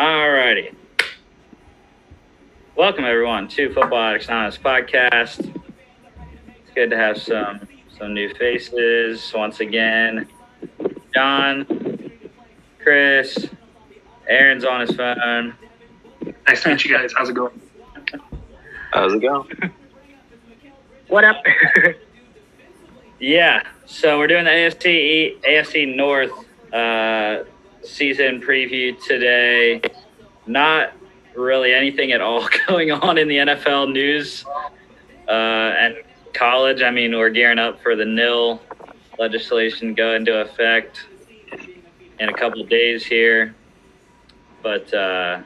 Alrighty. Welcome everyone to Football Addicts Anonymous podcast. It's good to have some some new faces once again. John, Chris, Aaron's on his phone. Nice to meet you guys. How's it going? How's it going? What up? Yeah, so we're doing the AFC AFC North uh, season preview today. Not really anything at all going on in the NFL news uh, and college. I mean, we're gearing up for the NIL legislation go into effect in a couple days here, but uh,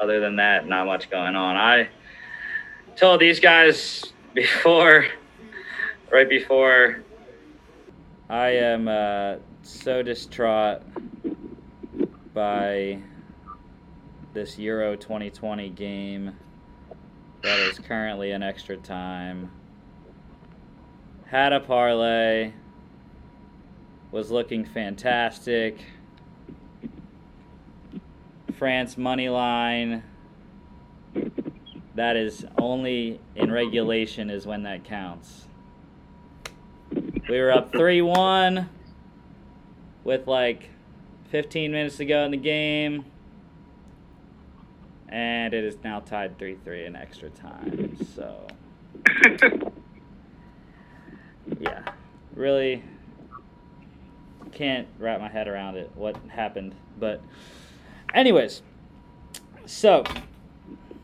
other than that, not much going on. I told these guys before right before I am uh, so distraught by this Euro 2020 game that is currently in extra time. Had a parlay, was looking fantastic. France money line. That is only in regulation is when that counts. We were up 3 1 with like 15 minutes to go in the game. And it is now tied 3 3 in extra time. So, yeah. Really can't wrap my head around it, what happened. But, anyways, so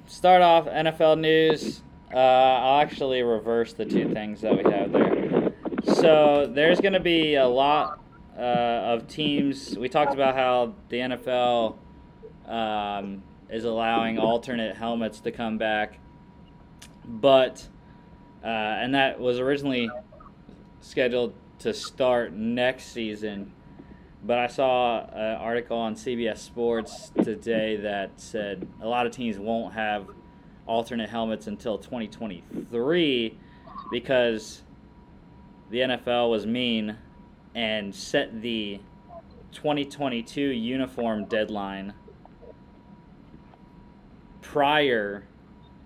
start off NFL news. Uh, I'll actually reverse the two things that we have there. So there's going to be a lot uh, of teams. We talked about how the NFL um, is allowing alternate helmets to come back, but uh, and that was originally scheduled to start next season. But I saw an article on CBS Sports today that said a lot of teams won't have alternate helmets until 2023 because the NFL was mean and set the 2022 uniform deadline prior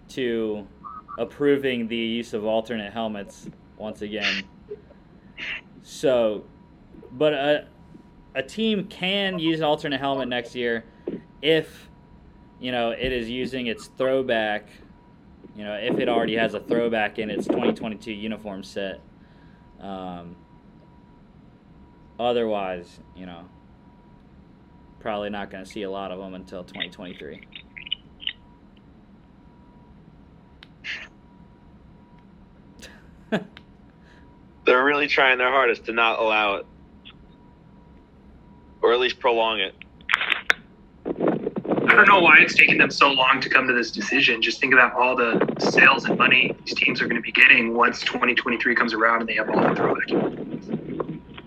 to approving the use of alternate helmets once again. So, but a, a team can use an alternate helmet next year if, you know, it is using its throwback, you know, if it already has a throwback in its 2022 uniform set. Um, otherwise, you know, probably not going to see a lot of them until 2023. They're really trying their hardest to not allow it, or at least prolong it. I don't know why it's taking them so long to come to this decision. Just think about all the sales and money these teams are going to be getting once 2023 comes around and they have all the throwback.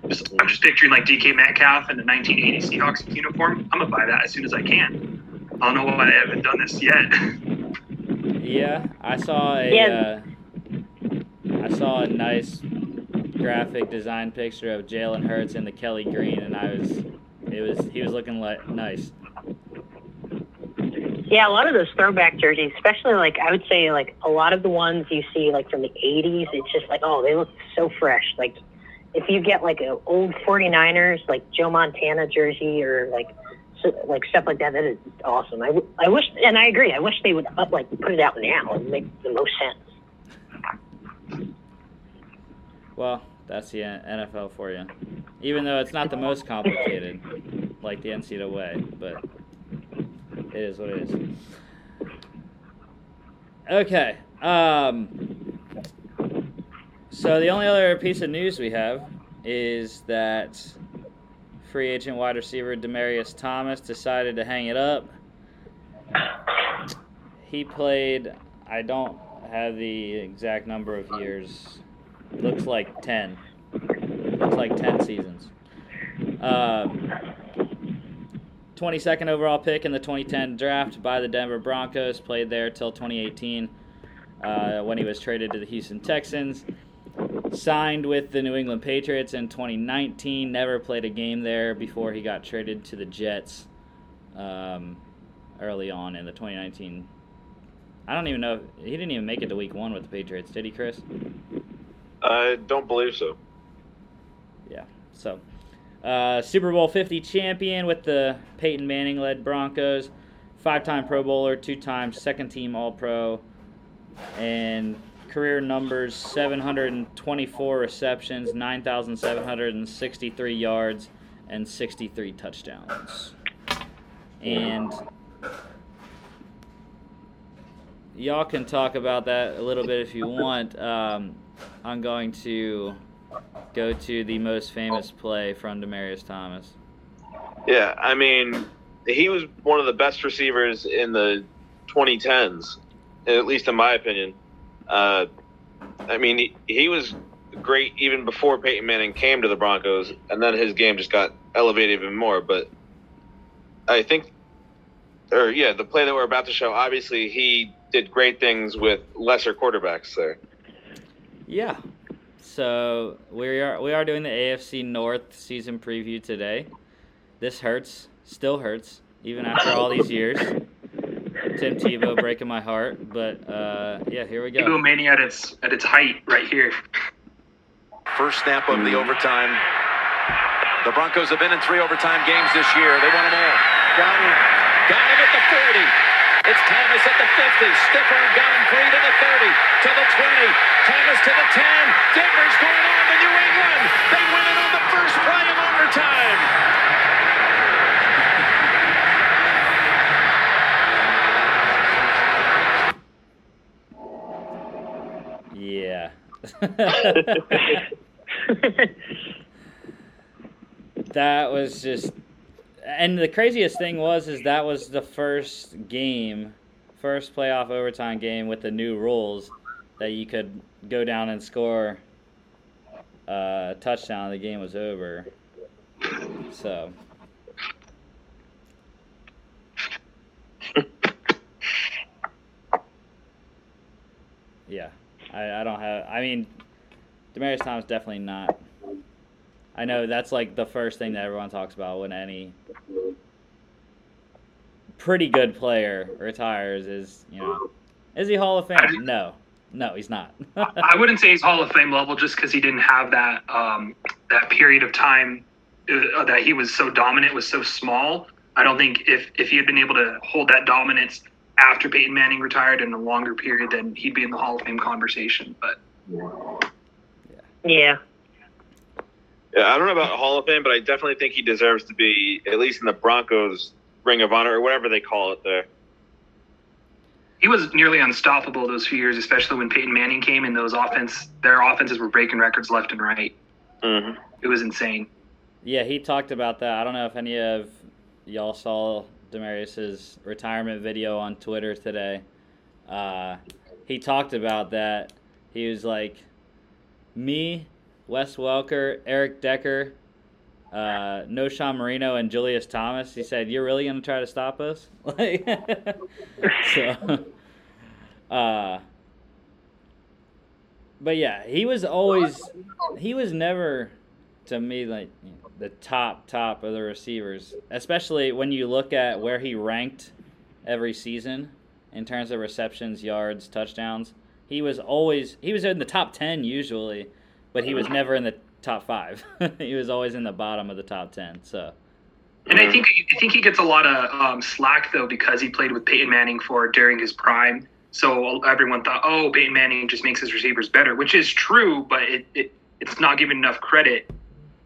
Just, I'm just picturing like DK Metcalf in the 1980 Seahawks uniform. I'm gonna buy that as soon as I can. I don't know why I haven't done this yet. Yeah, I saw a Yeah. uh, I saw a nice graphic design picture of Jalen Hurts in the Kelly green, and I was it was he was looking like nice. Yeah, a lot of those throwback jerseys, especially like I would say like a lot of the ones you see like from the 80s, it's just like, oh, they look so fresh. Like if you get like an old 49ers, like Joe Montana jersey or like like stuff like that, that is awesome. I, I wish, and I agree, I wish they would up, like put it out now and make the most sense. Well, that's the NFL for you. Even though it's not the most complicated, like the NCAA, but it is what it is. Okay. Um, so the only other piece of news we have is that free agent wide receiver Demaryius Thomas decided to hang it up. He played. I don't have the exact number of years. Looks like ten. Looks like ten seasons. Um, 22nd overall pick in the 2010 draft by the Denver Broncos. Played there till 2018 uh, when he was traded to the Houston Texans. Signed with the New England Patriots in 2019. Never played a game there before he got traded to the Jets um, early on in the 2019. I don't even know. He didn't even make it to week one with the Patriots, did he, Chris? I don't believe so. Yeah. So, uh, Super Bowl 50 champion with the Peyton Manning led Broncos, five time Pro Bowler, two times second team All Pro, and career numbers 724 receptions, 9,763 yards, and 63 touchdowns. And y'all can talk about that a little bit if you want. Um, I'm going to go to the most famous play from Demaryius Thomas. Yeah, I mean, he was one of the best receivers in the 2010s, at least in my opinion. Uh, I mean, he, he was great even before Peyton Manning came to the Broncos, and then his game just got elevated even more. But I think, or yeah, the play that we're about to show, obviously he did great things with lesser quarterbacks there. Yeah. So we are we are doing the AFC North season preview today. This hurts, still hurts, even after all these years. Tim Tebow breaking my heart, but uh, yeah, here we go. Tebow mania at its at its height right here. First snap of the overtime. The Broncos have been in three overtime games this year. They won them all. Got him. Got him at the 40. It's Thomas at the 50. Stiffer got him free to the 30, to the 20. Thomas to the 10. Denver's going on to New England. They win it on the first play of overtime. Yeah. that was just and the craziest thing was is that was the first game first playoff overtime game with the new rules that you could go down and score uh, a touchdown the game was over. So. Yeah I, I don't have i mean demaryius thomas definitely not I know that's like the first thing that everyone talks about when any pretty good player retires is, you know, is he Hall of Fame? No. No, he's not. I wouldn't say he's Hall of Fame level just because he didn't have that um, that period of time uh, that he was so dominant was so small. I don't think if if he had been able to hold that dominance after Peyton Manning retired in a longer period, then he'd be in the Hall of Fame conversation. But Yeah. Yeah, I don't know about Hall of Fame, but I definitely think he deserves to be at least in the Broncos Ring of Honor or whatever they call it there. he was nearly unstoppable those few years, especially when Peyton Manning came and those offense their offenses were breaking records left and right. Mm-hmm. It was insane. yeah, he talked about that. I don't know if any of y'all saw Demaryius's retirement video on Twitter today. Uh, he talked about that. He was like, me, Wes Welker, Eric Decker, uh, Knowshon Moreno, and Julius Thomas. He said, "You're really gonna try to stop us?" Like, so, uh, but yeah, he was always, he was never, to me, like the top top of the receivers. Especially when you look at where he ranked every season in terms of receptions, yards, touchdowns. He was always he was in the top ten usually, but he was never in the top five. he was always in the bottom of the top ten. So And I think I think he gets a lot of um, slack though because he played with Peyton Manning for during his prime. So everyone thought, oh, Peyton Manning just makes his receivers better, which is true, but it, it it's not given enough credit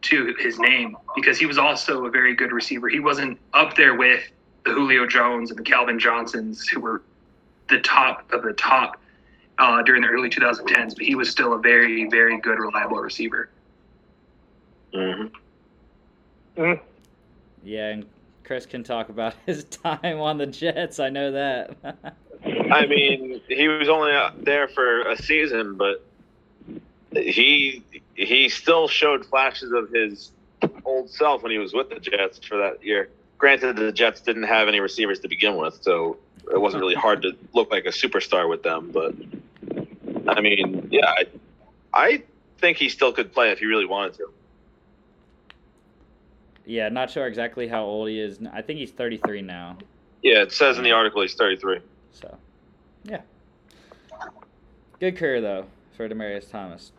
to his name because he was also a very good receiver. He wasn't up there with the Julio Jones and the Calvin Johnsons who were the top of the top uh, during the early 2010s, but he was still a very, very good, reliable receiver. Mm-hmm. Mm. yeah, and Chris can talk about his time on the Jets. I know that. I mean, he was only there for a season, but he he still showed flashes of his old self when he was with the Jets for that year. Granted, the Jets didn't have any receivers to begin with, so it wasn't really hard to look like a superstar with them. But I mean, yeah, I, I think he still could play if he really wanted to. Yeah, not sure exactly how old he is. I think he's 33 now. Yeah, it says in the article he's 33. So, yeah. Good career though for Demaryius Thomas.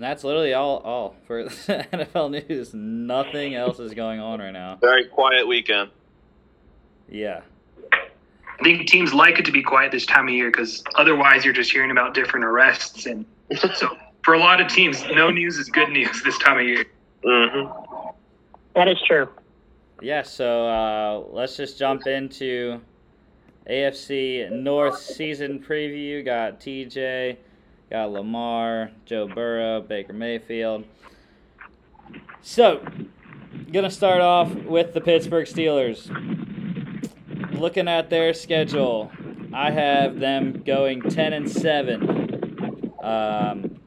And that's literally all all for NFL news. Nothing else is going on right now. Very quiet weekend. Yeah. I think teams like it to be quiet this time of year because otherwise you're just hearing about different arrests, and so for a lot of teams, no news is good news this time of year. hmm That is true. Yeah, so uh, let's just jump into AFC North season preview. Got TJ, got Lamar, Joe Burrow, Baker Mayfield. So, gonna start off with the Pittsburgh Steelers. Looking at their schedule, I have them going ten and seven. Um,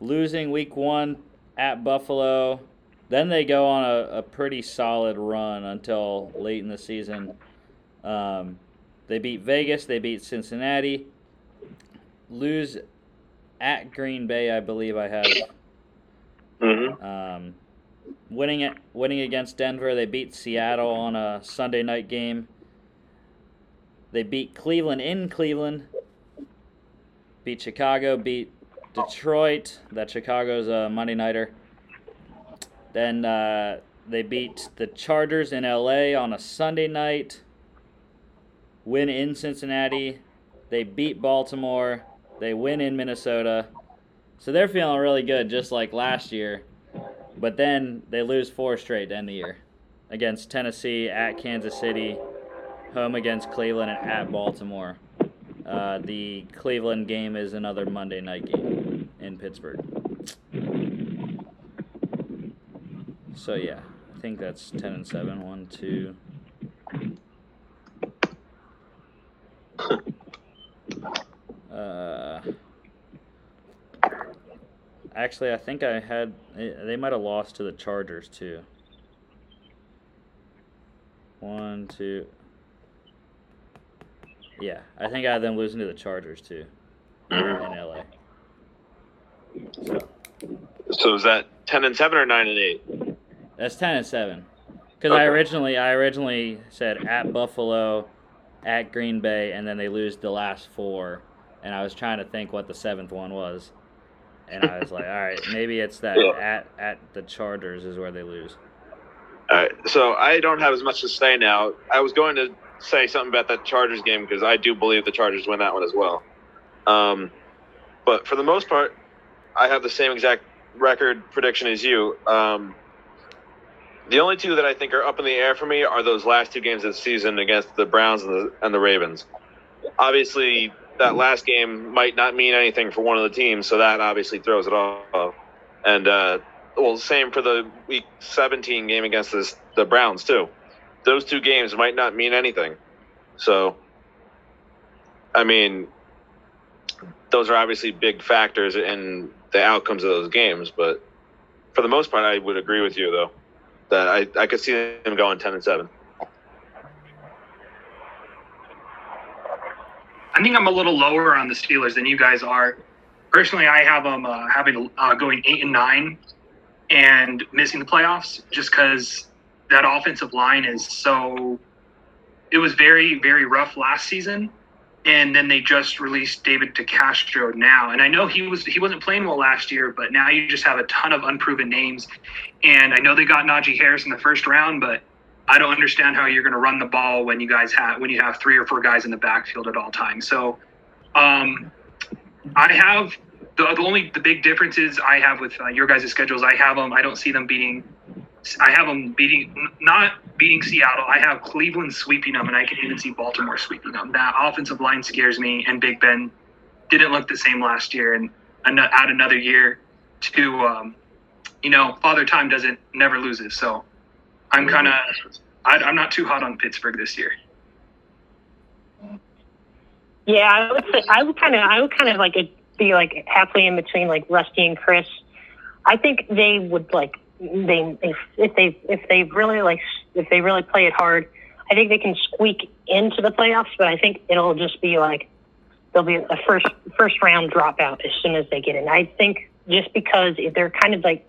losing week one at Buffalo. Then they go on a, a pretty solid run until late in the season. Um, they beat Vegas, they beat Cincinnati, lose at Green Bay, I believe I have. hmm Um, winning it, winning against Denver, they beat Seattle on a Sunday night game. They beat Cleveland in Cleveland. Beat Chicago, beat Detroit. That Chicago's a Monday nighter. Then uh, they beat the Chargers in LA on a Sunday night. Win in Cincinnati. They beat Baltimore. They win in Minnesota. So they're feeling really good, just like last year. But then they lose four straight to end the year against Tennessee, at Kansas City, home against Cleveland, and at Baltimore. Uh, the Cleveland game is another Monday night game in Pittsburgh. So yeah, I think that's ten and seven. One, two. Uh, actually, I think I had. They might have lost to the Chargers too. One, two. Yeah, I think I had them losing to the Chargers too in LA. So So is that 10 and 7 or 9 and 8? that's ten and seven. Because I originally I originally said at Buffalo, at Green Bay, and then they lose the last four, and I was trying to think what the seventh one was, and I was like, all right, maybe it's that Yeah. at at the Chargers is where they lose. All right, so I don't have as much to say now. I was going to say something about that Chargers game because I do believe the Chargers win that one as well. Um, but for the most part, I have the same exact record prediction as you. Um, the only two that I think are up in the air for me are those last two games of the season against the Browns and the, and the Ravens. Obviously, that last game might not mean anything for one of the teams, so that obviously throws it off. And uh, well, same for the Week 17 game against this, the Browns too. Those two games might not mean anything. So, I mean, those are obviously big factors in the outcomes of those games. But for the most part, I would agree with you though that I, I could see them going 10 and 7. I think I'm a little lower on the Steelers than you guys are. Personally, I have them uh, having uh, going eight and nine and missing the playoffs just because that offensive line is so. It was very very rough last season, and then they just released David DeCastro now, and I know he was he wasn't playing well last year, but now you just have a ton of unproven names, and I know they got Najee Harris in the first round, but I don't understand how you're going to run the ball when you guys have when you have three or four guys in the backfield at all times. So, um, I have the, the only the big differences I have with uh, your guys' schedules. I have them. I don't see them beating. I have them beating not beating Seattle. I have Cleveland sweeping them, and I can even see Baltimore sweeping them. That offensive line scares me, and Big Ben didn't look the same last year, and add another year to um, you know Father Time doesn't never loses. So I'm kind of I'm not too hot on Pittsburgh this year. Yeah, I would say I would kind of I would kind of like be like halfway in between like Rusty and Chris. I think they would like they if, if they if they really like if they really play it hard, I think they can squeak into the playoffs. But I think it'll just be like there'll be a first first round dropout as soon as they get in. I think just because they're kind of like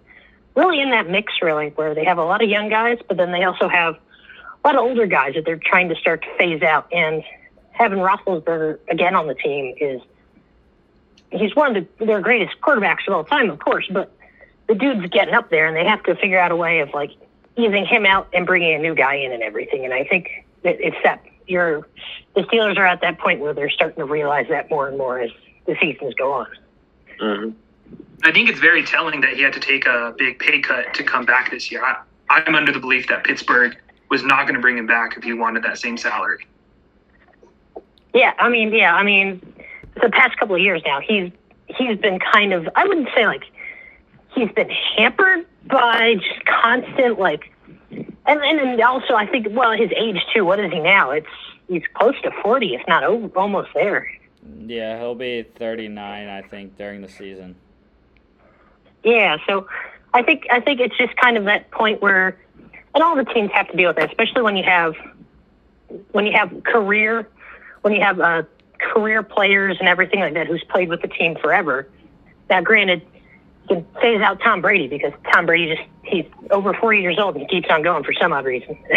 really in that mix, really, where they have a lot of young guys, but then they also have a lot of older guys that they're trying to start to phase out. And having Roethlisberger again on the team is he's one of the, their greatest quarterbacks of all time, of course, but the dude's getting up there, and they have to figure out a way of like easing him out and bringing a new guy in and everything. And I think that it's that you're the Steelers are at that point where they're starting to realize that more and more as the seasons go on. Mhm. I think it's very telling that he had to take a big pay cut to come back this year. I, I'm under the belief that Pittsburgh was not going to bring him back if he wanted that same salary. Yeah, I mean, yeah, I mean, the past couple of years now, he's he's been kind of I wouldn't say like he's been hampered by just constant like, and and, and also I think well his age too. What is he now? It's he's close to forty, if not over, almost there. Yeah, he'll be 39, I think, during the season. Yeah, so I think I think it's just kind of that point where, and all the teams have to deal with that, especially when you have when you have career when you have uh, career players and everything like that who's played with the team forever. Now, granted, you can phase out Tom Brady because Tom Brady just he's over 40 years old and he keeps on going for some odd reason.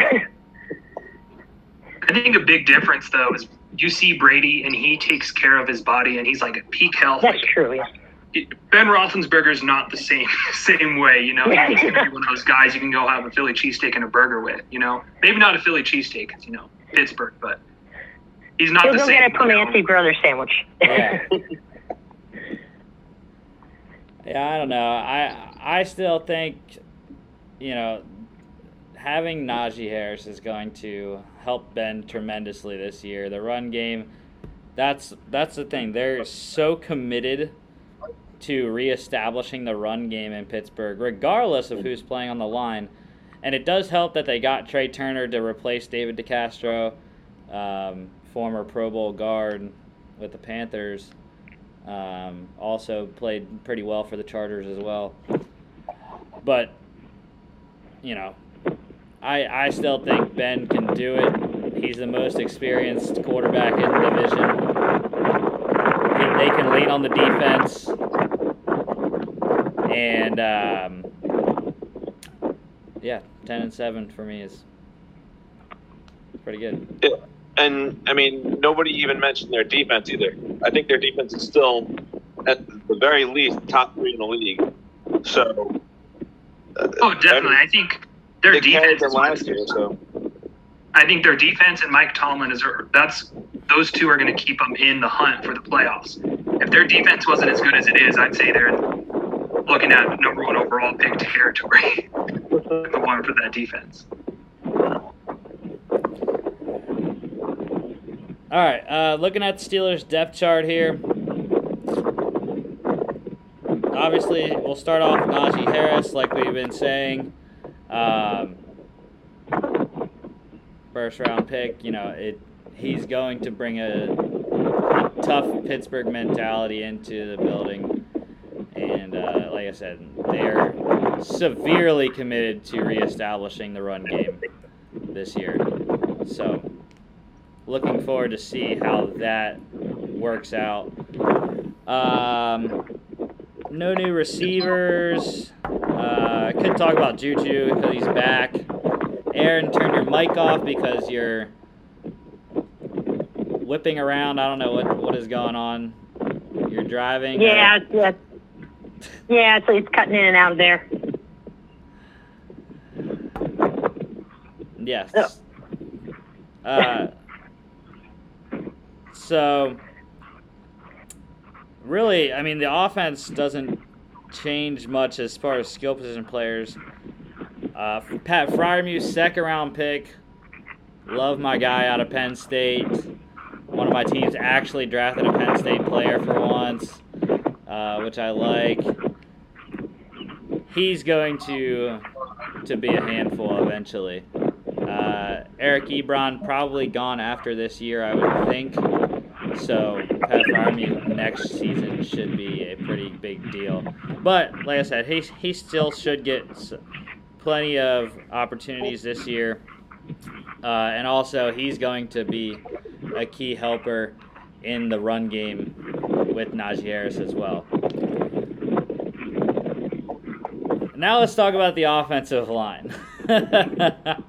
I think a big difference though is you see Brady and he takes care of his body and he's like at peak health. That's Like, true. Yeah. Ben Roethlisberger is not the same same way, you know. He's gonna be one of those guys you can go have a Philly cheesesteak and a burger with, you know. Maybe not a Philly cheesesteak, 'cause, you know, Pittsburgh, but he's not He'll the go same. get a you know. Clemente Brothers sandwich. Yeah. Yeah, I don't know. I I still think, you know, having Najee Harris is going to help Ben tremendously this year. The run game, that's that's the thing. They're so committed to reestablishing the run game in Pittsburgh, regardless of who's playing on the line. And it does help that they got Trai Turner to replace David DeCastro, um, former Pro Bowl guard with the Panthers. Um, also played pretty well for the Chargers as well. But, you know, I, I still think Ben can do it. He's the most experienced quarterback in the division. He- They can lean on the defense. And, um, yeah, 10 and 7 for me is pretty good. Yeah. And I mean, nobody even mentioned their defense either. I think their defense is still, at the very least, top three in the league. So. uh, Oh, definitely. I think their They defense. them last year, so. I think their defense and Mike Tomlin is that's those two are going to keep them in the hunt for the playoffs. If their defense wasn't as good as it is, I'd say they're looking at number one overall pick territory. the one for that defense. All right, uh, looking at the Steelers' depth chart here. Obviously, we'll start off with Najee Harris, like we've been saying. Um, first round pick, you know, it. He's going to bring a tough Pittsburgh mentality into the building, and uh, like I said, they're severely committed to reestablishing the run game this year. So, looking forward to see how that works out. Um, no new receivers. Uh, could talk about Juju because he's back. Aaron, turn your mic off because you're whipping around. I don't know what, what is going on. You're driving. Yeah, yeah, yeah. It's, it's cutting in and out of there. Yes. Oh. Uh, so, really, I mean, the offense doesn't change much as far as skill position players. Uh, Pat Freiermuth, second round pick. Love my guy out of Penn State. One of my teams actually drafted a Penn State player for once, uh, which I like. He's going to to be a handful eventually. Uh, Eric Ebron probably gone after this year, I would think. So Pat Freiermuth next season should be a pretty big deal. But like I said, he he still should get plenty of opportunities this year. Uh, and also, he's going to be a key helper in the run game with Najee Harris as well. now let's talk about the offensive line.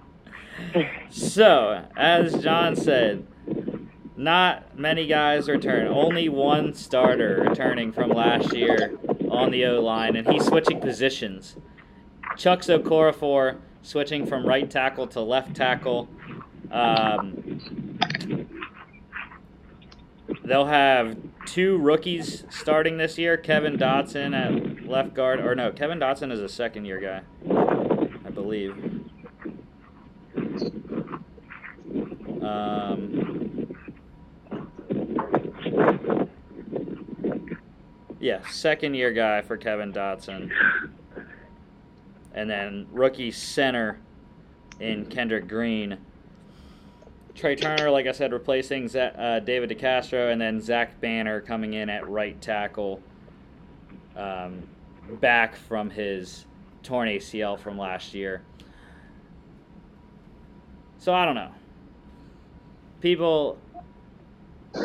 so, as John said, not many guys return. Only one starter returning from last year on the O line, and he's switching positions. Chuks Okorafor switching from right tackle to left tackle. Um, they'll have two rookies starting this year Kevin Dotson at left guard. Or no, Kevin Dotson is a second year guy, I believe. Um, yeah, second year guy for Kevin Dotson. And then rookie center in Kendrick Green. Trai Turner, like I said, replacing Z- uh, David DeCastro, and then Zach Banner coming in at right tackle, um, back from his torn ACL from last year. So I don't know. People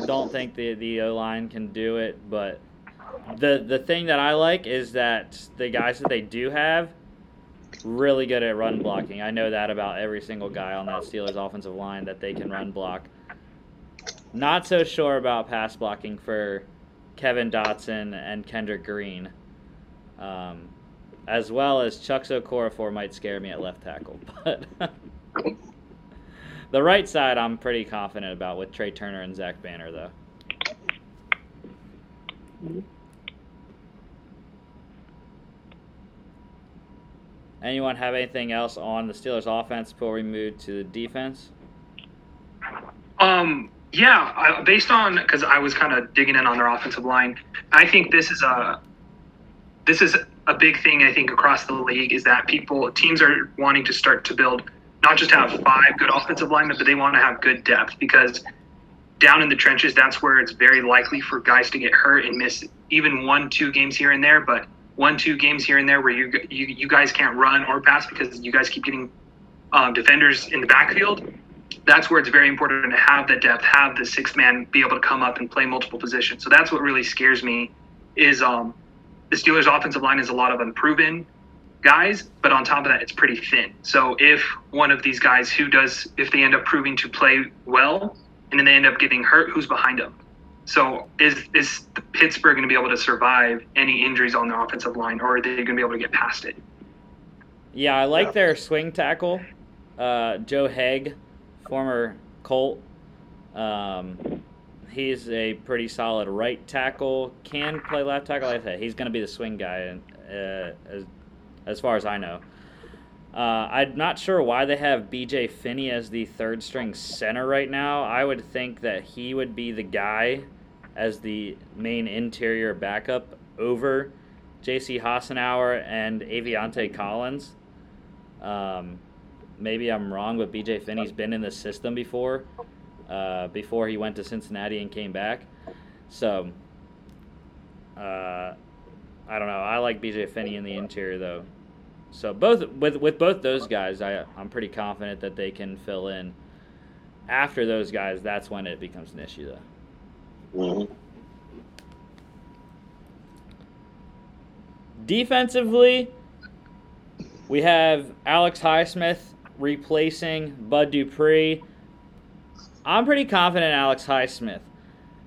don't think the the O line can do it, but the the thing that I like is that the guys that they do have really good at run blocking. I know that about every single guy on that Steelers offensive line that they can run block. Not so sure about pass blocking for Kevin Dotson and Kendrick Green. Um, as well as Chuks Okorafor might scare me at left tackle. But the right side I'm pretty confident about with Trai Turner and Zach Banner though. Anyone have anything else on the Steelers offense before we move to the defense? Um, yeah, I, based on because I was kind of digging in on their offensive line, I think this is a this is a big thing. I think across the league is that people teams are wanting to start to build not just have five good offensive linemen, but they want to have good depth because down in the trenches, that's where it's very likely for guys to get hurt and miss even one, two games here and there. But one, two games here and there where you you, you guys can't run or pass because you guys keep getting um, defenders in the backfield. That's where it's very important to have the depth, have the sixth man be able to come up and play multiple positions. So that's what really scares me. Is um, the Steelers' offensive line is a lot of unproven guys, but on top of that, it's pretty thin. So if one of these guys who does, if they end up proving to play well, and then they end up getting hurt, who's behind them? So is is Pittsburgh going to be able to survive any injuries on the offensive line, or are they going to be able to get past it? Yeah, I like their swing tackle, uh, Joe Haeg, former Colt. Um, he's a pretty solid right tackle. Can play left tackle. Like I said, he's going to be the swing guy, uh, as as far as I know. Uh, I'm not sure why they have BJ Finney as the third string center right now. I would think that he would be the guy as the main interior backup over J.C. Hassenauer and Aviante Collins. Um, maybe I'm wrong, but BJ Finney's been in the system before, uh, before he went to Cincinnati and came back. So, uh, I don't know. I like BJ Finney in the interior though. So both with with both those guys, I I'm pretty confident that they can fill in. After those guys, that's when it becomes an issue though. Mhm. Defensively, we have Alex Highsmith replacing Bud Dupree. I'm pretty confident in Alex Highsmith.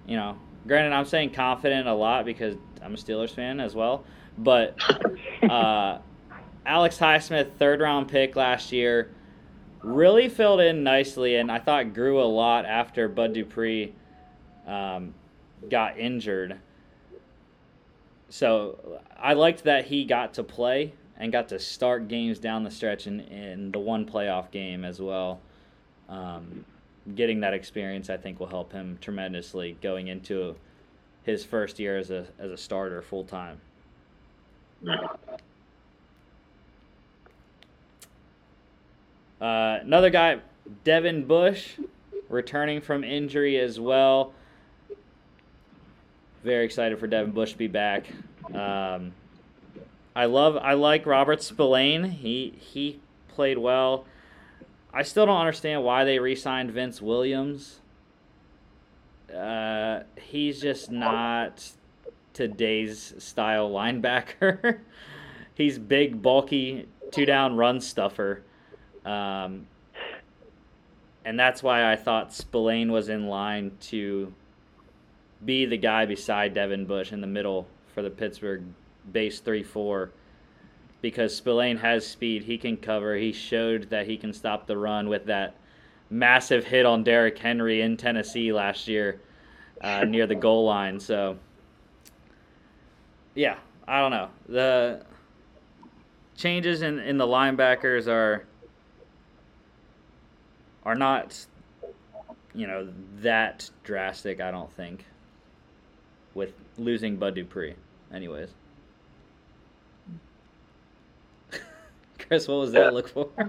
You know, granted, I'm saying confident a lot because I'm a Steelers fan as well. But uh, Alex Highsmith, third round pick last year, really filled in nicely, and I thought grew a lot after Bud Dupree um, got injured. So I liked that he got to play and got to start games down the stretch in, in the one playoff game as well. Um, getting that experience, I think, will help him tremendously going into his first year as a as a starter full time. Uh, another guy, Devin Bush, returning from injury as well. Very excited for Devin Bush to be back. Um, I love, I like Robert Spillane. He he played well. I still don't understand why they re-signed Vince Williams. Uh, he's just not today's style linebacker. he's big, bulky, two down run stuffer. Um, and that's why I thought Spillane was in line to be the guy beside Devin Bush in the middle for the Pittsburgh base 3 4 because Spillane has speed. He can cover. He showed that he can stop the run with that massive hit on Derrick Henry in Tennessee last year uh, near the goal line. So, yeah, I don't know. The changes in, in the linebackers are are not, you know, that drastic. I don't think. Losing Bud Dupree, anyways. Chris, what was that Yeah. look for?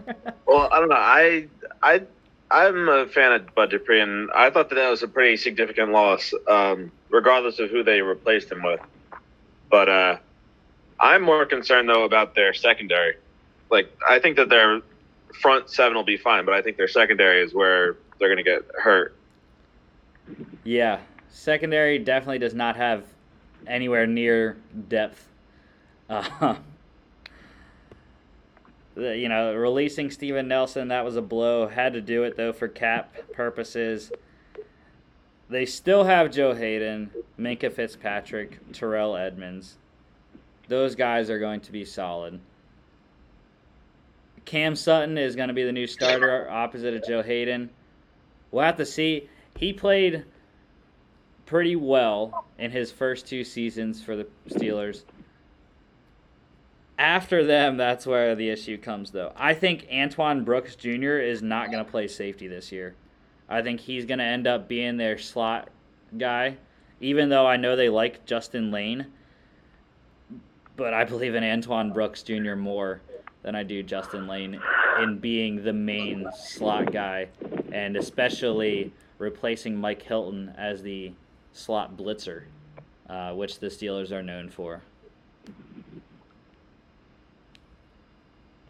Well, I don't know. I I I'm a fan of Bud Dupree, and I thought that that was a pretty significant loss, um, regardless of who they replaced him with. But uh, I'm more concerned though about their secondary. Like I think that their front seven will be fine, but I think their secondary is where they're going to get hurt. Yeah, secondary definitely does not have anywhere near depth. Uh, you know, releasing Steven Nelson that was a blow. Had to do it though for cap purposes. They still have Joe Haden, Minkah Fitzpatrick, Terrell Edmunds. Those guys are going to be solid. Cam Sutton is going to be the new starter opposite of Joe Haden. We'll have to see. He played pretty well in his first two seasons for the Steelers. After them, that's where the issue comes, though. I think Antoine Brooks Jr. is not going to play safety this year. I think he's going to end up being their slot guy, even though I know they like Justin Layne. But I believe in Antoine Brooks Jr. more than I do Justin Layne in being the main slot guy, and especially replacing Mike Hilton as the slot blitzer, uh, which the Steelers are known for.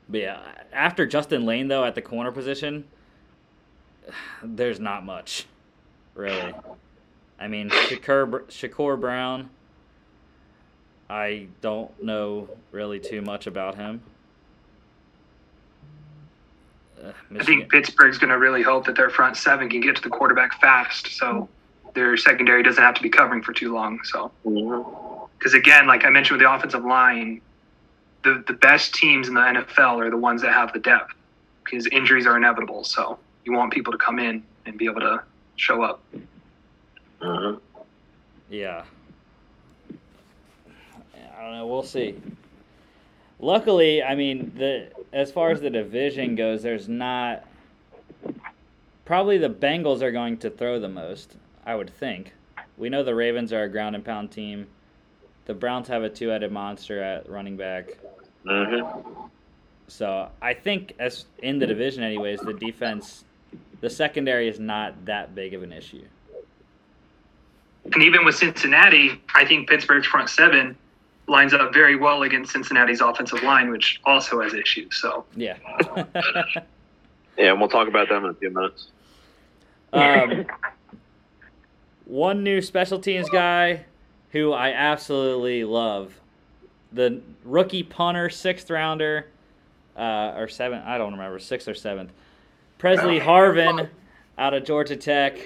But yeah, after Justin Layne though at the corner position, there's not much, really. I mean, Shakur Shakur Brown. I don't know really too much about him. Uh, I think Pittsburgh's going to really hope that their front seven can get to the quarterback fast, so their secondary doesn't have to be covering for too long. So, because again, like I mentioned with the offensive line, the the best teams in the NFL are the ones that have the depth, because injuries are inevitable. So you want people to come in and be able to show up. Mhm. Yeah. I don't know. We'll see. Luckily, I mean, the as far as the division goes, there's not. Probably the Bengals are going to throw the most. I would think. We know the Ravens are a ground and pound team. The Browns have a two-headed monster at running back. Mm-hmm. So I think, as in the division, anyways, the defense, the secondary is not that big of an issue. And even with Cincinnati, I think Pittsburgh's front seven lines up very well against Cincinnati's offensive line, which also has issues. So Yeah. Yeah, and we'll talk about them in a few minutes. Um, one new special teams guy who I absolutely love. The rookie punter, sixth rounder, uh, or seventh, I don't remember, sixth or seventh. Pressley Harvin out of Georgia Tech.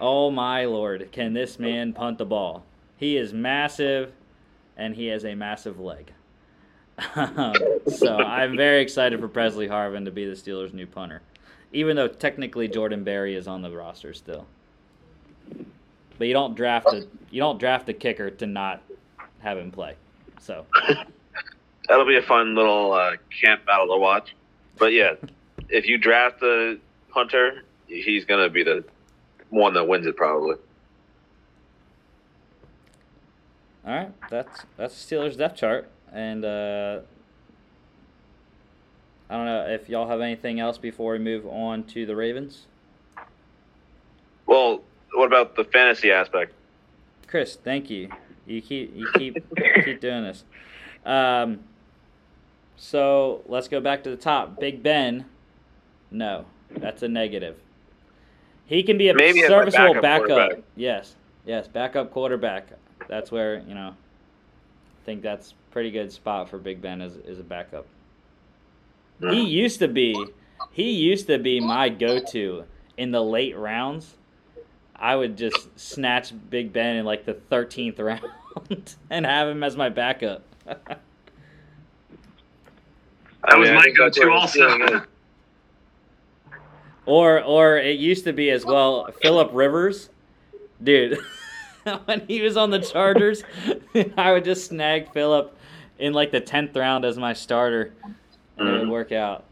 Oh my lord, can this man punt the ball? He is massive and he has a massive leg. Um, so I'm very excited for Pressley Harvin to be the Steelers' new punter even though technically Jordan Berry is on the roster still. But you don't draft a you don't draft a kicker to not have him play. So That'll be a fun little uh, camp battle to watch. But yeah, if you draft a punter, he's gonna be the one that wins it probably. all right, that's that's Steelers depth chart, and uh, I don't know if y'all have anything else before we move on to the Ravens. Well, what about the fantasy aspect? Chris, thank you. You keep you keep keep doing this. Um, so let's go back to the top. Big Ben, no, that's a negative. He can be a Maybe serviceable backup backup. Yes, yes, backup quarterback. That's where you know. I think that's pretty good spot for Big Ben as, as a backup. He used to be he used to be my go-to in the late rounds. I would just snatch Big Ben in like the 13th round and have him as my backup. That was I my think that's go-to where the also. ceiling is. or or it used to be as well Philip Rivers. Dude, when he was on the Chargers, I would just snag Philip in like the 10th round as my starter. And it would Mhm. work out.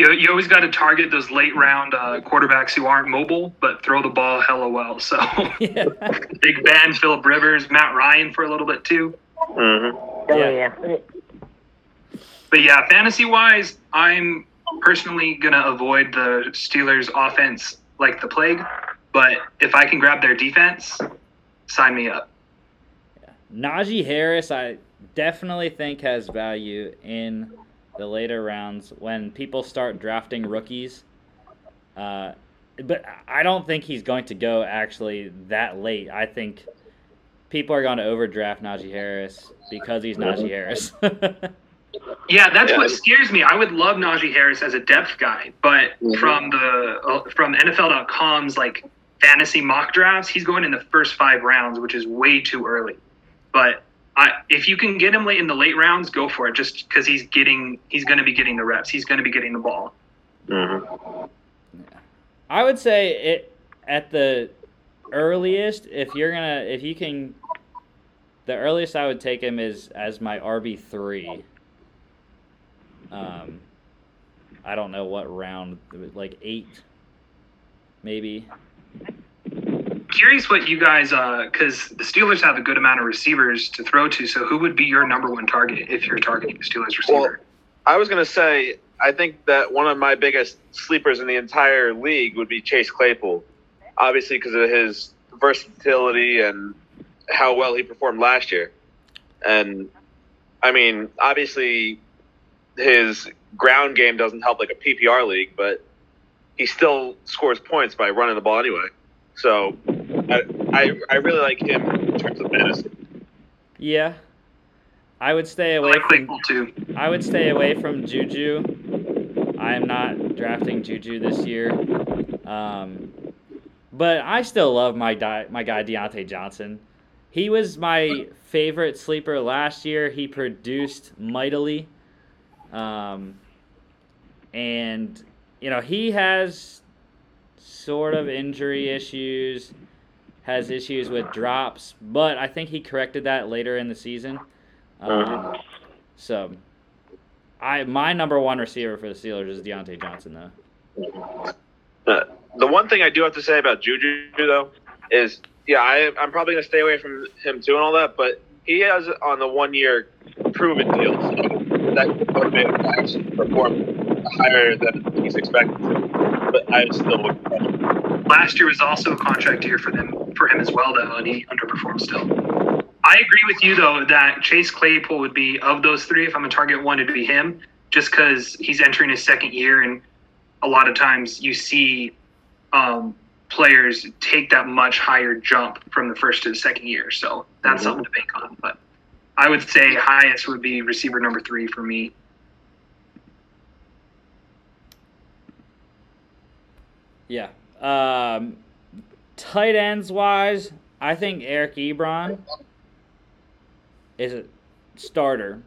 You, you always got to target those late round uh, quarterbacks who aren't mobile but throw the ball hella well. So yeah. Big Ben, Philip Rivers, Matt Ryan for a little bit too. Mhm. Oh Yeah. yeah. But yeah, fantasy wise, I'm personally gonna avoid the Steelers offense like the plague. But if I can grab their defense, sign me up. Najee Harris, I definitely think has value in the later rounds when people start drafting rookies. Uh, but I don't think he's going to go actually that late. I think people are going to overdraft Najee Harris because he's Najee Harris. Yeah, that's Yeah. what scares me. I would love Najee Harris as a depth guy, but Mhm. from the uh, from NFL.com's like fantasy mock drafts, he's going in the first five rounds, which is way too early. But I, if you can get him late in the late rounds, go for it. Just because he's getting, he's going to be getting the reps. He's going to be getting the ball. Mhm. I would say it at the earliest if you're gonna if you can the earliest I would take him is as my RB three. Um, I don't know what round, like eight, maybe. Curious what you guys, uh, because the Steelers have a good amount of receivers to throw to. So who would be your number one target if you're targeting the Steelers receiver? Well, I was going to say, I think that one of my biggest sleepers in the entire league would be Chase Claypool. Obviously, because of his versatility and how well he performed last year. And, I mean, obviously, his ground game doesn't help like a PPR league, but he still scores points by running the ball anyway. So, I, I, I really like him in terms of fantasy. Yeah, I would stay I away like from. Too. I would stay away from Juju. I am not drafting Juju this year. Um, but I still love my di- my guy Diontae Johnson. He was my favorite sleeper last year. He produced mightily. Um, and you know, he has sort of injury issues, has issues with drops, but I think he corrected that later in the season. Um, so, I my number one receiver for the Steelers is Diontae Johnson, though. Uh, the one thing I do have to say about Juju though is, yeah, I, I'm probably gonna stay away from him too and all that, but he has on the one year proven deal, so that could motivate him to actually perform higher than he's expected to. But I still would. Last year was also a contract year for them for him as well, though, and he underperformed still. I agree with you though that Chase Claypool would be of those three. If I'm a target one, it'd be him, just because he's entering his second year, and a lot of times you see um, players take that much higher jump from the first to the second year. So that's Mhm. something to bank on. But I would say highest would be receiver number three for me. Yeah. Um, tight ends wise, I think Eric Ebron is a starter.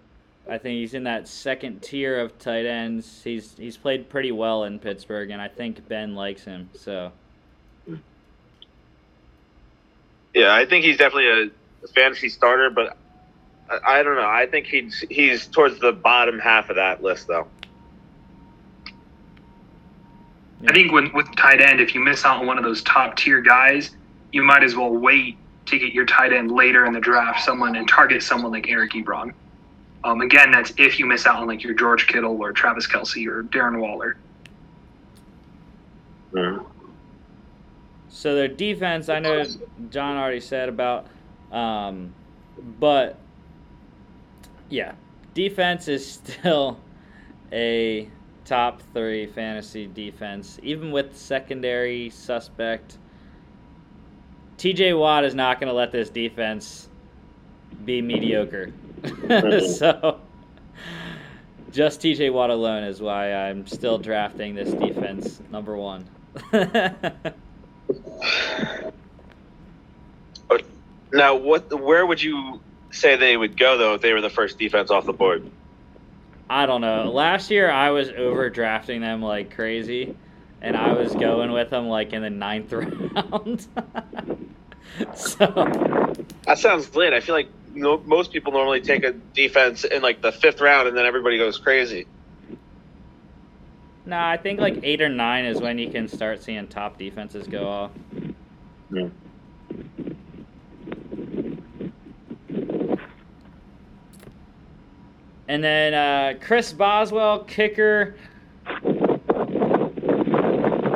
I think he's in that second tier of tight ends. He's he's played pretty well in Pittsburgh, and I think Ben likes him. So Yeah, I think he's definitely a fantasy starter, but I, I don't know. I think he's he's towards the bottom half of that list though. I think with, with tight end, if you miss out on one of those top tier guys, you might as well wait to get your tight end later in the draft, someone and target someone like Eric Ebron. Um, again, that's if you miss out on like your George Kittle or Travis Kelce or Darren Waller. So their defense, I know John already said about, um, but yeah, defense is still a top three fantasy defense, even with secondary suspect. TJ Watt is not going to let this defense be mediocre. so just TJ Watt alone is why I'm still drafting this defense number one. Now, what? Where would you say they would go though if they were the first defense off the board? I don't know. Last year I was overdrafting them like crazy, and I was going with them like in the ninth round. so That sounds lit. I feel like no, most people normally take a defense in like the fifth round, and then everybody goes crazy. no, I think like eight or nine is when you can start seeing top defenses go off. And then uh, Chris Boswell, kicker.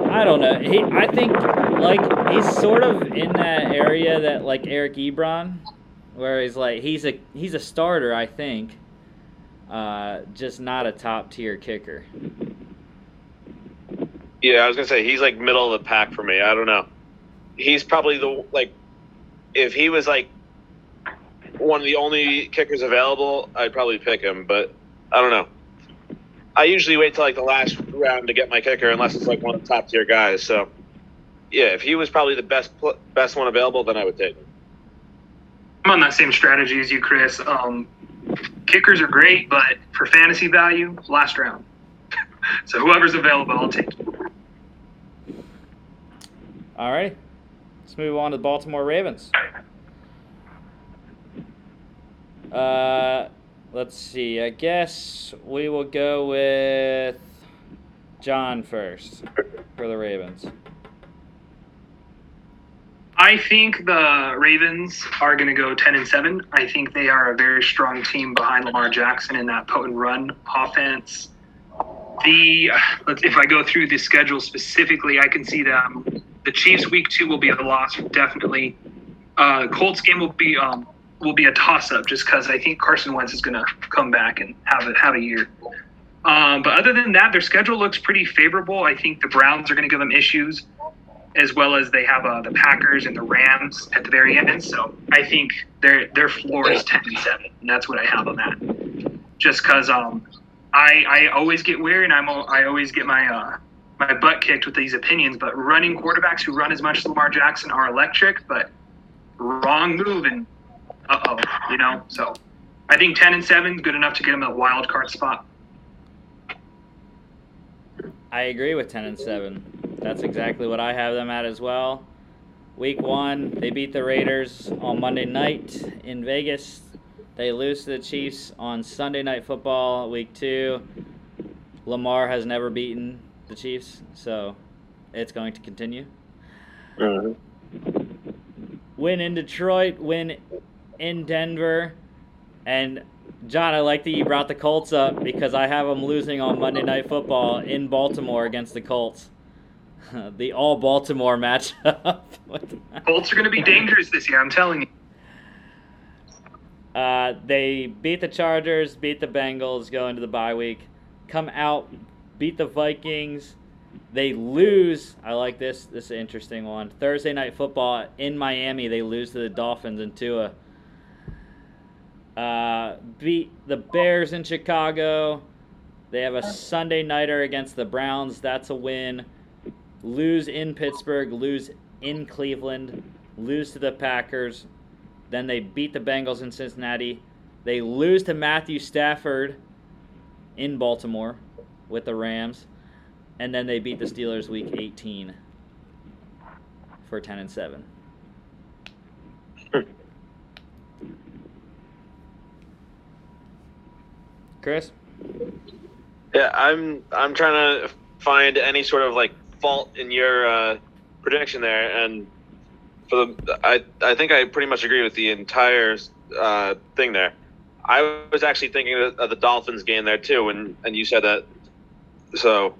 I don't know. He, I think like he's sort of in that area that like Eric Ebron, where he's like he's a he's a starter. I think, uh, just not a top tier kicker. Yeah, I was gonna say he's like middle of the pack for me. I don't know. He's probably the like if he was like one of the only kickers available, I'd probably pick him. But I don't know. I usually wait till like the last round to get my kicker, unless it's like one of the top tier guys. So yeah, if he was probably the best best one available, then I would take him. I'm on that same strategy as you, Chris. Um, kickers are great, but for fantasy value, last round. so whoever's available, I'll take. All right, let's move on to the Baltimore Ravens. Uh, let's see. I guess we will go with John first for the Ravens. I think the Ravens are going to go 10 and 7. I think they are a very strong team behind Lamar Jackson in that potent run offense. The if I go through the schedule specifically, I can see them. The Chiefs week 2 will be a loss definitely. Uh, Colts game will be um, will be a toss up just cuz I think Carson Wentz is going to come back and have a, have a year. Um, but other than that, their schedule looks pretty favorable. I think the Browns are going to give them issues as well as they have uh, the Packers and the Rams at the very end. So I think their their floor is ten and seven, and that's what I have on that. Just because um, I I always get weird, and I'm I always get my uh, my butt kicked with these opinions. But running quarterbacks who run as much as Lamar Jackson are electric, but wrong move and uh oh, you know. So I think ten and seven is good enough to get them a wild card spot. I agree with 10 and 7. That's exactly what I have them at as well. Week 1, they beat the Raiders on Monday night in Vegas. They lose to the Chiefs on Sunday night football. Week 2, Lamar has never beaten the Chiefs, so it's going to continue. Uh-huh. Win in Detroit, win in Denver, and John, I like that you brought the Colts up because I have them losing on Monday Night Football in Baltimore against the Colts. the all Baltimore matchup. Colts are going to be dangerous this year. I'm telling you. uh, they beat the Chargers, beat the Bengals, go into the bye week, come out, beat the Vikings. They lose. I like this. This is an interesting one. Thursday night football in Miami. They lose to the Dolphins and Tua. Uh, beat the Bears in Chicago. They have a Sunday nighter against the Browns. That's a win. Lose in Pittsburgh. Lose in Cleveland. Lose to the Packers. Then they beat the Bengals in Cincinnati. They lose to Matthew Stafford in Baltimore with the Rams. And then they beat the Steelers week 18 for 10 and 7. Chris? Yeah, I'm I'm trying to find any sort of like fault in your uh, prediction there, and for the I I think I pretty much agree with the entire uh, thing there. I was actually thinking of, the Dolphins game there too, and and you said that. So,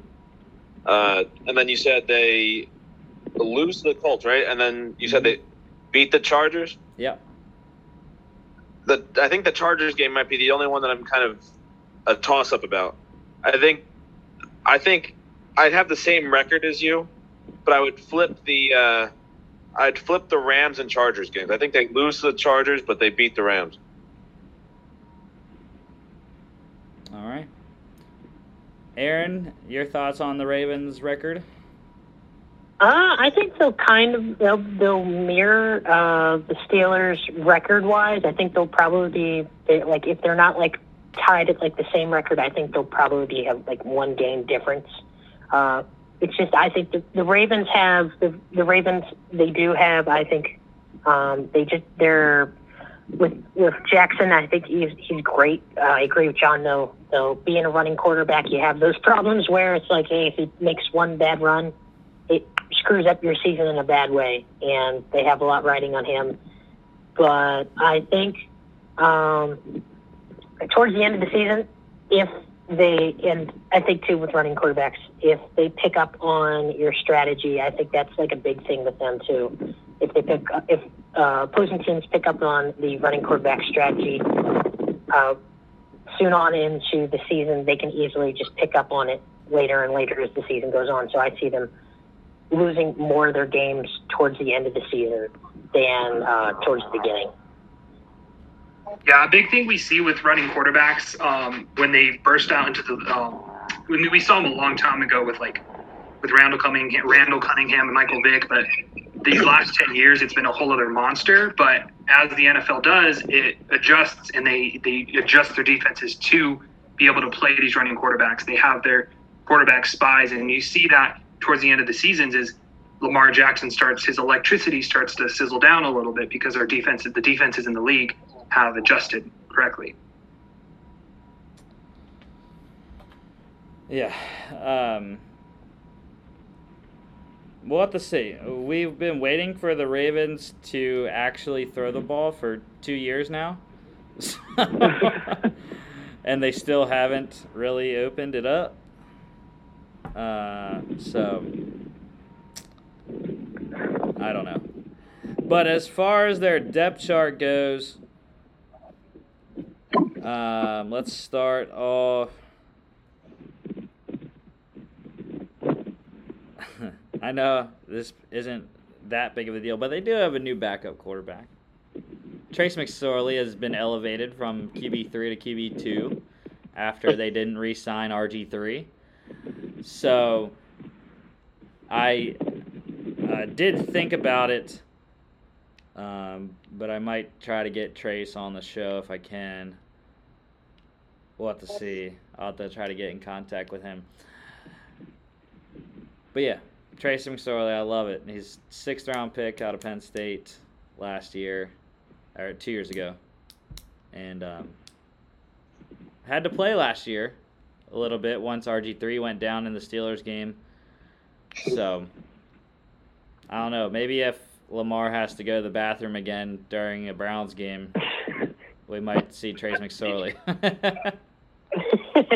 uh, and then you said they lose to the Colts, right? And then you said they beat the Chargers. Yeah. The I think the Chargers game might be the only one that I'm kind of a toss up about. I think I think I'd have the same record as you, but I would flip the uh, I'd flip the Rams and Chargers games. I think they lose to the Chargers, but they beat the Rams. All right. Aaron, your thoughts on the Ravens record? Uh, I think they'll kind of they'll, they'll mirror uh, the Steelers record wise. I think they'll probably be they, like if they're not like tied at like the same record, I think they'll probably be have like one game difference. Uh, it's just I think the, the Ravens have the the Ravens they do have I think um, they just they're with with Jackson I think he's he's great. Uh, I agree with John though. Though being a running quarterback, you have those problems where it's like, hey, if he makes one bad run, it screws up your season in a bad way, and they have a lot riding on him. But I think um, towards the end of the season, if they and I think too with running quarterbacks, if they pick up on your strategy, I think that's like a big thing with them too. If they pick up, if uh, opposing teams pick up on the running quarterback strategy, uh, soon on into the season, they can easily just pick up on it later and later as the season goes on. So I see them losing more of their games towards the end of the season than uh, towards the beginning. Yeah, a big thing we see with running quarterbacks um, when they burst out into the um, when we saw them a long time ago with like with Randall Cunningham, Randall Cunningham and Michael Vick, but these last ten years it's been a whole other monster. But as the NFL does, it adjusts and they they adjust their defenses to be able to play these running quarterbacks. They have their quarterback spies, and you see that towards the end of the seasons is Lamar Jackson starts his electricity starts to sizzle down a little bit because our defense the defenses in the league have adjusted correctly. Yeah. Um, we'll have to see. We've been waiting for the Ravens to actually throw the ball for two years now. and they still haven't really opened it up. Uh, so, I don't know. But as far as their depth chart goes, um, let's start off. I know this isn't that big of a deal, but they do have a new backup quarterback. Trace McSorley has been elevated from QB3 to QB2 after they didn't re sign RG3. So I uh, did think about it, um, but I might try to get Trace on the show if I can. We'll have to see. I'll have to try to get in contact with him. But yeah, Trace McSorley, I love it. He's sixth round pick out of Penn State last year, or two years ago, and um, had to play last year a little bit once RG3 went down in the Steelers game. So, I don't know. Maybe if Lamar has to go to the bathroom again during a Browns game, we might see Trace McSorley.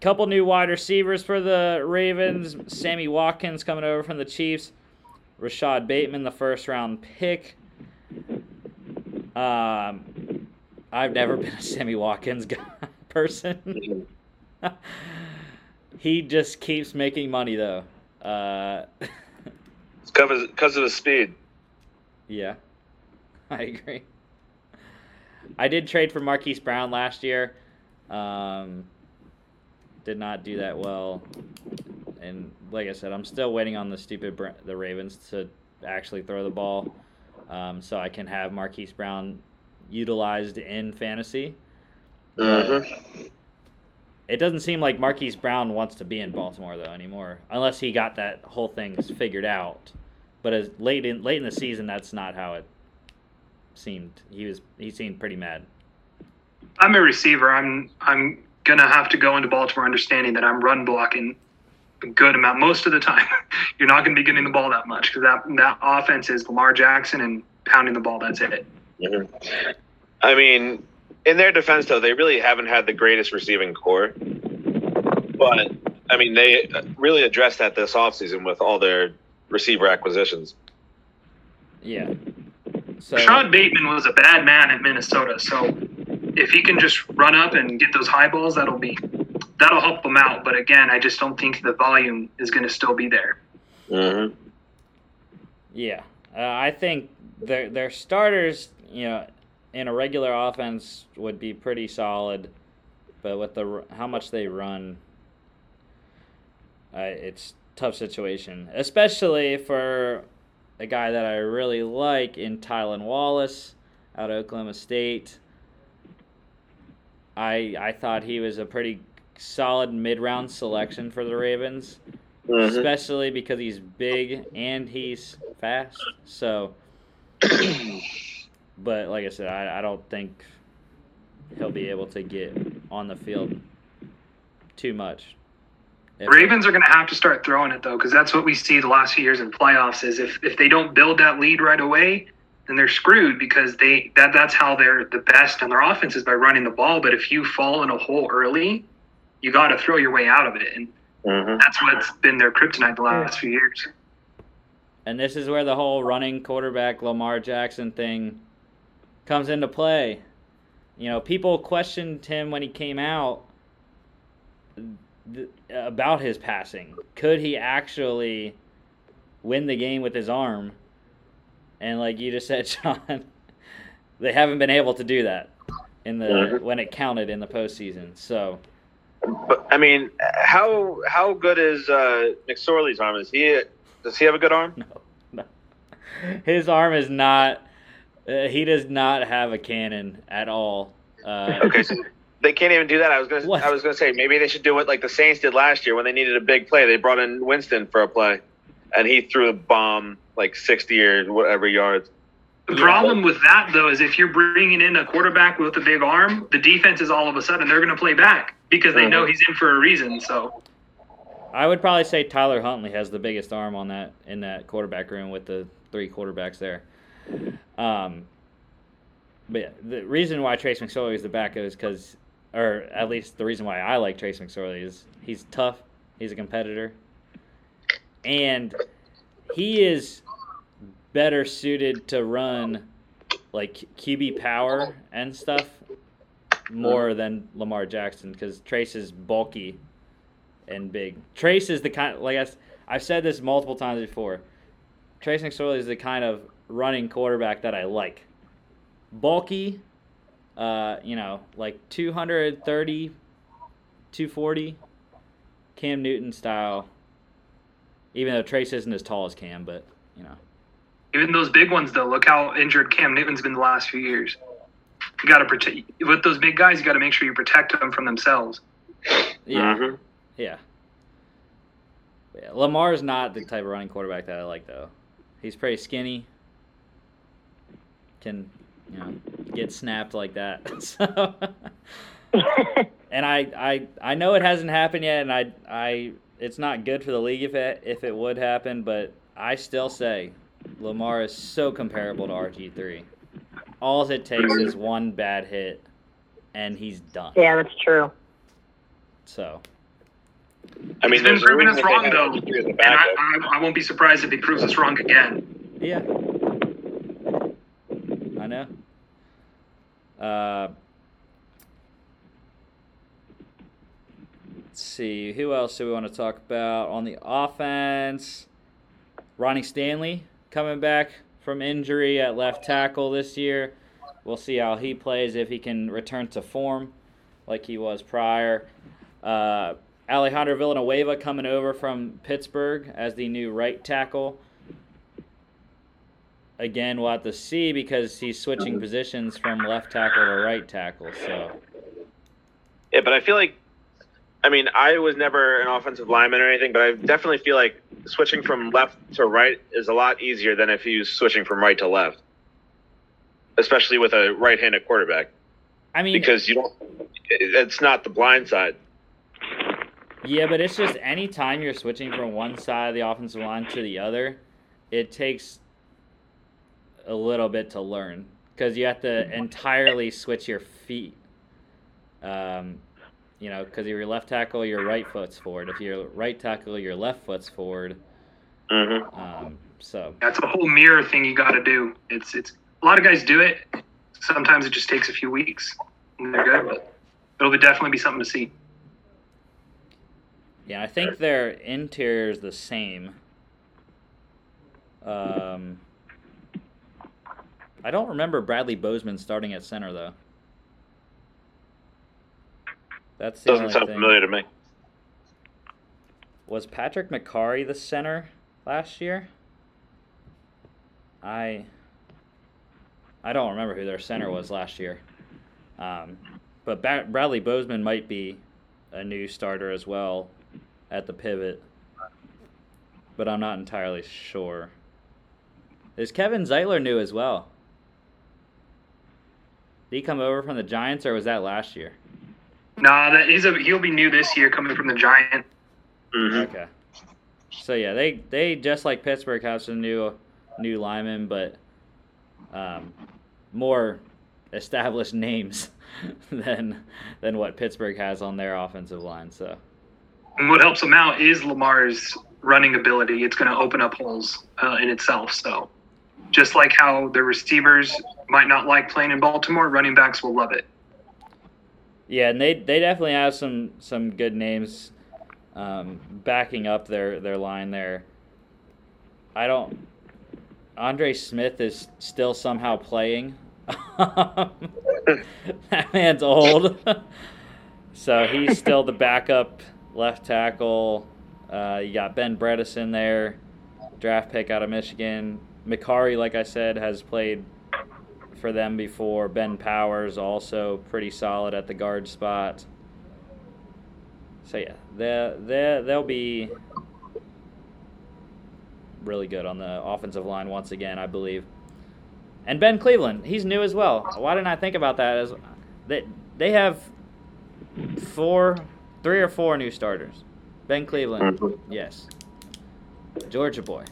Couple new wide receivers for the Ravens. Sammy Watkins coming over from the Chiefs. Rashod Bateman, the first round pick. Um, I've never been a Sammy Watkins guy, person. he just keeps making money though. Uh, It's because of his speed. yeah, I agree. I did trade for Marquise Brown last year. Um, did not do that well, and like I said, I'm still waiting on the stupid Bra- the Ravens to actually throw the ball, um, so I can have Marquise Brown utilized in fantasy. Mm-hmm. It doesn't seem like Marquise Brown wants to be in Baltimore though anymore, unless he got that whole thing figured out. But as late in late in the season, that's not how it seemed. He was he seemed pretty mad. I'm a receiver. I'm I'm gonna have to go into Baltimore understanding that I'm run blocking a good amount most of the time. You're not gonna be getting the ball that much because that that offense is Lamar Jackson and pounding the ball. That's it. Mm-hmm. I mean, in their defense, though, they really haven't had the greatest receiving corps. But, I mean, they really addressed that this offseason with all their receiver acquisitions. Yeah. So Rashod Bateman was a bad man at Minnesota, so if he can just run up and get those high balls, that'll be that'll help him out. But again, I just don't think the volume is going to still be there. Mm-hmm. yeah, uh, I think their their starters, you know, in a regular offense would be pretty solid. but with the how much they run, uh, it's tough situation, especially for a guy that I really like in Tylan Wallace out of Oklahoma State. I I thought he was a pretty solid mid round selection for the Ravens, Mhm. especially because he's big and he's fast. So, but like I said, I, I don't think he'll be able to get on the field too much. If- Ravens are going to have to start throwing it though, because that's what we see the last few years in playoffs. Is if, if they don't build that lead right away, then they're screwed because they that that's how they're the best on their offense is by running the ball. But if you fall in a hole early, you got to throw your way out of it, and Mhm. that's what's been their kryptonite the last few years. And this is where the whole running quarterback Lamar Jackson thing comes into play. You know, people questioned him when he came out th- about his passing. Could he actually win the game with his arm? And like you just said, John, they haven't been able to do that in the Mhm. when it counted in the postseason. So But I mean, how how good is uh, McSorley's arm? Is he does he have a good arm? no, no. his arm is not. Uh, he does not have a cannon at all. Uh, Okay, so they can't even do that. I was gonna What? I was gonna say maybe they should do what like the Saints did last year when they needed a big play. They brought in Winston for a play, and he threw a bomb like sixty or whatever yards. The problem with that though is if you're bringing in a quarterback with a big arm, the defense is all of a sudden they're going to play back because they know he's in for a reason. So I would probably say Tyler Huntley has the biggest arm on that in that quarterback room with the three quarterbacks there. Um, but yeah, the reason why Trace McSorley is the backup is because, or at least the reason why I like Trace McSorley is he's tough, he's a competitor, and he is better suited to run like QB power and stuff more than Lamar Jackson because Trace is bulky and big. Trace is the kind like I've said this multiple times before. Trace McSorley is the kind of running quarterback that I like. Bulky, uh, you know, like 230, 240, Cam Newton style. Even though Trace isn't as tall as Cam, but you know, even those big ones though, look how injured Cam Newton's been the last few years. You got to protect with those big guys. You got to make sure you protect them from themselves. yeah, Mhm. yeah. yeah. Lamar is not the type of running quarterback that I like though. He's pretty skinny. Can you know get snapped like that? so. and I, I I know it hasn't happened yet, and I I it's not good for the league if it if it would happen, but I still say Lamar is so comparable to RG three. All it takes is one bad hit, and he's done. yeah, that's true. So I mean, He's been proving us wrong though, him as a and. I, I, I won't be surprised if he proves us wrong again. yeah, I know. Uh, let's see who else do we want to talk about on the offense. Ronnie Stanley coming back from injury at left tackle this year. We'll see how he plays if he can return to form like he was prior. Uh, Alejandro Villanueva coming over from Pittsburgh as the new right tackle. Again, we'll have to see because he's switching positions from left tackle to right tackle. So, Yeah, but I feel like, I mean, I was never an offensive lineman or anything, but I definitely feel like switching from left to right is a lot easier than if he was switching from right to left, especially with a right-handed quarterback, I mean, because you don't. It's not the blind side. Yeah, but it's just any time you're switching from one side of the offensive line to the other, it takes a little bit to learn because you have to entirely switch your feet. Um, you know, because if you're left tackle, your right foot's forward. If you're right tackle, your left foot's forward. hmm Um, so That's a whole mirror thing you got to do. It's it's a lot of guys do it. Sometimes it just takes a few weeks and they're good, but it'll be definitely be something to see. yeah, I think their interior is the same. Um, I don't remember Bradley Bozeman starting at center though. That's the Doesn't sound thing. familiar to me. Was Patrick Mekari the center last year? I I don't remember who their center was last year. Um, but ba- Bradley Bozeman might be a new starter as well at the pivot. But I'm not entirely sure. Is Kevin Zeitler new as well? Did he come over from the Giants or was that last year? Nah, that is a he'll be new this year coming from the Giant. hmm Okay. So yeah, they they just like Pittsburgh have some new new linemen, but um, more established names than than what Pittsburgh has on their offensive line. So And what helps them out is Lamar's running ability. It's going to open up holes uh, in itself. So, just like how the receivers might not like playing in Baltimore, running backs will love it. yeah, and they they definitely have some some good names um, backing up their their line there. I don't. Andre Smith is still somehow playing. that man's old. so he's still the backup left tackle. Uh, you got Ben Bredeson there, draft pick out of Michigan. Mekari, like I said, has played for them before. Ben Powers also pretty solid at the guard spot. So yeah, they they they'll be really good on the offensive line once again, I believe. And Ben Cleveland, he's new as well. Why didn't I think about that? As they they have four, three or four new starters. Ben Cleveland, Mhm. yes. Georgia boy.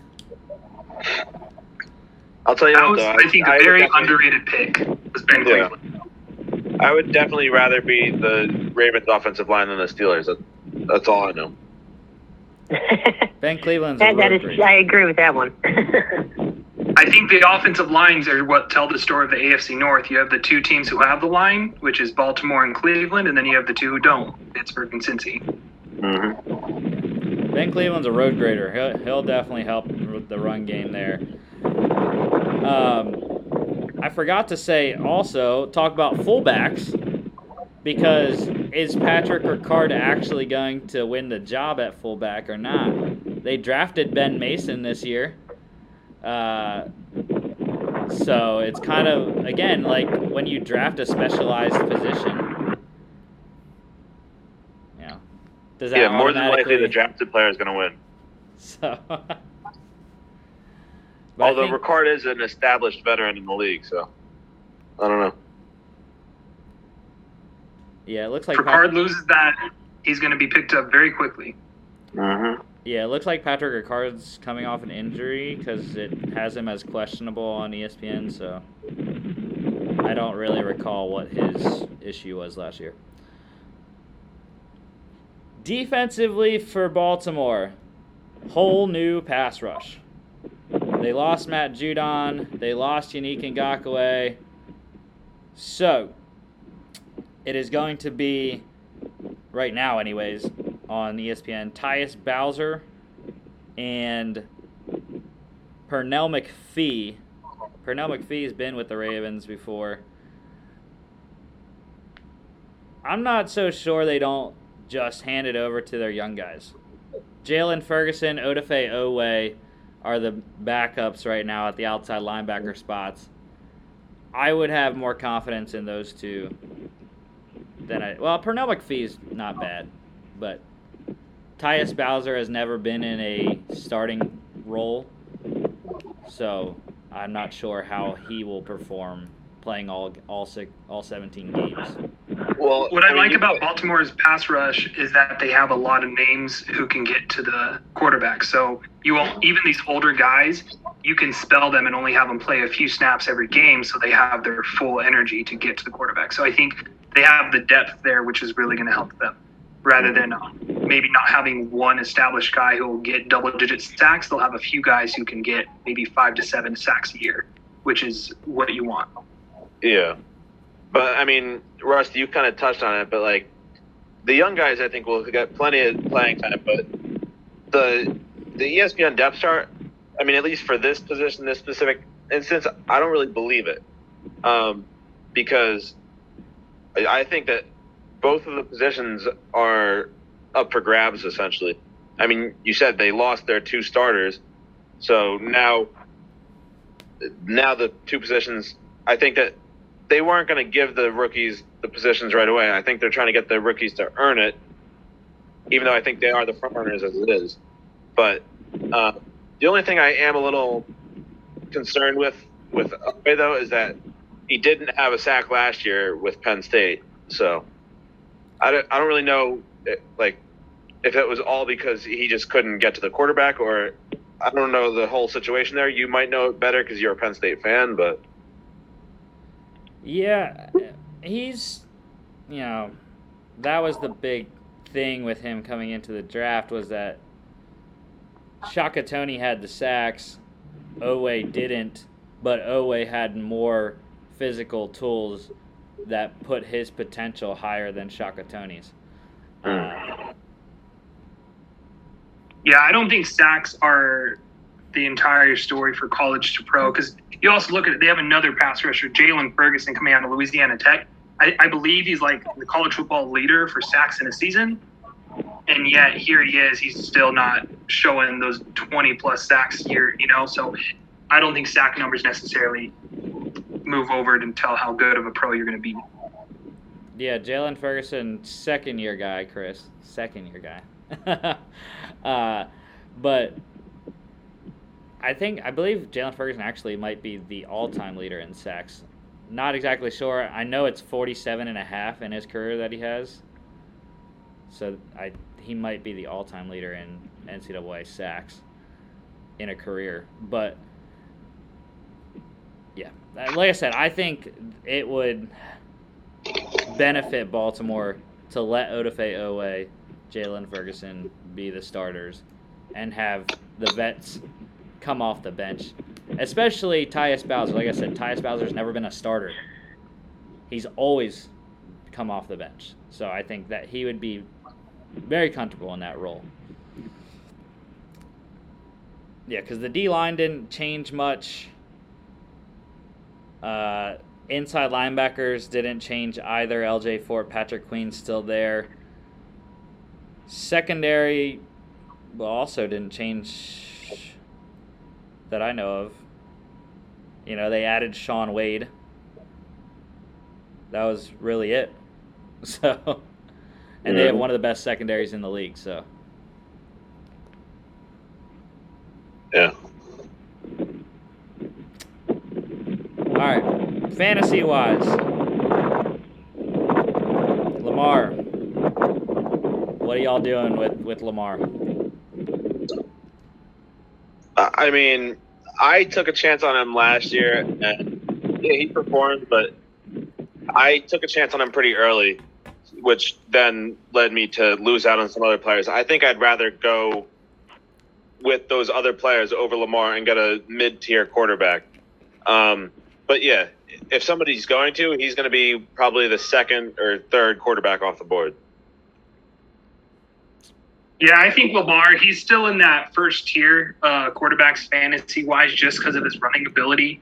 I'll tell you That what, was, though. I think, a very underrated pick was Ben Yeah. Cleveland. I would definitely rather be the Ravens offensive line than the Steelers. That, that's all I know. Ben Cleveland's a that, that road. I agree with that one. I think the offensive lines are what tell the story of the AFC North. You have the two teams who have the line, which is Baltimore and Cleveland, and then you have the two who don't, Pittsburgh and Cincy. hmm Ben Cleveland's a road grader. He'll, he'll definitely help with the run game there. Um, I forgot to say also talk about fullbacks because is Patrick Ricard actually going to win the job at fullback or not? They drafted Ben Mason this year. Uh, so it's kind of again like when you draft a specialized position. Know, does that Yeah, more than likely the drafted player is going to win. so, But Although think- Ricard is an established veteran in the league, so I don't know. yeah, it looks like If Pat- Ricard loses that, he's going to be picked up very quickly. Mm-hmm. yeah, it looks like Patrick Ricard's coming off an injury because it has him as questionable on ESPN. So I don't really recall what his issue was last year. Defensively for Baltimore, whole new pass rush. They lost Matt Judon. They lost Yannick Ngakoue. So, it is going to be, right now, anyways, on ESPN, Tyus Bowser and Pernell McPhee. Pernell McPhee has been with the Ravens before. I'm not so sure they don't just hand it over to their young guys. Jaylon Ferguson, Odafe Oweh are the backups right now at the outside linebacker spots. I would have more confidence in those two than I. Well, Pernell McPhee's not bad, but Tyus Bowser has never been in a starting role, so I'm not sure how he will perform playing all all six, all 17 games. Well, What I, mean, like you- about Baltimore's pass rush is that they have a lot of names who can get to the quarterback. So you will even these older guys, you can spell them and only have them play a few snaps every game, so they have their full energy to get to the quarterback. So I think they have the depth there, which is really going to help them. Rather than uh, maybe not having one established guy who will get double-digit sacks, they'll have a few guys who can get maybe five to seven sacks a year, which is what you want. Yeah. But I mean, Rust, you kind of touched on it, but like the young guys, I think will get plenty of playing time. But the the ESPN depth chart, I mean, at least for this position, this specific instance, I don't really believe it, um, because I think that both of the positions are up for grabs essentially. I mean, you said they lost their two starters, so now now the two positions. I think that they weren't going to give the rookies the positions right away. I think they're trying to get the rookies to earn it, even though I think they are the front runners as it is. But uh, the only thing I am a little concerned with with Oweh, though is that he didn't have a sack last year with Penn State, so I don't, I don't really know like if it was all because he just couldn't get to the quarterback or I don't know the whole situation there. You might know it better because you're a Penn State fan, but yeah, he's you know that was the big thing with him coming into the draft was that Shaka Toney had the sacks, Oweh didn't, but Oweh had more physical tools that put his potential higher than Shaka Toney's. Uh, Yeah, I don't think sacks are the entire story for college to pro because you also look at it, they have another pass rusher, Jaylon Ferguson, coming out of Louisiana Tech. I, I believe he's like the college football leader for sacks in a season. And yet here he is, he's still not showing those 20 plus sacks here, you know? So I don't think sack numbers necessarily move over to tell how good of a pro you're going to be. Yeah, Jaylon Ferguson, second year guy, Chris. Second year guy. uh, but I think, I believe Jaylon Ferguson actually might be the all time leader in sacks. Not exactly sure. I know it's 47 and a half in his career that he has. So I he might be the all time leader in NCAA sacks in a career. But yeah, uh, like I said, I think it would benefit Baltimore to let Odafe Oweh, Jaylon Ferguson be the starters, and have the vets come off the bench. Especially Tyus Bowser. Like I said, Tyus Bowser's never been a starter. He's always come off the bench. So I think that he would be very comfortable in that role. Yeah, because the D line didn't change much. Uh, inside linebackers didn't change either. LJ Fort, Patrick Queen's still there. Secondary also didn't change that I know of. You know, they added Shaun Wade. That was really it. So, and they have one of the best secondaries in the league. So, yeah. all right, fantasy wise, Lamar. What are y'all doing with with Lamar? I I mean, I took a chance on him last year, and yeah, he performed, but I took a chance on him pretty early, which then led me to lose out on some other players. I think I'd rather go with those other players over Lamar and get a mid-tier quarterback. Um, but yeah, if somebody's going to, he's going to be probably the second or third quarterback off the board. Yeah, I think Lamar, he's still in that first tier uh, quarterbacks fantasy wise just because of his running ability.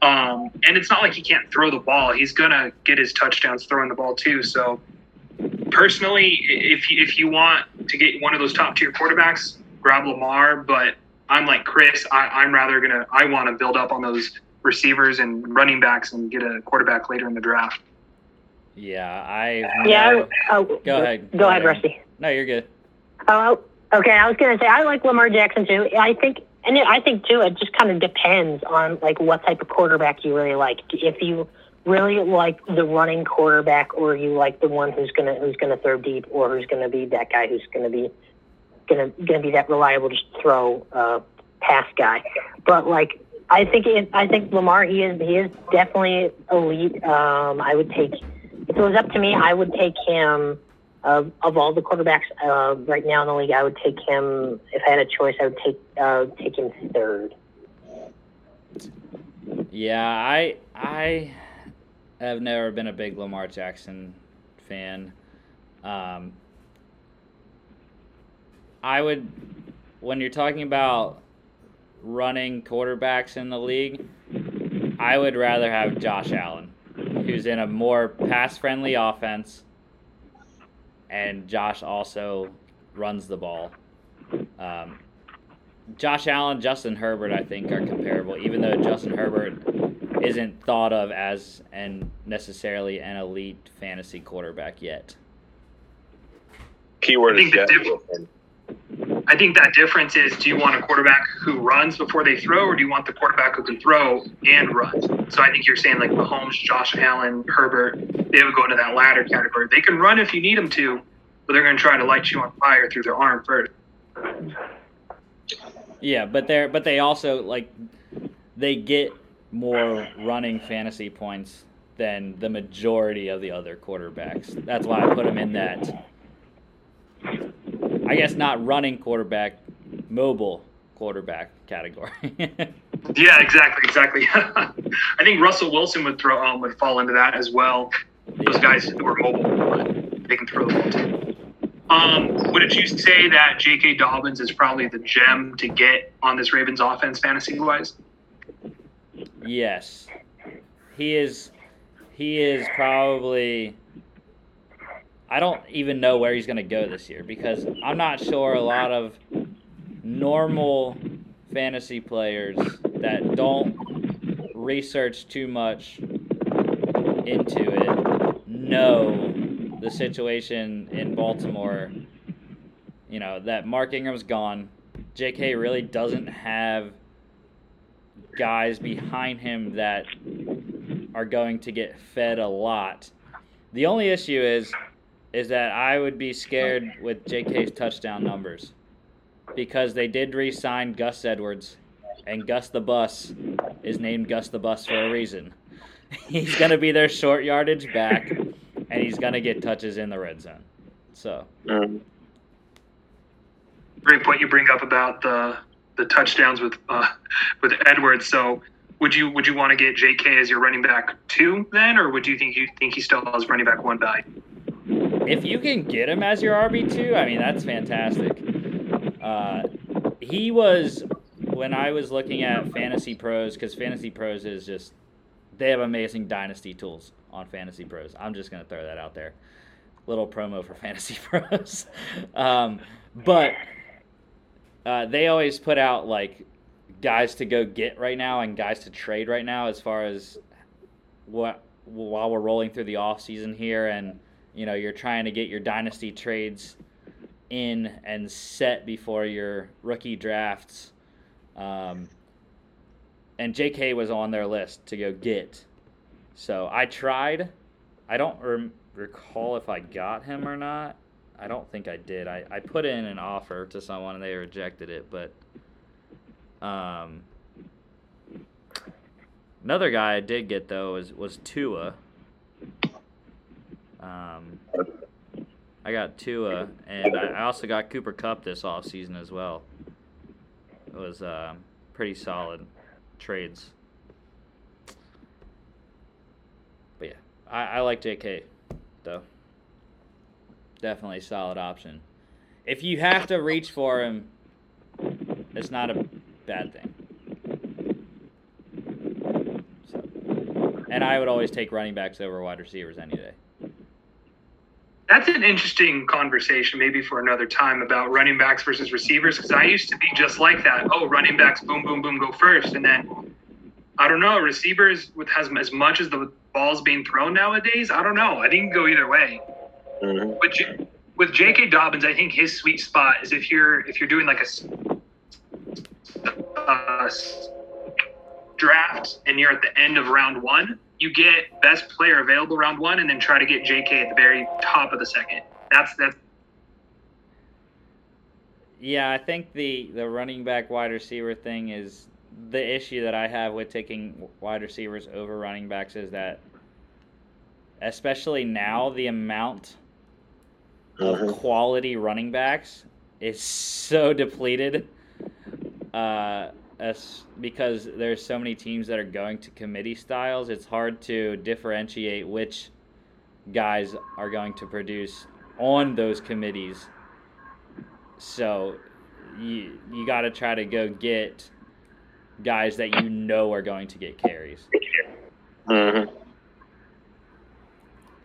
Um, and it's not like he can't throw the ball. He's going to get his touchdowns throwing the ball too. So, personally, if you, if you want to get one of those top tier quarterbacks, grab Lamar. But I'm like Chris, I, I'm rather going to, I want to build up on those receivers and running backs and get a quarterback later in the draft. Yeah, I. Yeah. know- I- oh, Go ahead. Go ahead, Rusty. No, you're good. Oh, okay. I was gonna say I like Lamar Jackson too. I think, and I think too, it just kind of depends on like what type of quarterback you really like. If you really like the running quarterback, or you like the one who's gonna who's gonna throw deep, or who's gonna be that guy who's gonna be gonna gonna be that reliable just throw uh, pass guy. But like. I think it, I think Lamar he is he is definitely elite. Um, I would take if it was up to me, I would take him of of all the quarterbacks uh, right now in the league, I would take him. If I had a choice, I would take uh, take him third. Yeah, I I have never been a big Lamar Jackson fan. Um, I would, when you're talking about running quarterbacks in the league, I would rather have Josh Allen, who's in a more pass-friendly offense, and Josh also runs the ball. Um, Josh Allen, Justin Herbert, I think are comparable, even though Justin Herbert isn't thought of as and necessarily an elite fantasy quarterback yet. Keyword is the yet. I think that difference is do you want a quarterback who runs before they throw, or do you want the quarterback who can throw and run? So I think you're saying like Mahomes, Josh Allen, Herbert, they would go into that latter category. They can run if you need them to, but they're going to try to light you on fire through their arm first. Yeah, but they're but they also like they get more running fantasy points than the majority of the other quarterbacks. That's why I put them in that. I guess not running quarterback, mobile quarterback category. Yeah, exactly, exactly. I think Russell Wilson would throw um, would fall into that as well. Those Yeah. guys who are mobile, they can throw the ball too. Um, would you say that J.K. Dobbins is probably the gem to get on this Ravens offense, fantasy wise? Yes, he is. He is probably. I don't even know where he's going to go this year because I'm not sure a lot of normal fantasy players that don't research too much into it know the situation in Baltimore. You know that Mark Ingram's gone. J.K. really doesn't have guys behind him that are going to get fed a lot. The only issue is is that I would be scared with JK's touchdown numbers because they did re-sign Gus Edwards and Gus the Bus is named Gus the Bus for a reason. He's going to be their short yardage back and he's going to get touches in the red zone. So, Mhm. Great point you bring up about the the touchdowns with uh, with Edwards. So would you would you want to get J.K. as your running back two then, or would you think you think he still has running back one value? If you can get him as your RB2, I mean, that's fantastic. Uh, he was, when I was looking at Fantasy Pros, because Fantasy Pros is just, they have amazing dynasty tools on Fantasy Pros. I'm just going to throw that out there. Little promo for Fantasy Pros. um, but uh, they always put out, like, guys to go get right now and guys to trade right now as far as what while we're rolling through the off season here and you know you're trying to get your dynasty trades in and set before your rookie drafts. Um, and jk was on their list to go get. So i tried. I don't rem- recall if i got him or not. I don't think i did. I, I put in an offer to someone and they rejected it but um, another guy i did get though was, was tua um, I got Tua, and I also got Cooper Kupp this offseason as well. It was uh, pretty solid trades. But yeah, I, I like JK, though. Definitely solid option. If you have to reach for him, it's not a bad thing. And I would always take running backs over wide receivers any day. That's an interesting conversation, maybe for another time, about running backs versus receivers. Because I used to be just like that. Oh, running backs, boom, boom, boom, go first, and then I don't know. Receivers with as as much as the ball's being thrown nowadays, I don't know. I didn't go either way. Mhm. With J- with J.K. Dobbins, I think his sweet spot is if you're if you're doing like a uh, draft and you're at the end of round one, you get best player available round one, and then try to get J.K. at the very top of the second. That's that's Yeah, I think the the running back wide receiver thing is the issue that I have with taking wide receivers over running backs is that especially now the amount of Mhm. quality running backs is so depleted uh as because there's so many teams that are going to committee styles it's hard to differentiate which guys are going to produce on those committees so you you got to try to go get guys that you know are going to get carries. Mhm.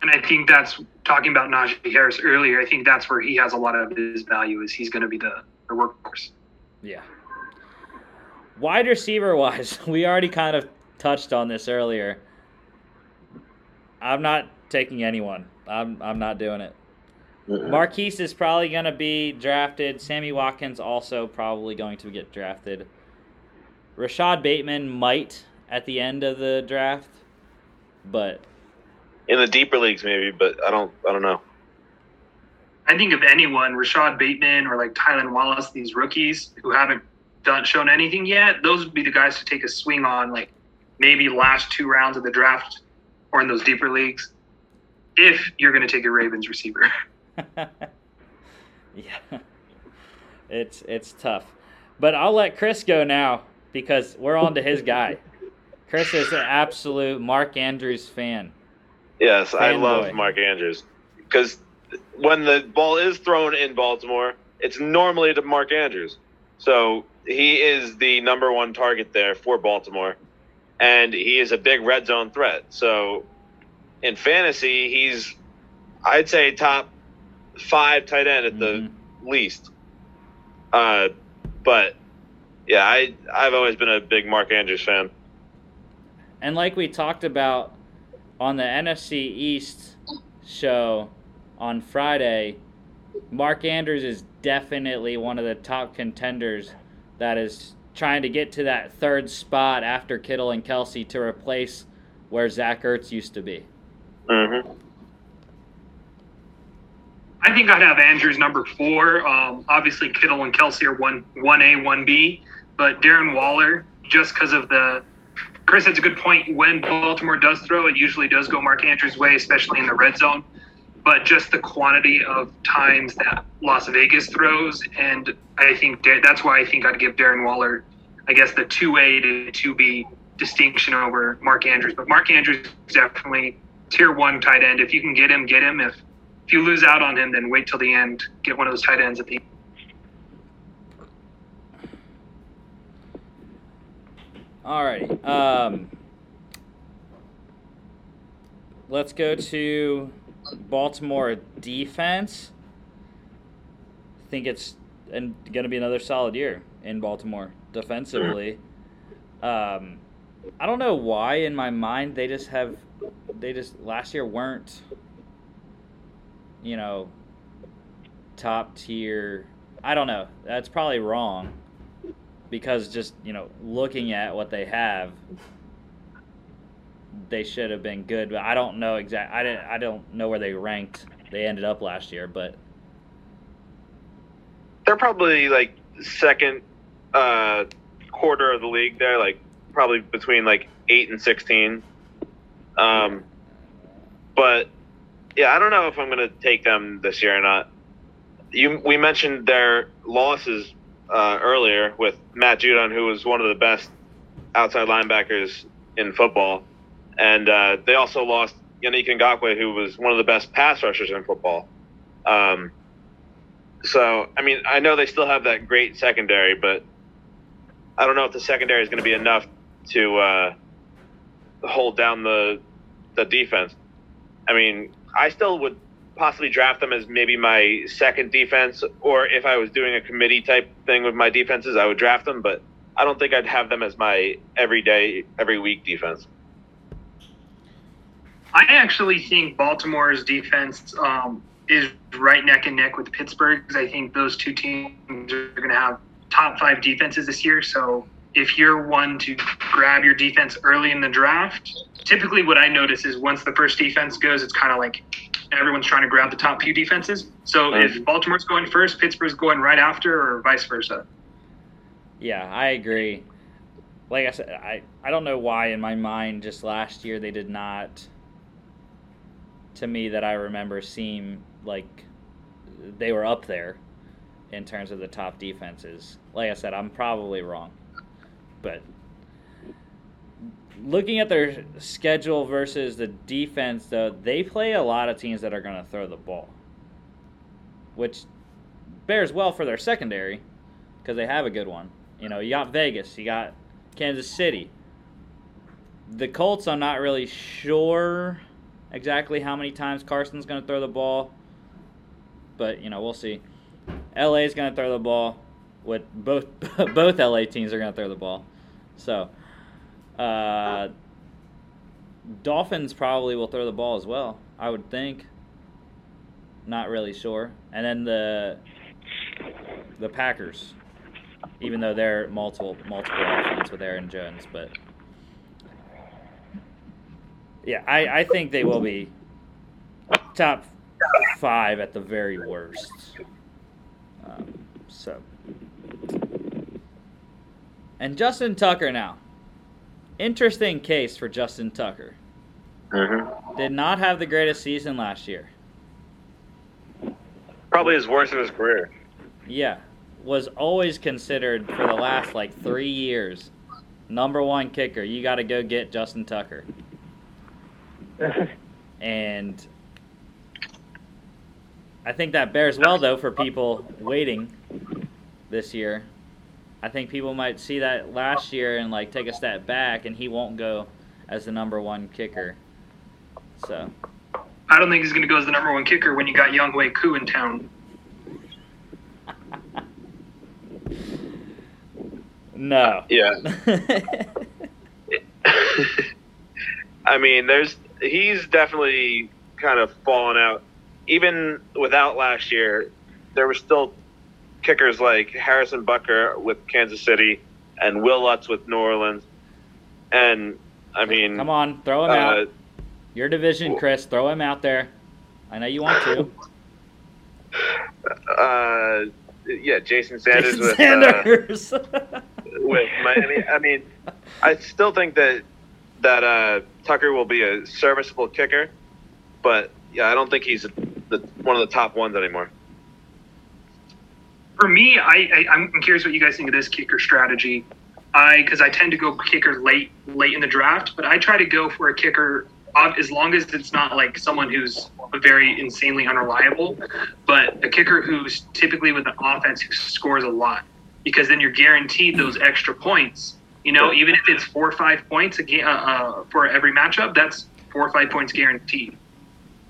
and I think that's talking about Najee Harris earlier, I think that's where he has a lot of his value. Is he's going to be the, the workhorse. Yeah. Wide receiver wise, we already kind of touched on this earlier. I'm not taking anyone. I'm I'm not doing it. Marquise is probably going to be drafted. Sammy Watkins also probably going to get drafted. Rashod Bateman might at the end of the draft, but in the deeper leagues maybe, but I don't I don't know. I think of anyone, Rashod Bateman or like Tylan Wallace, these rookies who haven't done shown anything yet, those would be the guys to take a swing on, like maybe last two rounds of the draft or in those deeper leagues, if you're going to take a Ravens receiver. yeah, it's it's tough, but I'll let Chris go now because we're on to his guy. Chris is an absolute Mark Andrews fan. Yes, I Fanboy. love Mark Andrews because when the ball is thrown in Baltimore, it's normally to Mark Andrews. So he is the number one target there for Baltimore, and he is a big red zone threat. So in fantasy, he's I'd say top five tight end at the Mhm. least. Uh, but yeah, I I've always been a big Mark Andrews fan. And like we talked about on the NFC East show on Friday, Mark Andrews is definitely one of the top contenders that is trying to get to that third spot after Kittle and Kelce to replace where Zach Ertz used to be. Mm-hmm. I think I'd have Andrews number four. Um, obviously, Kittle and Kelce are one one A, one B, but Darren Waller, just because of the Chris, that's a good point. When Baltimore does throw, it usually does go Mark Andrews' way, especially in the red zone. But just the quantity of times that Las Vegas throws, and I think that's why I think I'd give Darren Waller, I guess, the two A to two B distinction over Mark Andrews. But Mark Andrews is definitely tier one tight end. If you can get him, get him. If if you lose out on him, then wait till the end. Get one of those tight ends at the Alrighty. Um, let's go to Baltimore defense. I think it's and going to be another solid year in Baltimore defensively. Um, I don't know why in my mind they just have they just last year weren't you know top tier. I don't know. That's probably wrong because just you know looking at what they have they should have been good but i don't know exact i didn't i don't know where they ranked they ended up last year but they're probably like second uh, quarter of the league there, like probably between like eight and sixteen. Um, but yeah, I don't know if I'm to take them this year or not. You we mentioned their losses uh, earlier with Matt Judon, who was one of the best outside linebackers in football, and uh, they also lost Yannick Ngakoue, who was one of the best pass rushers in football. Um, so, I mean, I know they still have that great secondary, but I don't know if the secondary is going to be enough to uh, hold down the the defense. I mean, I still would possibly draft them as maybe my second defense, or if I was doing a committee type thing with my defenses, I would draft them. But I don't think I'd have them as my everyday, every week defense. I actually think Baltimore's defense um, is right neck and neck with Pittsburgh's. I think those two teams are going to have top five defenses this year. So if you're one to grab your defense early in the draft, typically what I notice is once the first defense goes, it's kind of like everyone's trying to grab the top few defenses. So if Baltimore's going first, Pittsburgh's going right after, or vice versa. yeah i agree like i said i i don't know why in my mind just last year they did not to me that i remember seem like they were up there in terms of the top defenses. Like i said i'm probably wrong but looking at their schedule versus the defense though they play a lot of teams that are going to throw the ball which bears well for their secondary because they have a good one. You know you got vegas you got kansas city. The colts i'm not really sure exactly how many times Carson's going to throw the ball, but you know we'll see. LA is going to throw the ball. With both both LA teams are going to throw the ball, so uh, Dolphins probably will throw the ball as well. I would think. Not really sure. And then the the Packers, even though they're multiple multiple offense with Aaron Jones, but yeah, I, I think they will be top five at the very worst. Um, so, and Justin Tucker now. Interesting case for Justin Tucker. Mm-hmm. Did not have the greatest season last year. Probably his worst of his career. Yeah, was always considered for the last like three years number one kicker. You got to go get Justin Tucker. and I think that bears well though for people waiting this year. I think people might see that last year and like take a step back, and he won't go as the number one kicker. So I don't think he's going to go as the number one kicker when you got Younghoe Koo in town. no. Yeah. I mean, there's he's definitely kind of fallen out. Even without last year, there were still kickers like Harrison Butker with Kansas City and Wil Lutz with New Orleans. And I mean, Come on, throw him uh, out. Your division, Chris. Throw him out there. I know you want to. uh, yeah, Jason Sanders Jason with uh, Sanders. with Miami. I mean, I still think that that uh, Tucker will be a serviceable kicker, but yeah, I don't think he's the, one of the top ones anymore. For me, I, I I'm curious what you guys think of this kicker strategy. I because I tend to go kicker late late in the draft, but I try to go for a kicker as long as it's not like someone who's very insanely unreliable, but a kicker who's typically with an offense who scores a lot, because then you're guaranteed those extra points. You know, even if it's four or five points a game uh, uh, for every matchup, that's four or five points guaranteed.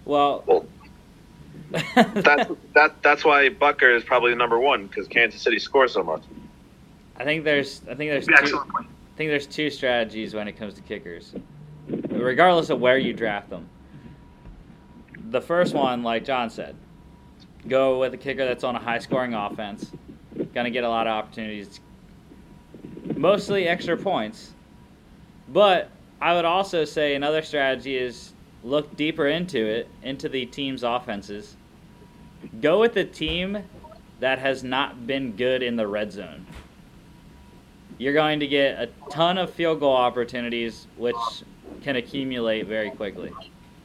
well, Well, that's that that's why Butker is probably number one because Kansas City scores so much. I think there's I think there's two, I think there's two strategies when it comes to kickers, regardless of where you draft them. The first one, like John said, go with a kicker that's on a high scoring offense, gonna get a lot of opportunities, mostly extra points. But I would also say another strategy is look deeper into it, into the team's offenses. Go with the team that has not been good in the red zone you're going to get a ton of field goal opportunities, which can accumulate very quickly,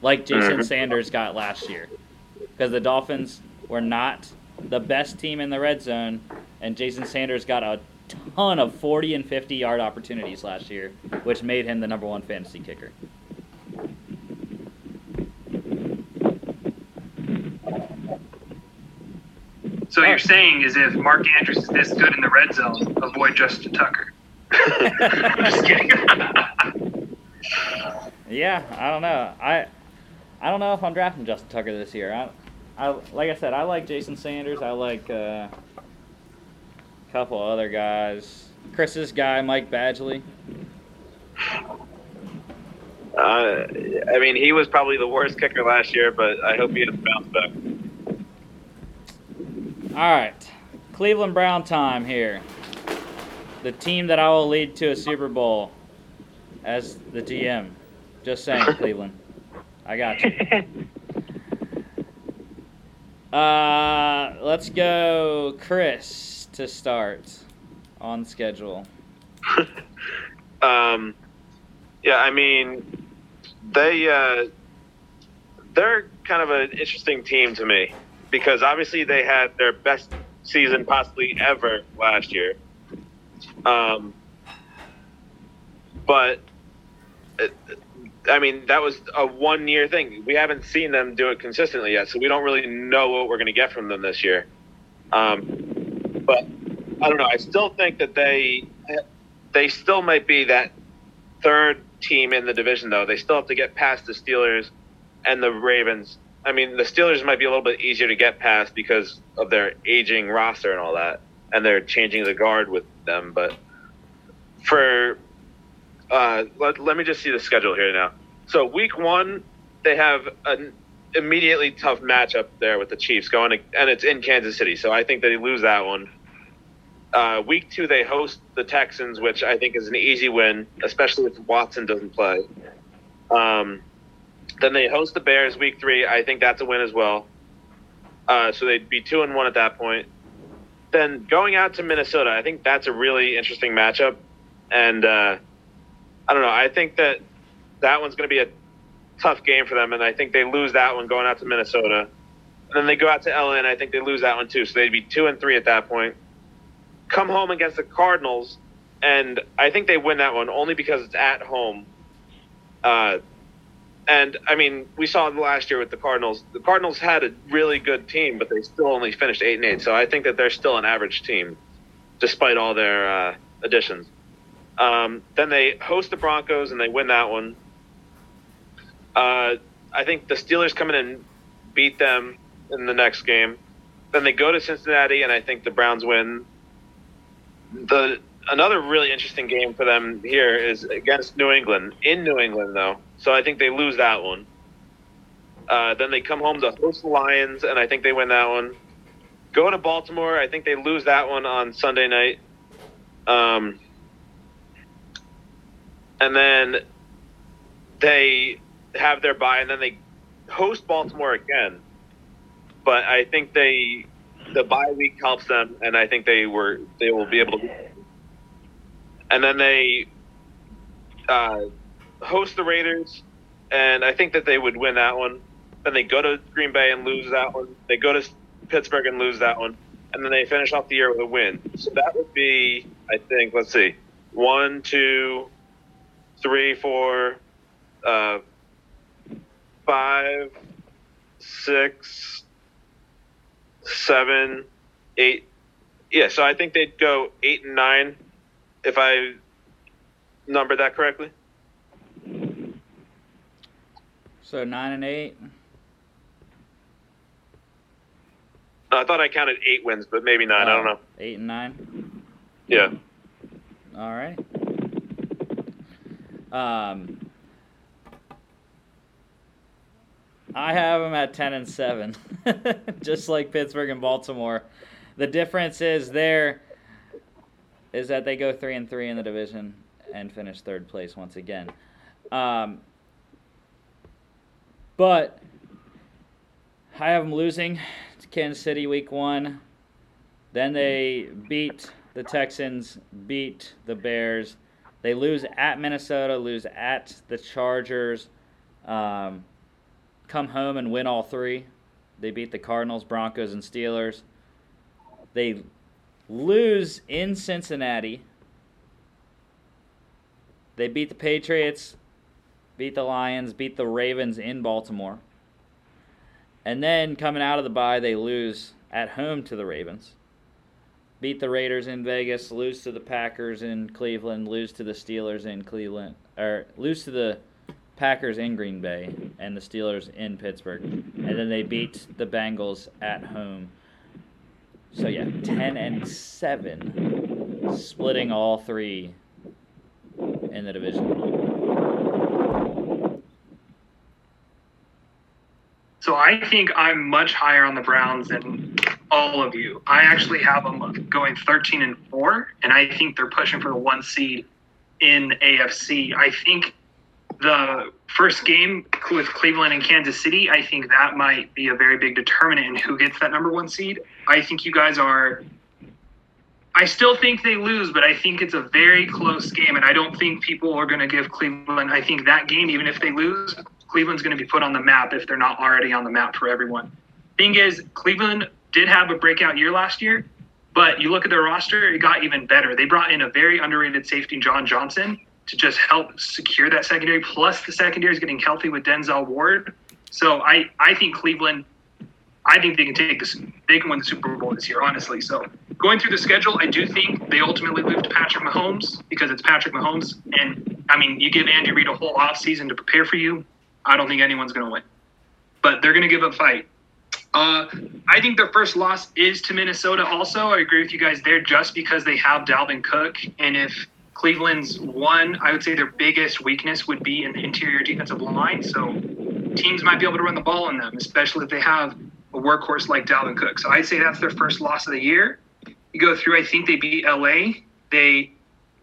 like Jason Mhm. Sanders got last year, because the Dolphins were not the best team in the red zone, and Jason Sanders got a ton of 40 and 50 yard opportunities last year, which made him the number one fantasy kicker. So you're saying is if Mark Andrews is this good in the red zone, avoid Justin Tucker. I'm just kidding. Yeah, I don't know. I I don't know if I'm drafting Justin Tucker this year. I, I like I said, I like Jason Sanders. I like uh, a couple other guys. Chris's guy, Mike Badgley. Uh, I mean, he was probably the worst kicker last year, but I hope he has bounced back. All right, Cleveland Brown time here. The team that I will lead to a Super Bowl as the GM. Just saying, Cleveland. I got you. Uh, let's go, Chris, to start on schedule. um, yeah, I mean, they uh, they're kind of an interesting team to me because obviously they had their best season possibly ever last year. Um, but I mean, that was a one year thing. We haven't seen them do it consistently yet, so we don't really know what we're going to get from them this year. Um, but I don't know. I still think that they they still might be that third team in the division, though. They still have to get past the Steelers and the Ravens. I mean, the Steelers might be a little bit easier to get past because of their aging roster and all that, and they're changing the guard with them. But for uh, let, let me just see the schedule here now. So week one, they have an immediately tough matchup there with the Chiefs going, to, and it's in Kansas City. So I think they lose that one. Uh, week two, they host the Texans, which I think is an easy win, especially if Watson doesn't play. Um, then they host the Bears week three. I think that's a win as well. Uh, so they'd be two and one at that point. Then going out to Minnesota, I think that's a really interesting matchup, and uh, I don't know. I think that that one's going to be a tough game for them, and I think they lose that one going out to Minnesota. And then they go out to LA, and I think they lose that one too. So they'd be two and three at that point. Come home against the Cardinals, and I think they win that one only because it's at home. Uh, and I mean, we saw last year with the Cardinals. The Cardinals had a really good team, but they still only finished eight and eight. So I think that they're still an average team, despite all their uh, additions. Um, then they host the Broncos and they win that one. Uh, I think the Steelers come in and beat them in the next game. Then they go to Cincinnati and I think the Browns win. The another really interesting game for them here is against New England in New England though, so I think they lose that one. Uh, then they come home to host the Lions and I think they win that one. Go to Baltimore, I think they lose that one on Sunday night. Um, and then they have their bye, and then they host Baltimore again. But I think they the bye week helps them, and I think they were they will be able to. And then they uh, host the Raiders, and I think that they would win that one. Then they go to Green Bay and lose that one. They go to Pittsburgh and lose that one, and then they finish off the year with a win. So that would be, I think, let's see, one, two, three, four, uh, five, six, seven, eight. Yeah, so I think they'd go eight and nine if I numbered that correctly. So nine and eight. I thought I counted eight wins, but maybe nine. I don't know. Eight and nine. Yeah. All right. Um, I have them at ten and seven, just like Pittsburgh and Baltimore. The difference is there is that they go three and three in the division and finish third place once again. Um, but I have them losing to Kansas City week one. Then they beat the Texans, beat the Bears. They lose at Minnesota, lose at the Chargers, um, come home and win all three. They beat the Cardinals, Broncos, and Steelers. They lose in Cincinnati. They beat the Patriots, beat the Lions, beat the Ravens in Baltimore. And then coming out of the bye, they lose at home to the Ravens. Beat the Raiders in Vegas, lose to the Packers in Cleveland, lose to the Steelers in Cleveland, or lose to the Packers in Green Bay and the Steelers in Pittsburgh. And then they beat the Bengals at home. So yeah, 10 and 7 splitting all three in the division. So I think I'm much higher on the Browns than all of you. I actually have them going 13 and 4, and I think they're pushing for the one seed in AFC. I think the first game with Cleveland and Kansas City, I think that might be a very big determinant in who gets that number one seed. I think you guys are. I still think they lose, but I think it's a very close game, and I don't think people are going to give Cleveland. I think that game, even if they lose, Cleveland's going to be put on the map if they're not already on the map for everyone. Thing is, Cleveland did have a breakout year last year, but you look at their roster, it got even better. They brought in a very underrated safety, John Johnson, to just help secure that secondary. Plus, the secondary is getting healthy with Denzel Ward. So I, I think Cleveland, I think they can take this. They can win the Super Bowl this year, honestly. So going through the schedule, I do think they ultimately lose to Patrick Mahomes because it's Patrick Mahomes. And I mean, you give Andy Reid a whole offseason to prepare for you. I don't think anyone's going to win. but they're going to give a fight. Uh, I think their first loss is to Minnesota. Also, I agree with you guys there, just because they have Dalvin Cook, and if Cleveland's one, I would say their biggest weakness would be in the interior defensive line. So teams might be able to run the ball on them, especially if they have a workhorse like Dalvin Cook. So I'd say that's their first loss of the year. You go through, I think they beat LA. They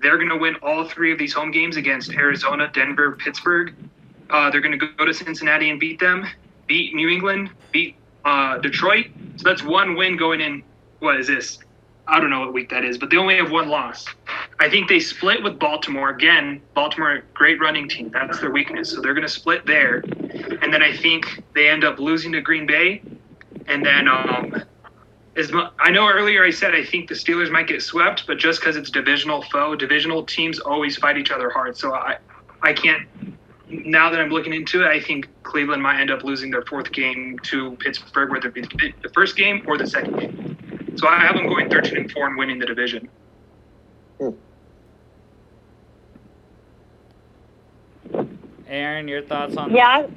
they're going to win all three of these home games against Arizona, Denver, Pittsburgh. Uh, they're going to go to Cincinnati and beat them, beat New England, beat uh, Detroit. So that's one win going in. What is this? I don't know what week that is, but they only have one loss. I think they split with Baltimore again. Baltimore, great running team. That's their weakness. So they're going to split there, and then I think they end up losing to Green Bay, and then um, as I know earlier I said I think the Steelers might get swept, but just because it's divisional foe, divisional teams always fight each other hard. So I, I can't. Now that I'm looking into it, I think Cleveland might end up losing their fourth game to Pittsburgh, whether it be the first game or the second game. So I have them going 13 and four and winning the division. Aaron, your thoughts on Yeah, I-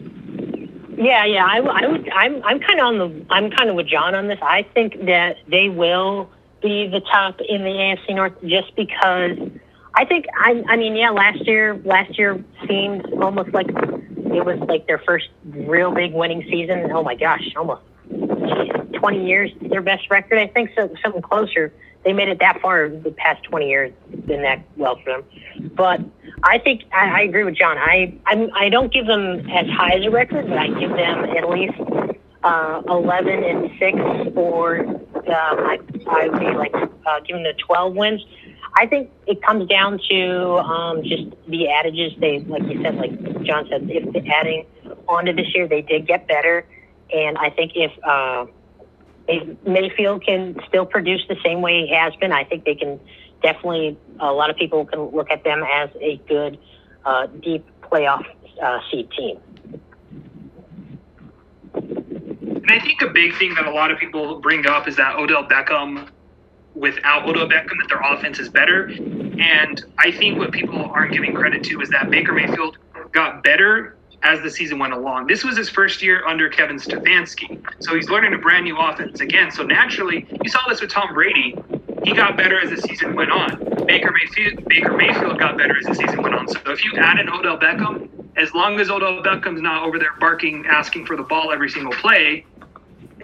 yeah, yeah. I, I would. I'm. I'm kind of on the. I'm kind of with John on this. I think that they will be the top in the AFC North just because. I think. I. I mean, yeah. Last year. Last year seemed almost like it was like their first real big winning season. Oh my gosh, almost 20 years their best record. I think so, something closer. They made it that far the past 20 years. It's been that well for them. But I think I, I agree with John. I I'm, I don't give them as high as a record, but I give them at least uh, 11 and six, or um, I I would be like uh, giving them 12 wins. I think it comes down to um, just the adages. They, like you said, like John said, if adding onto this year, they did get better, and I think if uh, Mayfield can still produce the same way he has been, I think they can definitely. A lot of people can look at them as a good, uh, deep playoff uh, seed team. And I think a big thing that a lot of people bring up is that Odell Beckham, without Odell Beckham, that their offense is better. And I think what people aren't giving credit to is that Baker Mayfield got better as the season went along. This was his first year under Kevin Stefanski. So he's learning a brand new offense again. So naturally, you saw this with Tom Brady. He got better as the season went on. Baker Mayfield, Baker Mayfield got better as the season went on. So if you add in Odell Beckham, as long as Odell Beckham's not over there barking, asking for the ball every single play,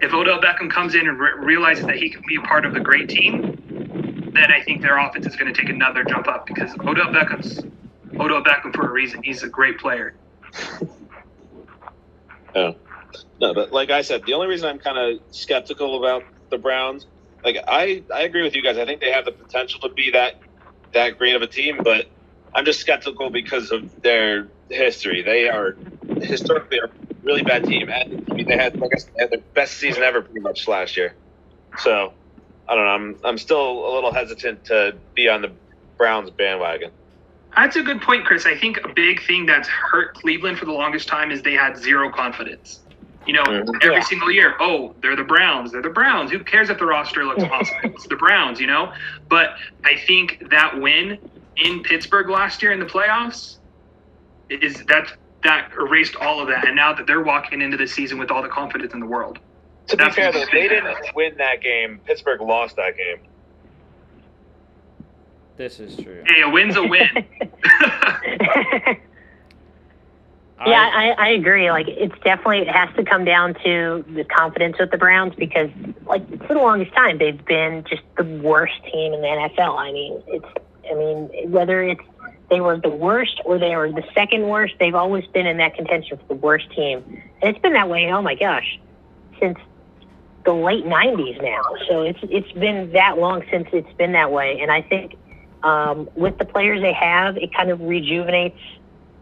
if Odell Beckham comes in and re- realizes that he can be a part of the great team, then I think their offense is going to take another jump up because Odell Beckham's Odell Beckham for a reason. He's a great player. Yeah. Oh. No, but like I said, the only reason I'm kind of skeptical about the Browns, like I, I agree with you guys. I think they have the potential to be that that great of a team, but I'm just skeptical because of their history. They are historically a really bad team, and I mean, they had, like I said, they had their best season ever pretty much last year. So I don't know. I'm I'm still a little hesitant to be on the Browns bandwagon. That's a good point, Chris. I think a big thing that's hurt Cleveland for the longest time is they had zero confidence. You know, Mhm. every Yeah. single year, oh, they're the Browns. They're the Browns. Who cares if the roster looks awesome? It's the Browns, you know? But I think that win in Pittsburgh last year in the playoffs is that that erased all of that. And now that they're walking into the season with all the confidence in the world. To be fair, though, they didn't win that game. Pittsburgh lost that game. This is true. Hey, a win's a win. Yeah, I, I agree. Like, it's definitely it has to come down to the confidence with the Browns because, like, for the longest time they've been just the worst team in the NFL. I mean, it's, I mean, whether it's they were the worst or they were the second worst, they've always been in that contention for the worst team, and it's been that way. Oh my gosh, since the late '90s now. So it's it's been that long since it's been that way, and I think um, with the players they have, it kind of rejuvenates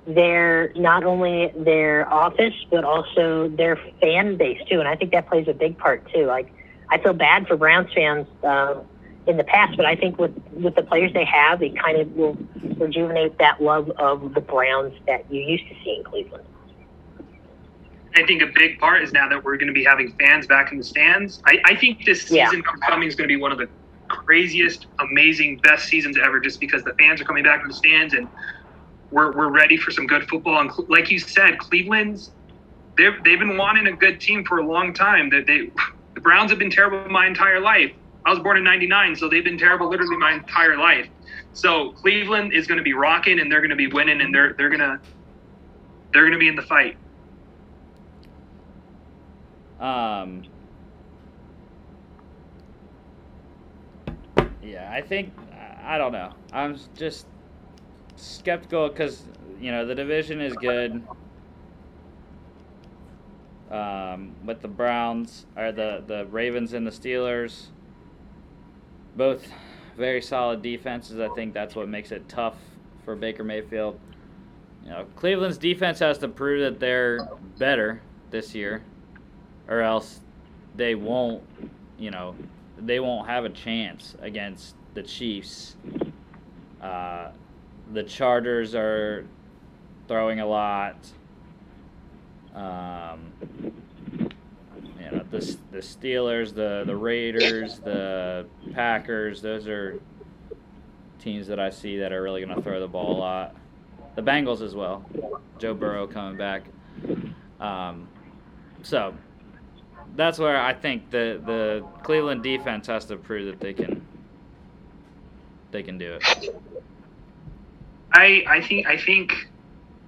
their not only their office but also their fan base too, and I think that plays a big part too. Like I feel bad for Browns fans um, in the past, but I think with with the players they have, it kind of will rejuvenate that love of the Browns that you used to see in Cleveland. I think a big part is now that we're going to be having fans back in the stands. I, I think this Yeah. season coming is going to be one of the craziest, amazing, best seasons ever just because the fans are coming back in the stands and we're, we're ready for some good football. And like you said, Cleveland's they've they've been wanting a good team for a long time. That they, the Browns have been terrible my entire life. I was born in '99, so they've been terrible literally my entire life. So Cleveland is going to be rocking, and they're going to be winning, and they're they're gonna they're gonna be in the fight. Um. Yeah, I think I don't know. I'm just skeptical because you know the division is good. Um, with the Browns or the the Ravens and the Steelers, both very solid defenses. I think that's what makes it tough for Baker Mayfield. You know, Cleveland's defense has to prove that they're better this year, or else they won't. You know, they won't have a chance against the Chiefs. Uh, the Chargers are throwing a lot. Um, you know, the the Steelers, the the Raiders, the Packers. Those are teams that I see that are really going to throw the ball a lot. The Bengals as well. Joe Burrow coming back. Um, so that's where I think the the Cleveland defense has to prove that they can they can do it. I I think I think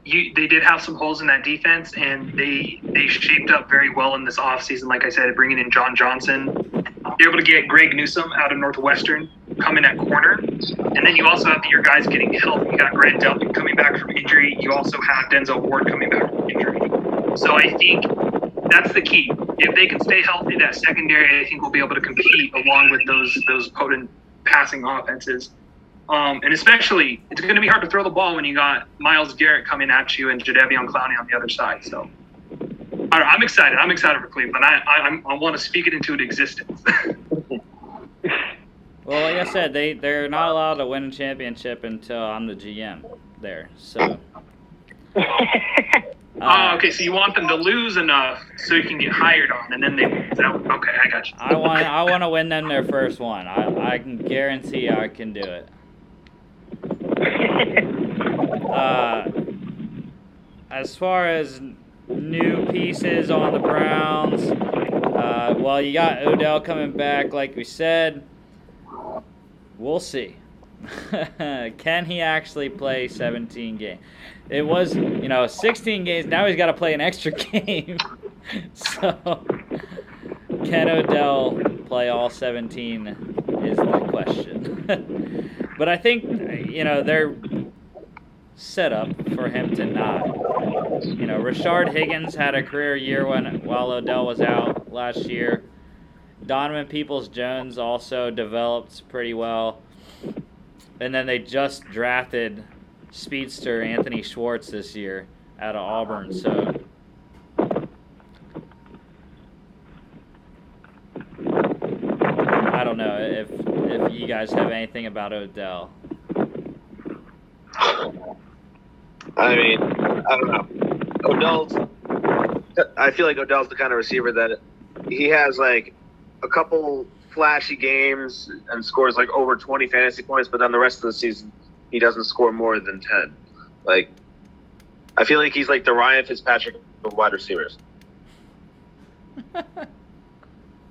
you they did have some holes in that defense, and they they shaped up very well in this offseason. Like I said, bringing in John Johnson, you're able to get Greg Newsome out of Northwestern coming at corner, and then you also have your guys getting help. You got Grant Delpit coming back from injury. You also have Denzel Ward coming back from injury. So I think that's the key. If they can stay healthy, that secondary, I think, will be able to compete along with those those potent passing offenses. Um, and especially, it's going to be hard to throw the ball when you got Myles Garrett coming at you and Jadeveon Clowney on the other side. So I I'm excited. I'm excited for Cleveland. I, I, I'm- I want to speak it into existence. Well, like I said, they they're not allowed to win a championship until I'm the GM there. So. oh, uh, okay. So you want them to lose enough so you can get hired on, and then they. That, okay, I got you. I want I want to win them their first one. I I can guarantee I can do it. Uh, as far as new pieces on the Browns, uh, well, you got Odell coming back, like we said. We'll see. Can he actually play 17 games? It was, you know, 16 games. Now he's got to play an extra game. so, can Odell play all 17 is the question. but I think, you know, they're set up for him to not. You know, Rashard Higgins had a career year when while Odell was out last year. Donovan Peoples Jones also developed pretty well. And then they just drafted speedster Anthony Schwartz this year out of Auburn. So I don't know if if you guys have anything about Odell. I mean, I don't know. Odell's. I feel like Odell's the kind of receiver that he has like a couple flashy games and scores like over 20 fantasy points, but then the rest of the season he doesn't score more than 10. Like, I feel like he's like the Ryan Fitzpatrick of wide receivers.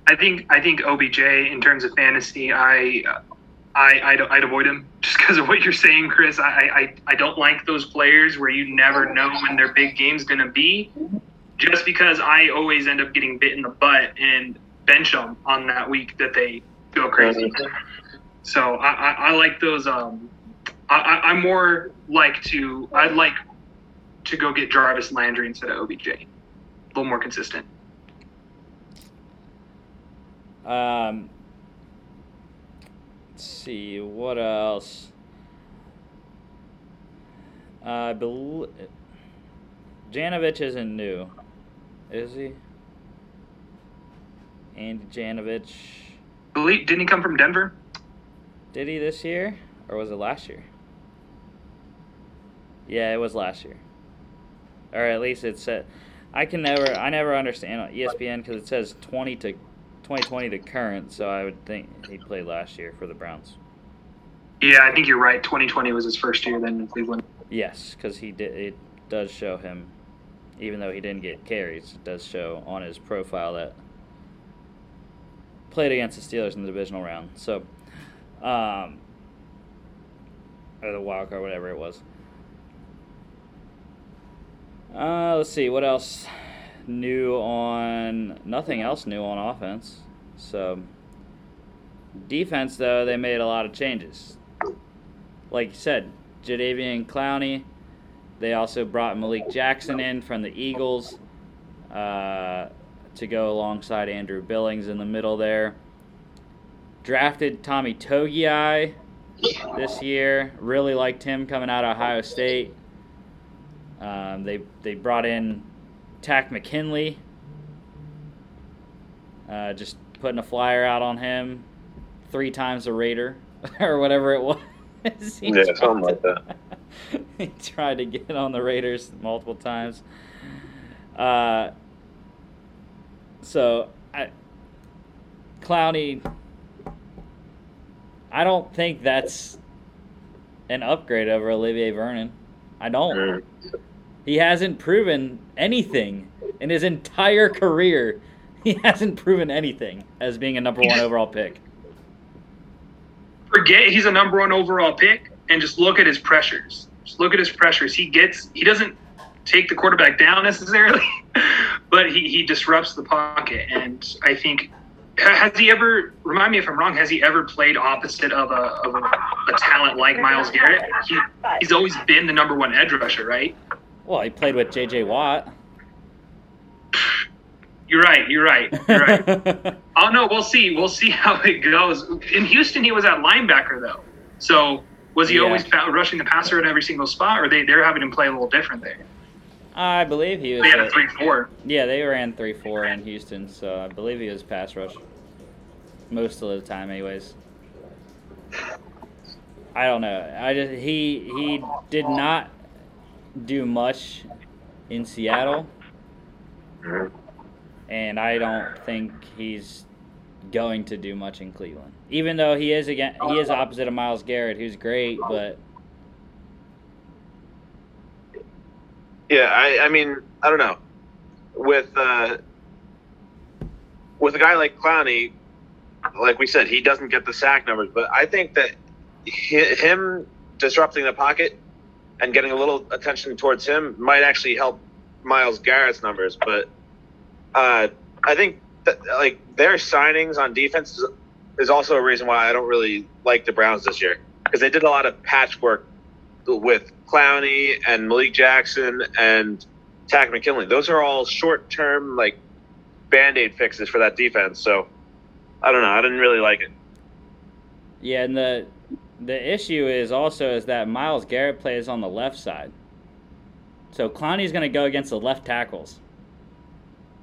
I think I think OBJ in terms of fantasy, I I I'd, I'd avoid him just because of what you're saying, Chris. I, I I don't like those players where you never know when their big game's gonna be. Just because I always end up getting bit in the butt and bench them on that week that they go crazy. So I, I, I like those. Um, I, I'm more like to I'd like to go get Jarvis Landry instead of OBJ. A little more consistent. Um, let's see what else. I believe Janovich isn't new, is he? Andy Janovich. Believe, didn't he come from Denver? Did he this year, or was it last year? Yeah, it was last year. Or at least it said. I can never, I never understand ESPN because it says 20 to 2020 to current, so I would think he played last year for the Browns. Yeah, I think you're right. 2020 was his first year then in Cleveland. Yes, because he did. It does show him even though he didn't get carries. It does show on his profile that played against the Steelers in the divisional round. So, um, or the wild card, whatever it was. Uh, let's see what else new on nothing else new on offense. So defense though they made a lot of changes. Like you said, Jadeveon Clowney. They also brought Malik Jackson in from the Eagles uh, to go alongside Andrew Billings in the middle there. Drafted Tommy Togiai this year. Really liked him coming out of Ohio State. Um, they they brought in Takk McKinley. Uh, just putting a flyer out on him three times a Raider or whatever it was. Yeah, something like that. he tried to get on the Raiders multiple times. Uh, so I, Clowney, I don't think that's an upgrade over Olivier Vernon. I don't. Mm. He hasn't proven anything in his entire career. He hasn't proven anything as being a number one overall pick. Forget he's a number one overall pick and just look at his pressures. Just look at his pressures. He gets he doesn't take the quarterback down necessarily, but he, he disrupts the pocket. And I think has he ever remind me if I'm wrong? Has he ever played opposite of a of a, a talent like Myles Garrett? He, he's always been the number one edge rusher, right? Well, he played with J.J. Watt. You're right. You're right. You're right. oh no, we'll see. We'll see how it goes. In Houston, he was at linebacker though. So was he yeah. always rushing the passer at every single spot, or they they're having him play a little different there? I believe he was. They had a three four. Yeah, they ran three four in Houston, so I believe he was pass rush most of the time, anyways. I don't know. I just he he did not do much in Seattle. And I don't think he's going to do much in Cleveland. Even though he is again he is opposite of Myles Garrett, who's great, but Yeah, I, I mean, I don't know. With uh, with a guy like Clowney, like we said, he doesn't get the sack numbers, but I think that him disrupting the pocket and getting a little attention towards him might actually help Myles Garrett's numbers. But uh, I think that like their signings on defense is, also a reason why I don't really like the Browns this year because they did a lot of patchwork with Clowney and Malik Jackson and Takk McKinley. Those are all short term like band aid fixes for that defense. So I don't know. I didn't really like it. Yeah, and the the issue is also is that Myles Garrett plays on the left side. So Clowney's going to go against the left tackles.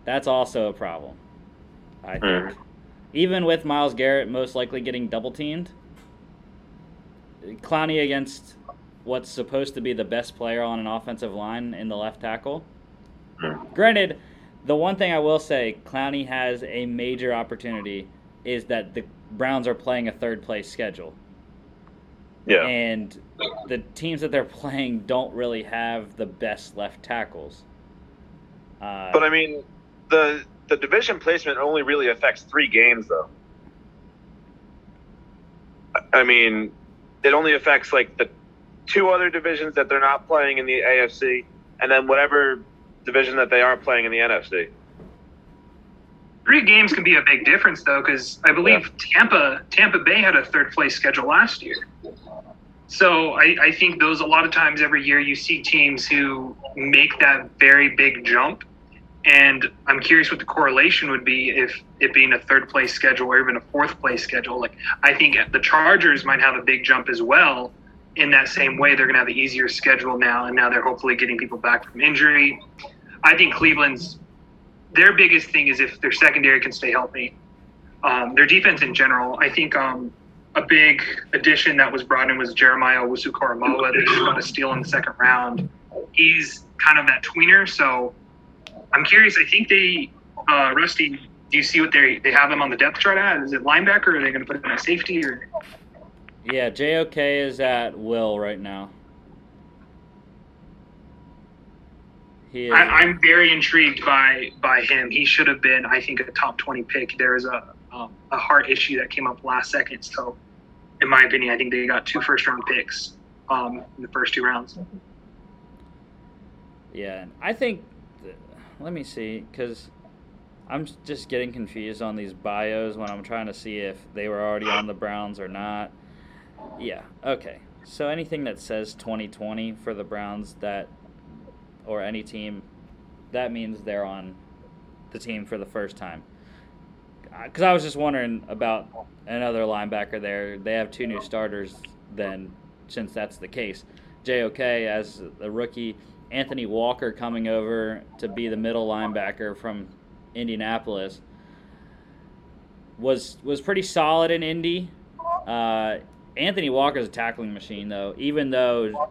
That's also a problem, I think. Mm. Even with Myles Garrett most likely getting double teamed, Clowney against what's supposed to be the best player on an offensive line in the left tackle. Mm. Granted, the one thing I will say, Clowney has a major opportunity is that the Browns are playing a third place schedule. Yeah. And the teams that they're playing don't really have the best left tackles. Uh, but I mean, the the division placement only really affects three games, though. I mean, it only affects like the two other divisions that they're not playing in the AFC, and then whatever division that they are playing in the NFC. Three games can be a big difference, though, because I believe yeah. Tampa Tampa Bay had a third place schedule last year. So I, I think those a lot of times every year you see teams who make that very big jump. And I'm curious what the correlation would be if it being a third place schedule or even a fourth place schedule. Like I think the Chargers might have a big jump as well. In that same way, they're going to have an easier schedule now, and now they're hopefully getting people back from injury. I think Cleveland's their biggest thing is if their secondary can stay healthy. Um, their defense in general, I think um, a big addition that was brought in was Jeremiah Owusu-Koramoah. They just got a steal in the second round. He's kind of that tweener, so I'm curious. I think they, uh, Rusty, do you see what they they have him on the depth chart at? Is it linebacker? Or are they going to put him at safety? Or yeah, JOK is at will right now. He is. I, I'm very intrigued by by him. He should have been, I think, a top 20 pick. There is a um, a heart issue that came up last second, so in my opinion, I think they got two first round picks um, in the first two rounds. Yeah, I think. th- Let me see, because I'm just getting confused on these bios when I'm trying to see if they were already on the Browns or not. Yeah, okay. So anything that says 2020 for the Browns, that or any team, that means they're on the team for the first time. Because I was just wondering about another linebacker there. They have two new starters. Then, since that's the case, JOK as the rookie, Anthony Walker coming over to be the middle linebacker from Indianapolis was was pretty solid in Indy. Uh, Anthony Walker's a tackling machine, though. Even though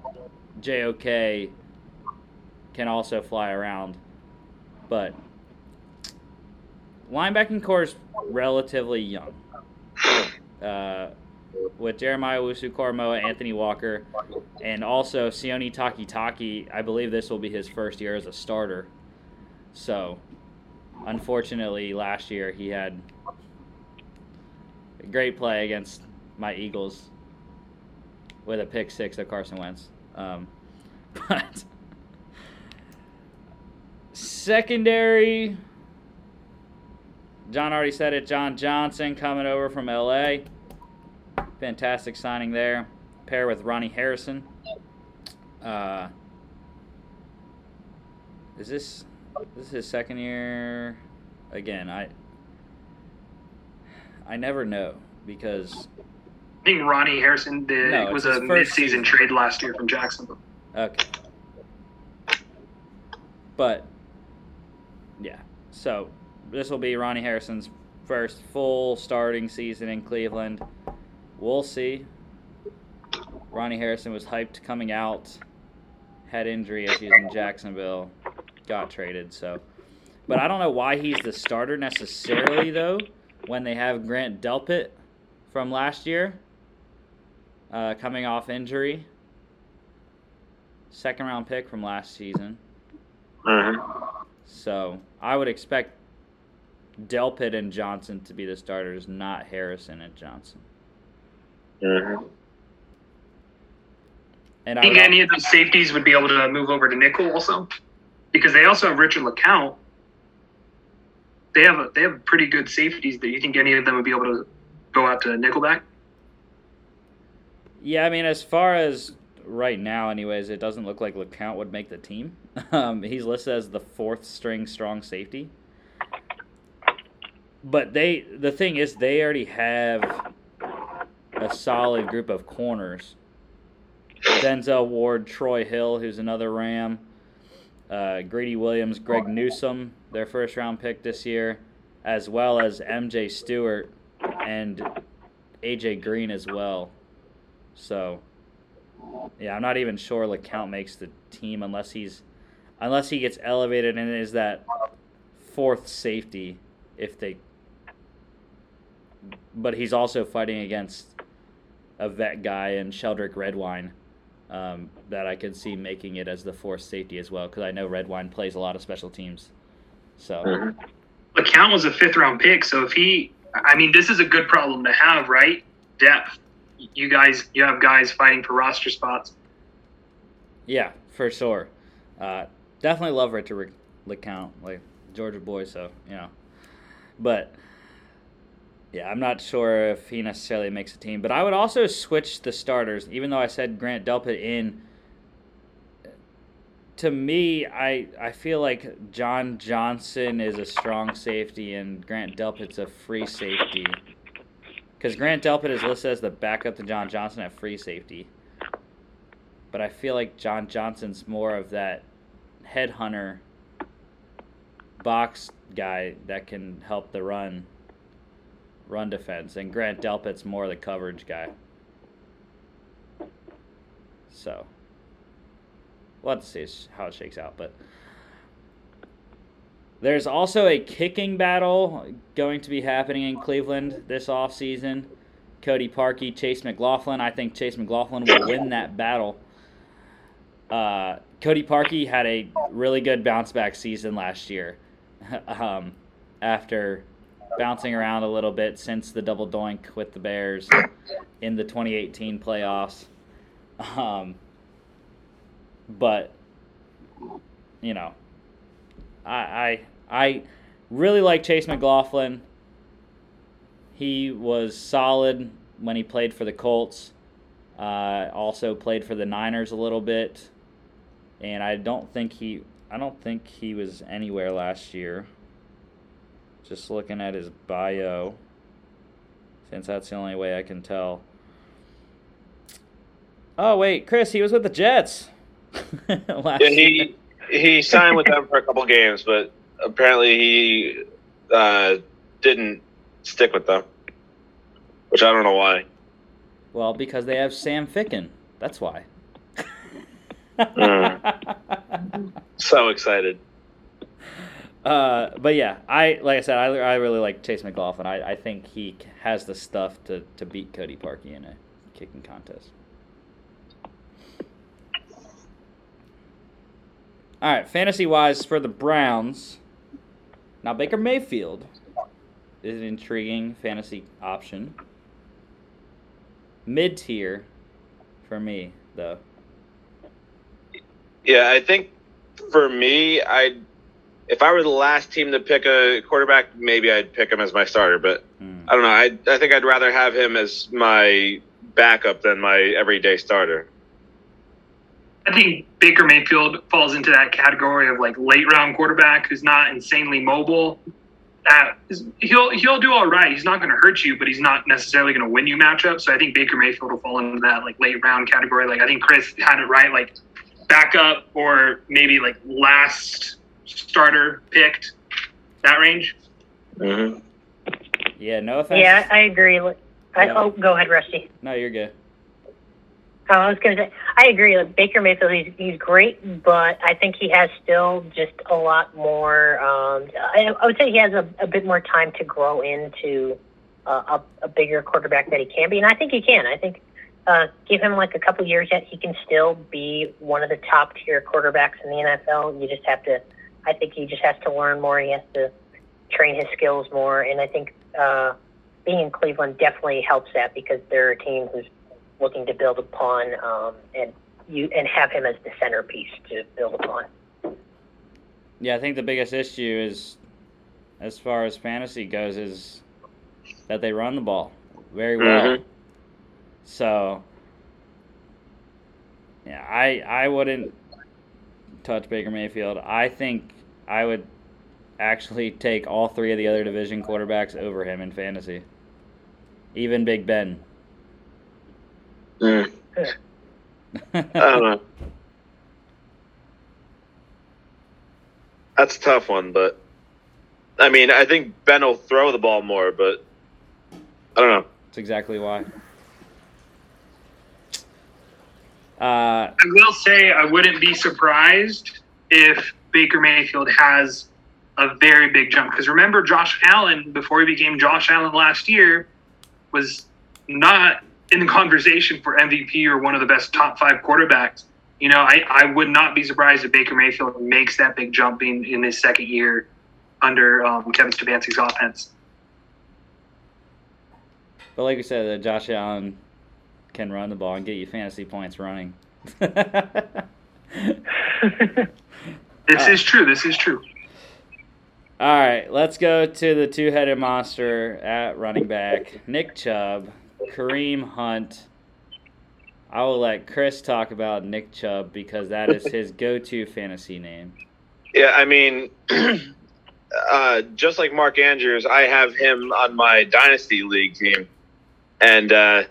JOK can also fly around, but linebacking corps is relatively young. Uh, with Jeremiah Owusu-Koramoah, Anthony Walker, and also Sione Takitaki, I believe this will be his first year as a starter. So, unfortunately, last year he had a great play against my Eagles with a pick six of Carson Wentz. Um, but secondary, John already said it. John Johnson coming over from LA. Fantastic signing there. Pair with Ronnie Harrison. Uh, is this this is his second year? Again, I I never know because I think Ronnie Harrison did No, was a midseason season. trade last year from Jacksonville. Okay. But yeah, so this will be Ronnie Harrison's first full starting season in Cleveland. We'll see. Ronnie Harrison was hyped coming out, had injury issues in Jacksonville, got traded. So, but I don't know why he's the starter necessarily though. When they have Grant Delpit from last year, uh, coming off injury second round pick from last season. Mhm. So I would expect Delpit and Johnson to be the starters, not Harrison and Johnson. Mhm. And I I think any of those safeties would be able to move over to nickel also, because they also have Richard LeCounte. They have a, they have pretty good safeties. Do you think any of them would be able to go out to nickelback? yeah, I mean, as far as right now, anyways, it doesn't look like LeCounte would make the team. Um, he's listed as the fourth string strong safety. But they, the thing is, they already have a solid group of corners. Denzel Ward, Troy Hill, who's another Ram, uh, Greedy Williams, Greg Newsome, their first round pick this year, as well as MJ Stewart and AJ Green as well. So, yeah, I'm not even sure LeCounte makes the team unless he's unless he gets elevated and is that fourth safety if they but he's also fighting against a vet guy in Sheldrick Redwine um, that I could see making it as the fourth safety as well because I know Redwine plays a lot of special teams. So. LeCounte was a fifth round pick, so if he, I mean, this is a good problem to have, right? Depth. You guys, you have guys fighting for roster spots. yeah, for sure. Uh, definitely love Richard LeCounte, like Georgia boy. So you know, but yeah, I'm not sure if he necessarily makes a team. But I would also switch the starters, even though I said Grant Delpit in. To me, I I feel like John Johnson is a strong safety and Grant Delpit's a free safety. Because Grant Delpit is listed as the backup to John Johnson at free safety. But I feel like John Johnson's more of that headhunter box guy that can help the run run defense and Grant Delpit's more the coverage guy. So to see how it shakes out, but there's also a kicking battle going to be happening in Cleveland this offseason. Cody Parkey, Chase McLaughlin. I think Chase McLaughlin will win that battle. uh, Cody Parkey had a really good bounce back season last year um, after bouncing around a little bit since the double doink with the Bears in the 2018 playoffs. Um, but you know, I I I really like Chase McLaughlin. He was solid when he played for the Colts. Uh, also played for the Niners a little bit, and I don't think he I don't think he was anywhere last year. Just looking at his bio, since that's the only way I can tell. Oh wait, Chris, he was with the Jets. last Yeah, year. he he signed with them for a couple games, but apparently he uh, didn't stick with them, which I don't know why. Well, because they have Sam Ficken. That's why. So excited. Uh, but yeah, I like I said, I, I really like Chase McLaughlin. I, I think he has the stuff to, to beat Cody Parkey in a kicking contest. All right, fantasy wise for the Browns. Now Baker Mayfield is an intriguing fantasy option. Mid tier for me though. Yeah, I think for me, I if I were the last team to pick a quarterback, maybe I'd pick him as my starter. But Hmm. I don't know. I I think I'd rather have him as my backup than my everyday starter. I think Baker Mayfield falls into that category of like late round quarterback who's not insanely mobile. That is, he'll he'll do all right. He's not going to hurt you, but he's not necessarily going to win you matchups. So I think Baker Mayfield will fall into that like late round category. Like I think Chris had it right, like backup or maybe like last starter picked that range. Mm-hmm. Yeah, no offense. Yeah, I agree. I, Yeah. Oh, go ahead, Rusty. No, you're good. Oh, I was going to say, I agree. Like Baker Mayfield, he's, he's great, but I think he has still just a lot more. Um, I, I would say he has a, a bit more time to grow into uh, a, a bigger quarterback that he can be, and I think he can. I think uh, give him like a couple years yet, he can still be one of the top tier quarterbacks in the NFL. You just have to. I think he just has to learn more. He has to train his skills more, and I think uh, being in Cleveland definitely helps that because they're a team who's looking to build upon um, and you and have him as the centerpiece to build upon. Yeah, I think the biggest issue is, as far as fantasy goes, is that they run the ball very well. Mhm. So, yeah, I I wouldn't touch Baker Mayfield. I think I would actually take all three of the other division quarterbacks over him in fantasy. Even Big Ben. Mm. I don't know. That's a tough one, but I mean, I think Ben will throw the ball more, but I don't know. That's exactly why. Uh, I will say I wouldn't be surprised if Baker Mayfield has a very big jump. Because remember, Josh Allen, before he became Josh Allen last year, was not in the conversation for MVP or one of the best top five quarterbacks. You know, I, I would not be surprised if Baker Mayfield makes that big jump in, in his second year under um, Kevin Stefanski's offense. But like we said, uh, Josh Allen can run the ball and get you fantasy points running. This is true. This is true. All right, let's go to the two-headed monster at running back, Nick Chubb, Kareem Hunt. I will let Chris talk about Nick Chubb because that is his go-to fantasy name. Yeah, I mean, uh, just like Mark Andrews, I have him on my dynasty league team, and uh,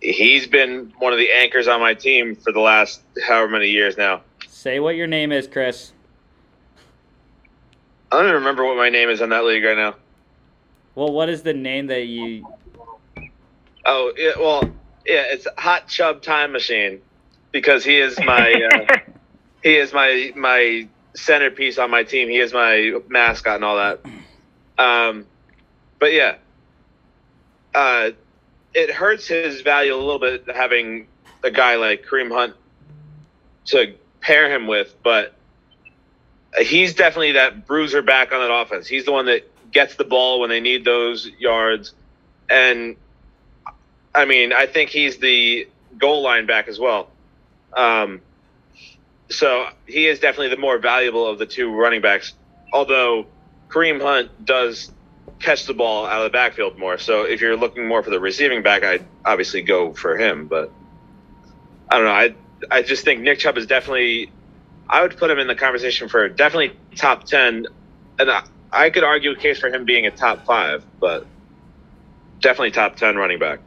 he's been one of the anchors on my team for the last however many years now. Say what your name is, Chris. I don't even remember what my name is in that league right now. Well, what is the name that you? Oh, yeah, well, yeah, it's Hot Chub Time Machine because he is my uh, he is my my centerpiece on my team. He is my mascot and all that. Um, but yeah, uh, it hurts his value a little bit having a guy like Kareem Hunt to pair him with, but he's definitely that bruiser back on that offense. He's the one that gets the ball when they need those yards. And I mean, I think he's the goal line back as well. Um, so he is definitely the more valuable of the two running backs. Although Kareem Hunt does catch the ball out of the backfield more. So if you're looking more for the receiving back, I'd obviously go for him. But I don't know. I I just think Nick Chubb is definitely. I would put him in the conversation for definitely top ten, and I, I could argue a case for him being a top five, but definitely top ten running back.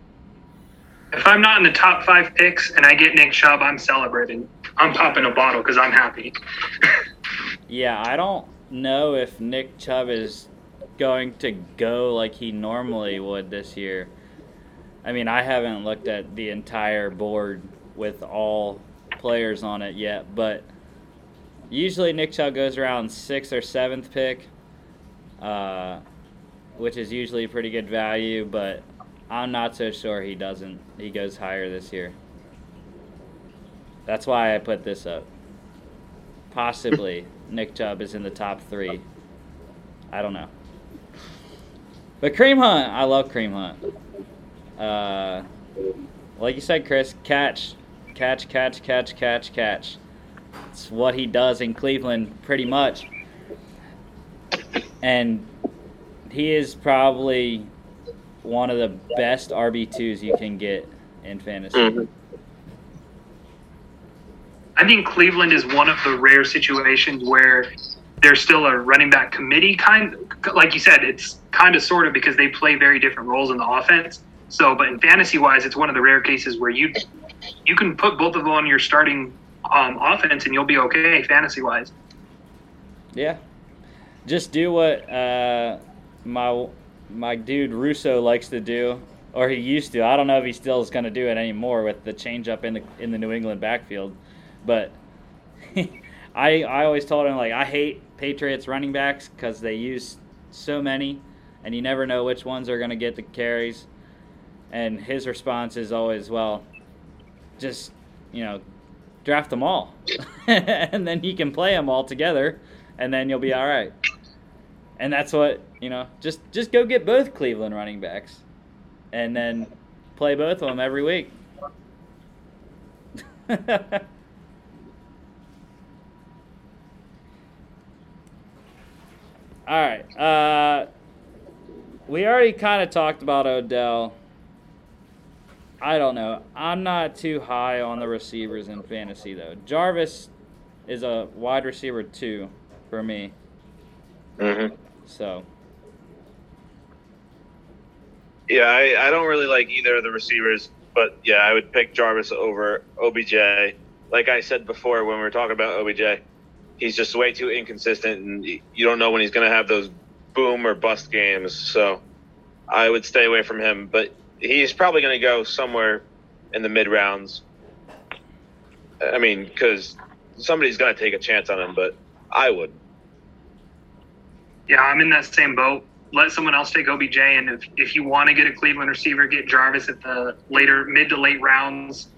If I'm not in the top five picks and I get Nick Chubb, I'm celebrating. I'm popping a bottle because I'm happy. Yeah, I don't know if Nick Chubb is going to go like he normally would this year. I mean, I haven't looked at the entire board with all players on it yet, but usually Nick Chubb goes around sixth or seventh pick, uh, which is usually pretty good value, but I'm not so sure he doesn't. He goes higher this year. That's why I put this up. Possibly Nick Chubb is in the top three. I don't know. But Kareem Hunt, I love Kareem Hunt. Uh, like you said, Chris, catch, catch, catch, catch, catch, catch. It's what he does in Cleveland pretty much. And he is probably one of the best RB2s you can get in fantasy. Mm-hmm. I think Cleveland is one of the rare situations where there's still a running back committee kind like you said it's kind of sort of because they play very different roles in the offense so but in fantasy wise it's one of the rare cases where you you can put both of them on your starting um, offense and you'll be okay fantasy wise Yeah. Just do what uh, my my dude Russo likes to do, or he used to. I don't know if he still is going to do it anymore with the change up in the in the New England backfield, but I I always told him like I hate Patriots running backs because they use so many, and you never know which ones are going to get the carries. And his response is always, well, just you know, draft them all, and then you can play them all together, and then you'll be all right. And that's what you know. Just just go get both Cleveland running backs, and then play both of them every week. all right. Uh, we already kind of talked about Odell. I don't know. I'm not too high on the receivers in fantasy though. Jarvis is a wide receiver two for me. Mm-hmm. So Yeah, I, I don't really like either of the receivers, but yeah, I would pick Jarvis over OBJ. Like I said before when we were talking about OBJ, he's just way too inconsistent, and you don't know when he's going to have those boom or bust games. So I would stay away from him, but he's probably going to go somewhere in the mid rounds. I mean, because somebody's going to take a chance on him, but I would. yeah i'm in that same boat let someone else take obj and if, if you want to get a cleveland receiver get jarvis at the later mid to late rounds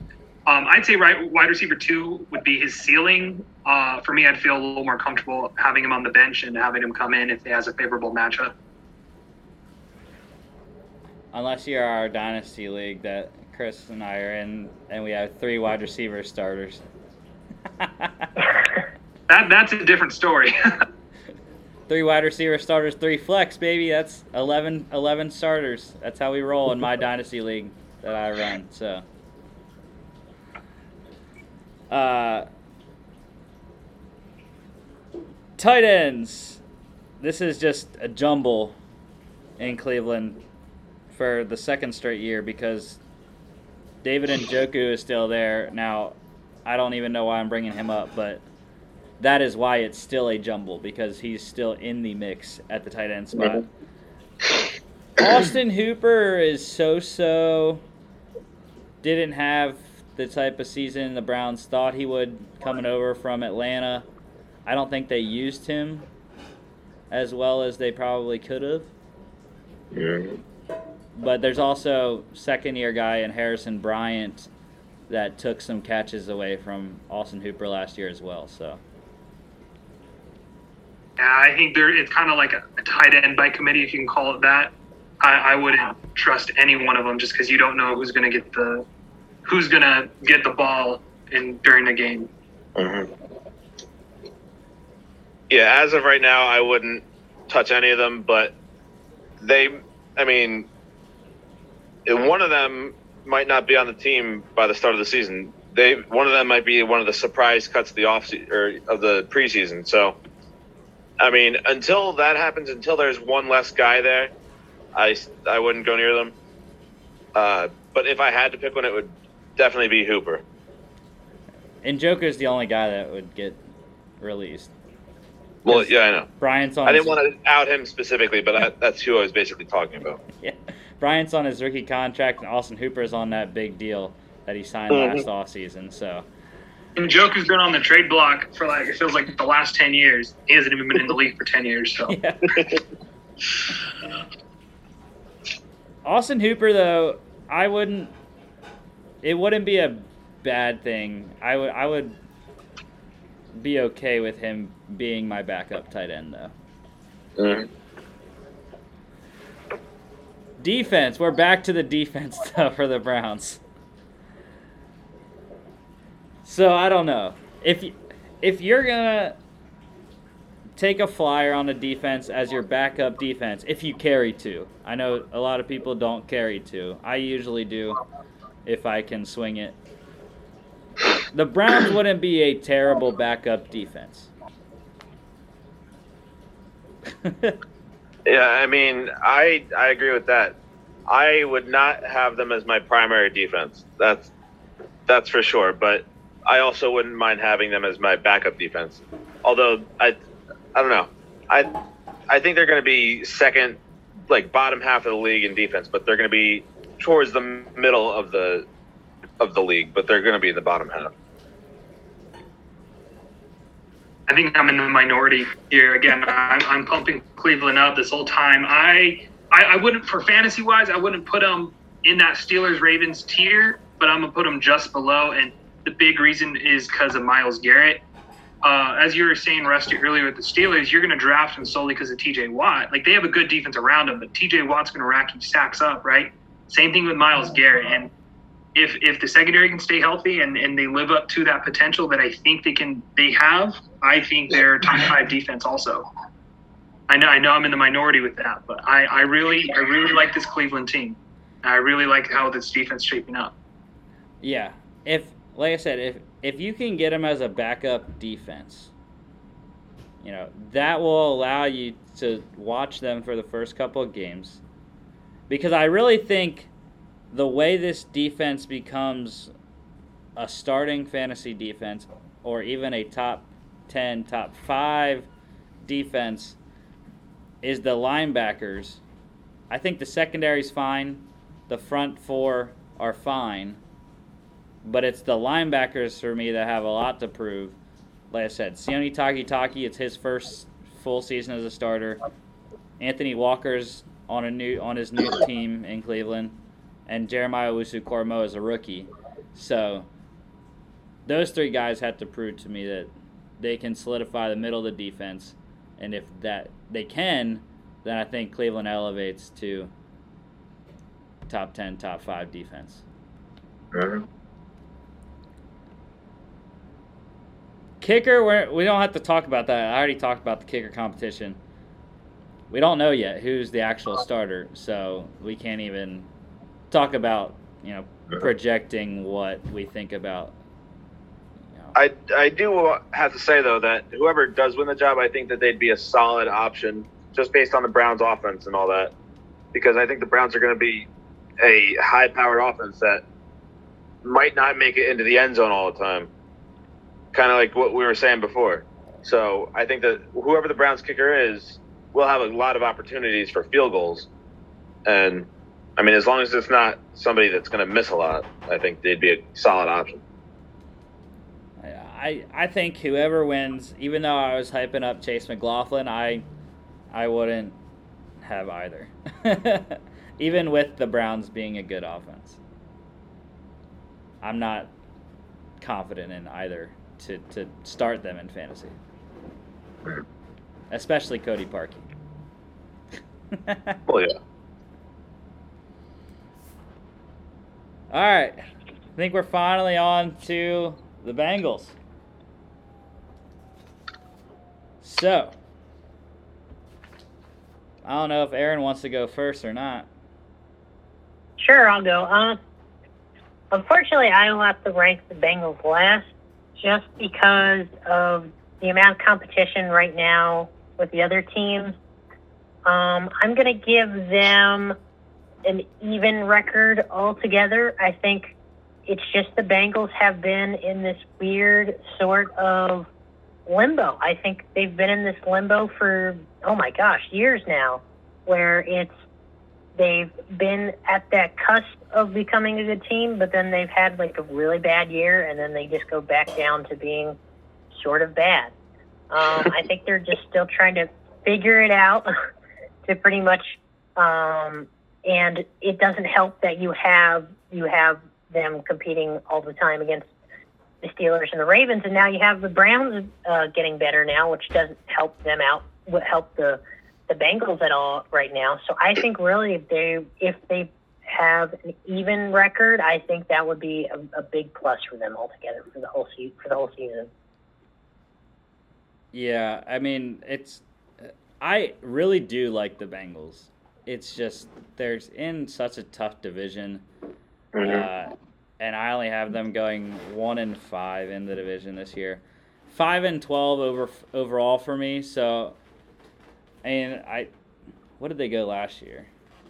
um, i'd say right wide receiver two would be his ceiling uh, for me i'd feel a little more comfortable having him on the bench and having him come in if he has a favorable matchup unless you're our dynasty league that Chris and I are in, and we have three wide receiver starters. that that's a different story three wide receiver starters, three flex, baby. That's 11, 11 starters. That's how we roll in my dynasty league that I run. So, uh, tight ends. This is just a jumble in Cleveland for the second straight year because David Njoku is still there. Now, I don't even know why I'm bringing him up, but that is why it's still a jumble because he's still in the mix at the tight end spot. Austin Hooper is so so. Didn't have the type of season the Browns thought he would coming over from Atlanta. I don't think they used him as well as they probably could have. Yeah. But there's also second year guy in Harrison Bryant that took some catches away from Austin Hooper last year as well. So Yeah, I think there it's kind of like a, a tight end by committee, if you can call it that. I, I wouldn't trust any one of them just because you don't know who's going to get the who's to get the ball in during the game. Mm-hmm. Yeah, as of right now, I wouldn't touch any of them, but they, I mean, one of them might not be on the team by the start of the season. They one of them might be one of the surprise cuts of the off or of the preseason. So, I mean, until that happens, until there's one less guy there, I I wouldn't go near them. Uh, but if I had to pick one, it would definitely be Hooper. Njoku's the only guy that would get released. Well, yeah, I know. Bryant's on. I didn't his- want to out him specifically, but I, that's who I was basically talking about. Yeah. Bryant's on his rookie contract, and Austin Hooper's on that big deal that he signed Mhm. last offseason. So, Njoku's been on the trade block for like it feels like the last ten years. He hasn't even been in the league for ten years. So yeah. Austin Hooper, though, I wouldn't. It wouldn't be a bad thing. I would. I would be okay with him being my backup tight end, though. Defense. We're back to the defense though for the Browns. So I don't know if y- if you're gonna take a flyer on the defense as your backup defense if you carry two. I know a lot of people don't carry two. I usually do if I can swing it. The Browns wouldn't be a terrible backup defense. Yeah, I mean, I I agree with that. I would not have them as my primary defense. That's that's for sure. But I also wouldn't mind having them as my backup defense. Although I I don't know. I I think they're going to be second, like bottom half of the league in defense, but they're going to be towards the middle of the of the league. But they're going to be in the bottom half. I think I'm in the minority here again. I'm, I'm pumping Cleveland up this whole time. I, I I wouldn't for fantasy wise. I wouldn't put them in that Steelers Ravens tier, but I'm gonna put them just below. And the big reason is because of Myles Garrett. Uh, as you were saying, Rusty, earlier with the Steelers, you're going to draft him solely because of TJ Watt. Like they have a good defense around him, but TJ Watt's going to rack you sacks up, right? Same thing with Myles Garrett. And if if the secondary can stay healthy and, and they live up to that potential that I think they can they have, I think they're top five defense also. I know I know I'm in the minority with that, but I, I really I really like this Cleveland team. I really like how this defense is shaping up. Yeah. If like I said, if if you can get them as a backup defense, you know, that will allow you to watch them for the first couple of games. Because I really think the way this defense becomes a starting fantasy defense or even a top 10, top 5 defense is the linebackers. I think the secondary's fine. The front four are fine but it's the linebackers for me that have a lot to prove. Like I said, Sione Takitaki, it's his first full season as a starter. Anthony Walker's on a new on his new team in Cleveland, and Jeremiah Owusu-Koramoah is a rookie. So those three guys have to prove to me that they can solidify the middle of the defense, and if that they can, then I think Cleveland elevates to top ten, top five defense. Kicker, we're, we don't have to talk about that. I already talked about the kicker competition. We don't know yet who's the actual starter, so we can't even talk about you know projecting what we think about. You know. I, I do have to say though that whoever does win the job, I think that they'd be a solid option just based on the Browns' offense and all that, because I think the Browns are going to be a high-powered offense that might not make it into the end zone all the time, kind of like what we were saying before. So I think that whoever the Browns kicker is will have a lot of opportunities for field goals, and I mean as long as it's not somebody that's going to miss a lot, I think they'd be a solid option. I I think whoever wins, even though I was hyping up Chase McLaughlin, I I wouldn't have either. even with the Browns being a good offense. I'm not confident in either to, to start them in fantasy. Hmm. Especially Cody Parkey. Well, yeah. All right. I think we're finally on to the Bengals. So, I don't know if Aaron wants to go first or not. Sure, I'll go. Uh, unfortunately, I will have to rank the Bengals last just because of the amount of competition right now with the other teams. Um, I'm going to give them an even record altogether. I think it's just the Bengals have been in this weird sort of limbo. I think they've been in this limbo for, oh my gosh, years now, where it's they've been at that cusp of becoming a good team, but then they've had like a really bad year, and then they just go back down to being sort of bad. Um, I think they're just still trying to figure it out to pretty much, um, and it doesn't help that you have you have them competing all the time against the Steelers and the Ravens, and now you have the Browns uh, getting better now, which doesn't help them out. Would help the the Bengals at all right now. So I think really if they if they have an even record, I think that would be a, a big plus for them altogether for the whole se- for the whole season. Yeah, I mean, it's. I really do like the Bengals. It's just they're in such a tough division, uh, and I only have them going one and five in the division this year, five and twelve over overall for me. So, and I, what did they go last year?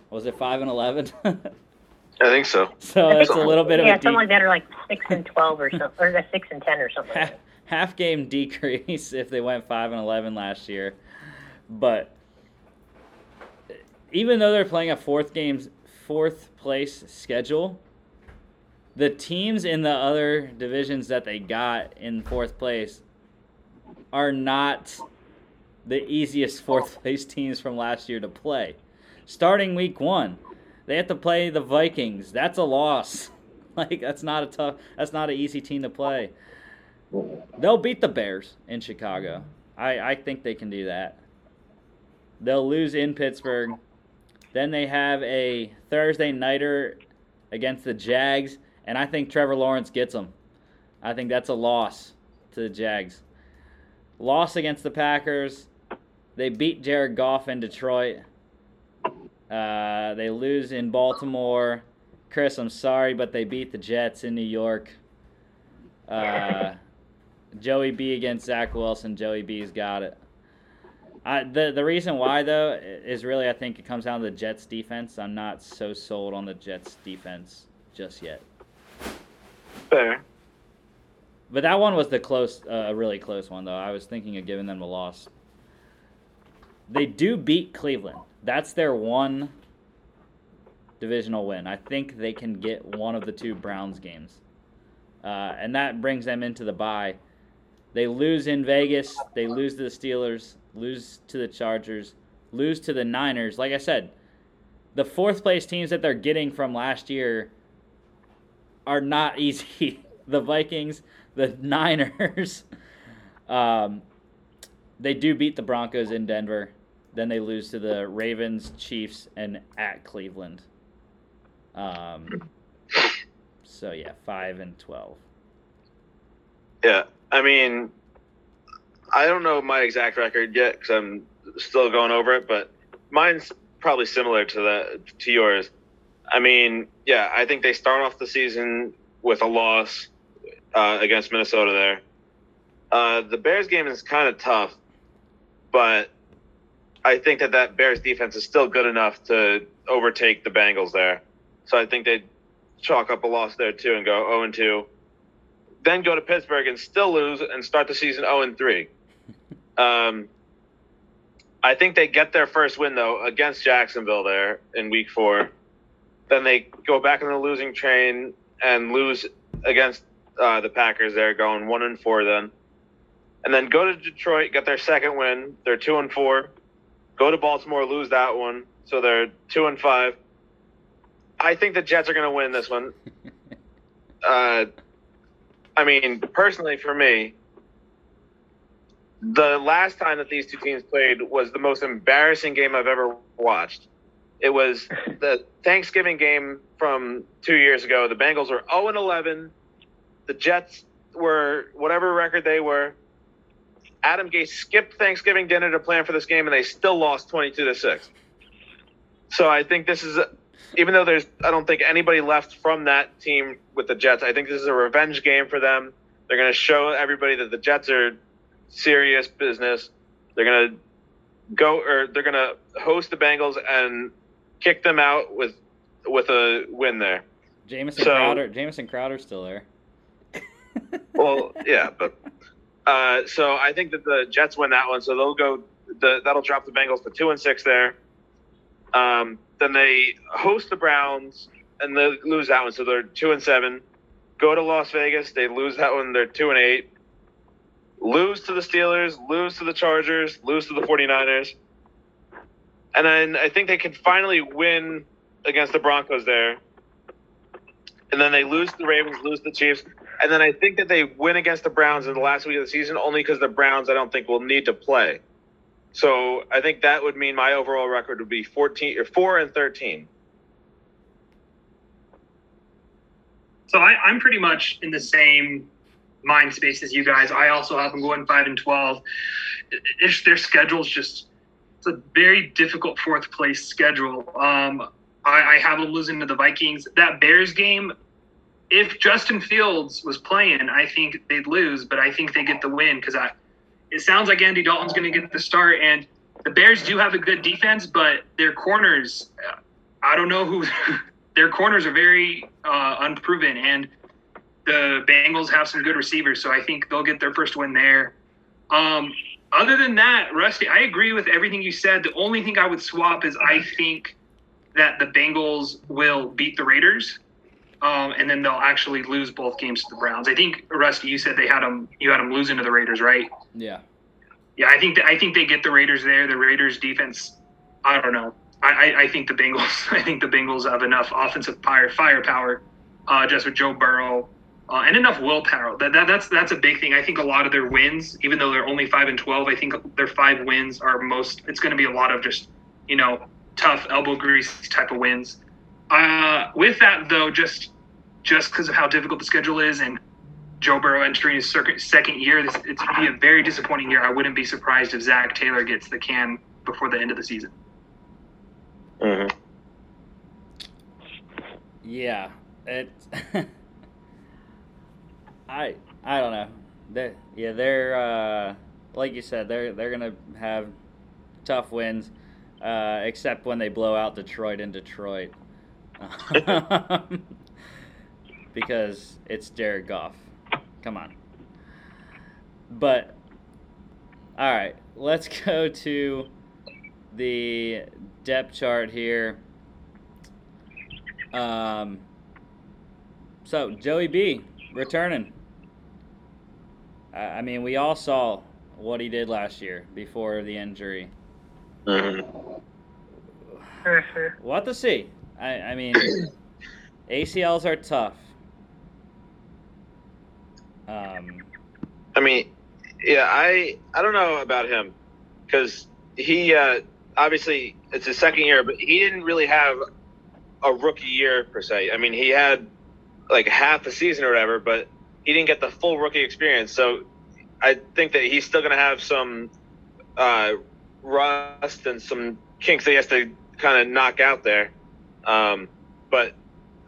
Was it five and eleven? I think so. so that's a little bit of yeah, a something deep, like that, or like six and twelve or something, or the six and ten or something. Like half, game decrease if they went five and eleven last year, but even though they're playing a fourth games fourth place schedule, the teams in the other divisions that they got in fourth place are not the easiest fourth place teams from last year to play. Starting week one, they have to play the Vikings. That's a loss. Like that's not a tough. That's not an easy team to play. They'll beat the Bears in Chicago. I, I think they can do that. They'll lose in Pittsburgh. Then they have a Thursday nighter against the Jags, and I think Trevor Lawrence gets them. I think that's a loss to the Jags. Loss against the Packers. They beat Jared Goff in Detroit. Uh, they lose in Baltimore. Chris, I'm sorry, but they beat the Jets in New York. Uh, Joey B against Zach Wilson. Joey B's got it. I, the the reason why though is really I think it comes down to the Jets defense. I'm not so sold on the Jets defense just yet. Fair. But that one was the close, uh, a really close one though. I was thinking of giving them a loss. They do beat Cleveland. That's their one divisional win. I think they can get one of the two Browns games, uh, and that brings them into the bye. They lose in Vegas. They lose to the Steelers. Lose to the Chargers. Lose to the Niners. Like I said, the fourth place teams that they're getting from last year are not easy. the Vikings, the Niners. Um, they do beat the Broncos in Denver. Then they lose to the Ravens, Chiefs, and at Cleveland. Um, so yeah, five and twelve. Yeah, I mean, I don't know my exact record yet because I'm still going over it, but mine's probably similar to that to yours. I mean, yeah, I think they start off the season with a loss uh, against Minnesota. There, uh, the Bears game is kind of tough, but I think that that Bears defense is still good enough to overtake the Bengals there. So I think they chalk up a loss there too and go 0 and 2. Then go to Pittsburgh and still lose and start the season 0 and 3. Um, I think they get their first win though against Jacksonville there in Week Four. Then they go back on the losing train and lose against uh, the Packers. There, going one and four then, and then go to Detroit, get their second win. They're two and four. Go to Baltimore, lose that one, so they're two and five. I think the Jets are going to win this one. Uh, I mean, personally for me, the last time that these two teams played was the most embarrassing game I've ever watched. It was the Thanksgiving game from two years ago. The Bengals were 0 and 11. The Jets were whatever record they were. Adam Gase skipped Thanksgiving dinner to plan for this game, and they still lost 22 to 6. So I think this is, even though there's, I don't think anybody left from that team with the Jets. I think this is a revenge game for them. They're going to show everybody that the Jets are serious business. They're going to go, or they're going to host the Bengals and kick them out with with a win there. Jamison So- Crowder. Jamison Crowder's still there. Well, yeah, but uh, so I think that the Jets win that one, so they'll go. The, that'll drop the Bengals to two and six there. Um, then they host the Browns and they lose that one, so they're two and seven. Go to Las Vegas, they lose that one, they're two and eight. Lose to the Steelers, lose to the Chargers, lose to the 49ers. And then I think they can finally win against the Broncos there. And then they lose to the Ravens, lose to the Chiefs. And then I think that they win against the Browns in the last week of the season only because the Browns I don't think will need to play. So I think that would mean my overall record would be 14 or 4 and 13. So I, I'm pretty much in the same mind space as you guys. I also have them going five and twelve. It- It's, their schedule's just it's a very difficult fourth place schedule. Um, I, I have them losing to the Vikings. That Bears game, if Justin Fields was playing, I think they'd lose, but I think they get the win because I. It sounds like Andy Dalton's going to get the start, and the Bears do have a good defense, but their corners, uh, I don't know who. their corners are very uh, unproven, and the Bengals have some good receivers, so I think they'll get their first win there. Um, other than that, Rusty, I agree with everything you said. The only thing I would swap is I think that the Bengals will beat the Raiders, um, and then they'll actually lose both games to the Browns. I think Rusty, you said they had them. You had them losing to the Raiders, right? Yeah. Yeah, I think that, I think they get the Raiders there. The Raiders defense, I don't know. I, I, I think the Bengals. I think the Bengals have enough offensive fire firepower, uh, just with Joe Burrow, uh, and enough willpower. That, that that's that's a big thing. I think a lot of their wins, even though they're only five and twelve, I think their five wins are most. It's going to be a lot of just you know tough elbow grease type of wins. Uh, with that though, just just because of how difficult the schedule is and Joe Burrow entering his second year, this, it's going to be a very disappointing year. I wouldn't be surprised if Zac Taylor gets the can before the end of the season. Mm-hmm. Yeah, it. I I don't know. They yeah they're uh, like you said they're they're gonna have tough wins, uh, except when they blow out Detroit in Detroit, because it's Jared Goff. Come on. But all right, let's go to the depth chart here. Um, so Joey B returning. I, I mean, we all saw what he did last year before the injury. Mm-hmm. We'll to see. I, I mean, ACLs are tough. Um, I mean, yeah, I I don't know about him because he uh, obviously it's his second year, but he didn't really have a rookie year per se. I mean, he had like half a season or whatever, but he didn't get the full rookie experience. So I think that he's still going to have some uh, rust and some kinks that he has to kind of knock out there. Um, but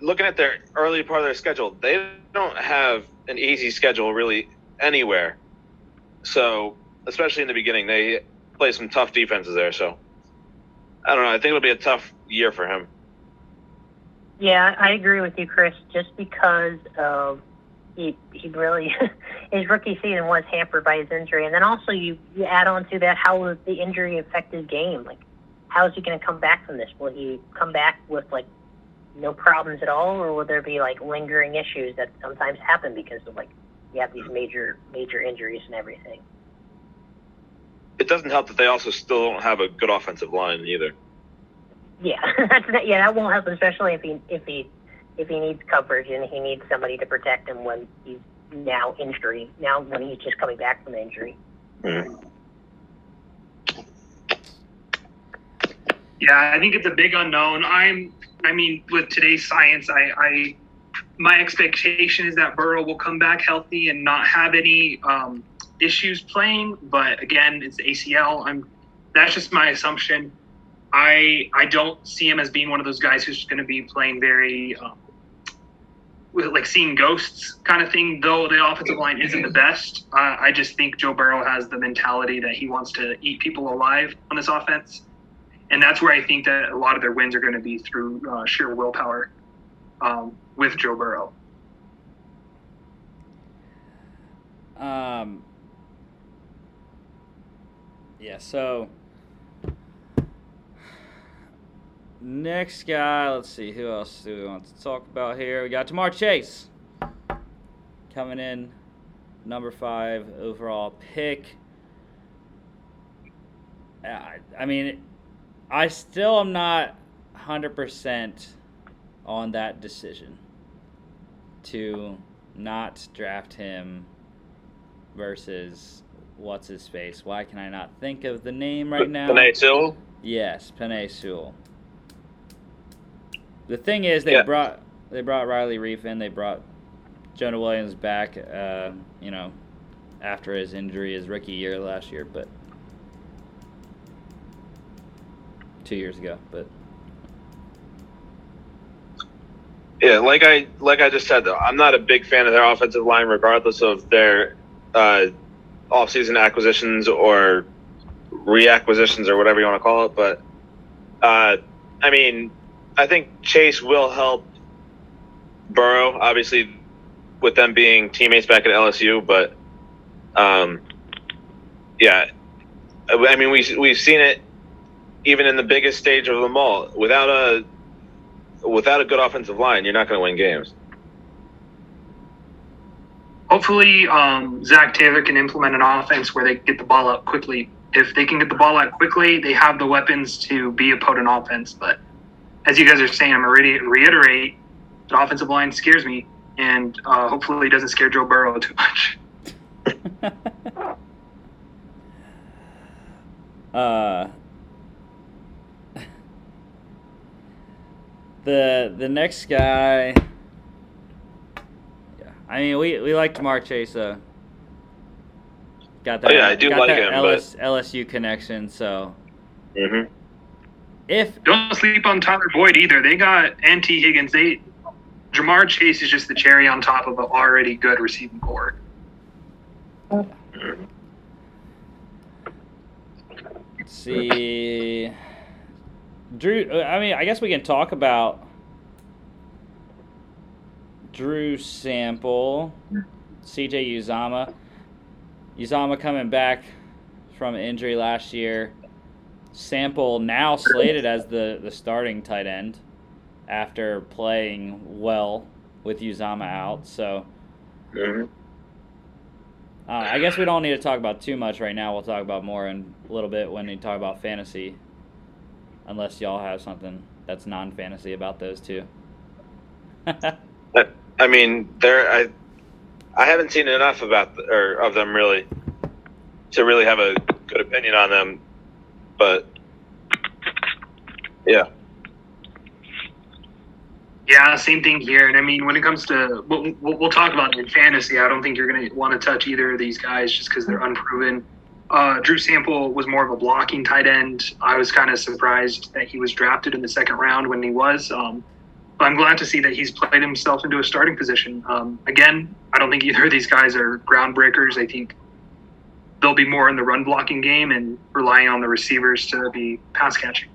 looking at their early part of their schedule, they don't have an easy schedule really anywhere. So, especially in the beginning, they play some tough defenses there. So, I don't know. I think it'll be a tough year for him. Yeah, I agree with you, Chris. Just because of he he really his rookie season was hampered by his injury, and then also you you add on to that how the injury affect his game? Like, how is he going to come back from this? Will he come back with like no problems at all, or will there be like lingering issues that sometimes happen because of like you have these major major injuries and everything? It doesn't help that they also still don't have a good offensive line either. Yeah, that's not, yeah, that won't help, especially if he if he if he needs coverage and he needs somebody to protect him when he's now injury. Now when he's just coming back from injury. Mm. Yeah, I think it's a big unknown. I'm, I mean, with today's science, I, I, my expectation is that Burrow will come back healthy and not have any um, issues playing. But again, it's ACL. I'm, that's just my assumption. I, I don't see him as being one of those guys who's going to be playing very, um, like seeing ghosts kind of thing. Though the offensive line isn't the best, uh, I just think Joe Burrow has the mentality that he wants to eat people alive on this offense and that's where I think that a lot of their wins are going to be through uh, sheer willpower um, with Joe Burrow. Um. Yeah. So next guy, let's see who else do we want to talk about here. We got Ja'Marr Chase coming in, number five overall pick. I, I mean, I still am not hundred percent on that decision to not draft him versus what's his face. Why can I not think of the name right now? Penei Sewell? Yes, Penei Sewell. The thing is, they Yeah. brought they brought Riley Reiff in. They brought Jonah Williams back. Uh, you know, after his injury, his rookie year last year, but two years ago. But Yeah, like I like I just said though, I'm not a big fan of their offensive line, regardless of their uh, offseason acquisitions or reacquisitions or whatever you want to call it. But uh, I mean, I think Chase will help Burrow, obviously, with them being teammates back at LSU. But um, yeah, I mean, we we've seen it even in the biggest stage of them all. Without a without a good offensive line, you're not going to win games. Hopefully, um, Zac Taylor can implement an offense where they get the ball out quickly. If they can get the ball out quickly, they have the weapons to be a potent offense. But as you guys are saying, I'm already reiterate the offensive line scares me, and uh, hopefully, it doesn't scare Joe Burrow too much. uh, the the next guy. Yeah, I mean we we like Ja'Marr Chase though. Got that? Oh, yeah, I do got like that him, LS, LSU connection. So Mm-hmm. if Don't sleep on Tyler Boyd either. They got N.T. Higgins. They Ja'Marr Chase is just the cherry on top of an already good receiving corps. let's see, Drew. uh, I mean, I guess we can talk about Drew Sample, C.J. Uzomah. Uzomah coming back from injury last year. Sample now slated as the, the starting tight end after playing well with Uzomah out. So Mm-hmm. uh, I guess we don't need to talk about too much right now. We'll talk about more in a little bit when we talk about fantasy. Unless y'all have something that's non fantasy about those two. I mean, they're I, I haven't seen enough about the, or of them really to really have a good opinion on them, but yeah, Yeah, same thing here. And I mean, when it comes to we'll, we'll we'll talk about in fantasy, I don't think you're going to want to touch either of these guys just because they're unproven. Uh, Drew Sample was more of a blocking tight end. I was kind of surprised that he was drafted in the second round when he was. Um, but I'm glad to see that he's played himself into a starting position. Um, again, I don't think either of these guys are groundbreakers. I think they'll be more in the run blocking game and relying on the receivers to be pass catching.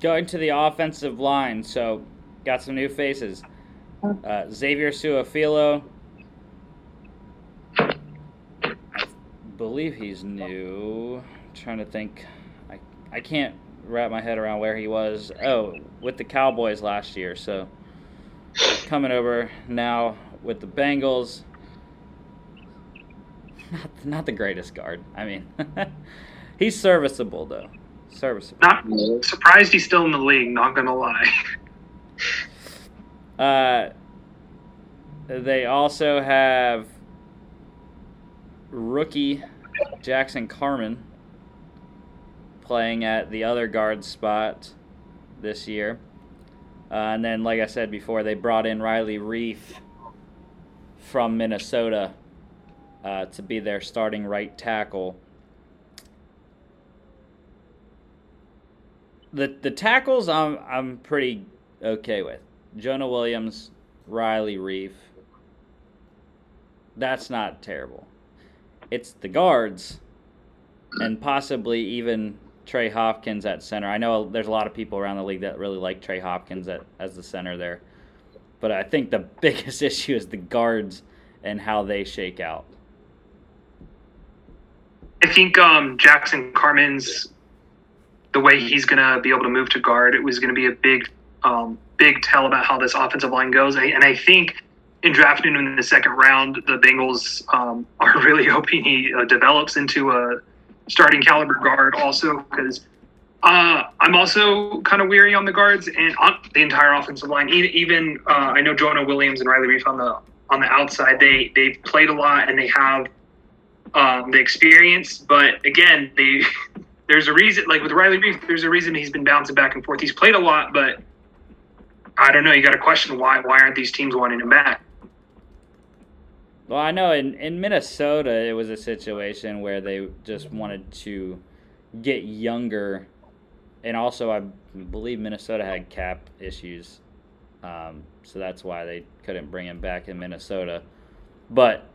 Going to the offensive line, so got some new faces. Uh, Xavier Su'a-Filo. Believe he's new. trying to think. I, I can't wrap my head around where he was. Oh, with the Cowboys last year. So coming over now with the Bengals. Not, not the greatest guard. I mean, he's serviceable though. Serviceable. Not surprised he's still in the league. Not gonna lie. Uh, they also have rookie Jackson Carman playing at the other guard spot this year. Uh, and then, like I said before, they brought in Riley Reiff from Minnesota uh, to be their starting right tackle. The the tackles I'm I'm pretty okay with. Jonah Williams, Riley Reiff. That's not terrible. It's the guards and possibly even Trey Hopkins at center. I know there's a lot of people around the league that really like Trey Hopkins at, as the center there. But I think the biggest issue is the guards and how they shake out. I think um, Jackson Carman's the way he's going to be able to move to guard. It was going to be a big, um, big tell about how this offensive line goes. And I think in drafting him in the second round, the Bengals um, are really hoping he uh, develops into a starting caliber guard. Also, because uh, I'm also kind of weary on the guards and on the entire offensive line. Even uh, I know Jonah Williams and Riley Reiff on the on the outside. They they've played a lot and they have um, the experience. But again, they there's a reason. Like with Riley Reiff, there's a reason he's been bouncing back and forth. He's played a lot, but I don't know. You got to question why why aren't these teams wanting him back? Well, I know in, in Minnesota it was a situation where they just wanted to get younger, and also I believe Minnesota had cap issues, um, so that's why they couldn't bring him back in Minnesota. But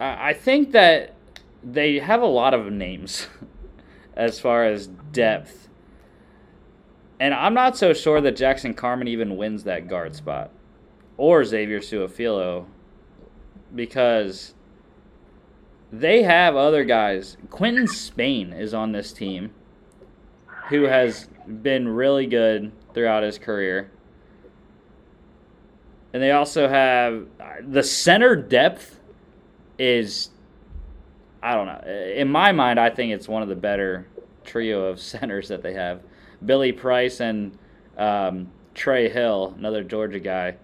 I, I think that they have a lot of names as far as depth, and I'm not so sure that Jackson Carman even wins that guard spot or Xavier Su'a-Filo because they have other guys. Quentin Spain is on this team who has been really good throughout his career. And they also have the center depth is I don't know. In my mind, I think it's one of the better trio of centers that they have. Billy Price and um, Trey Hill, another Georgia guy.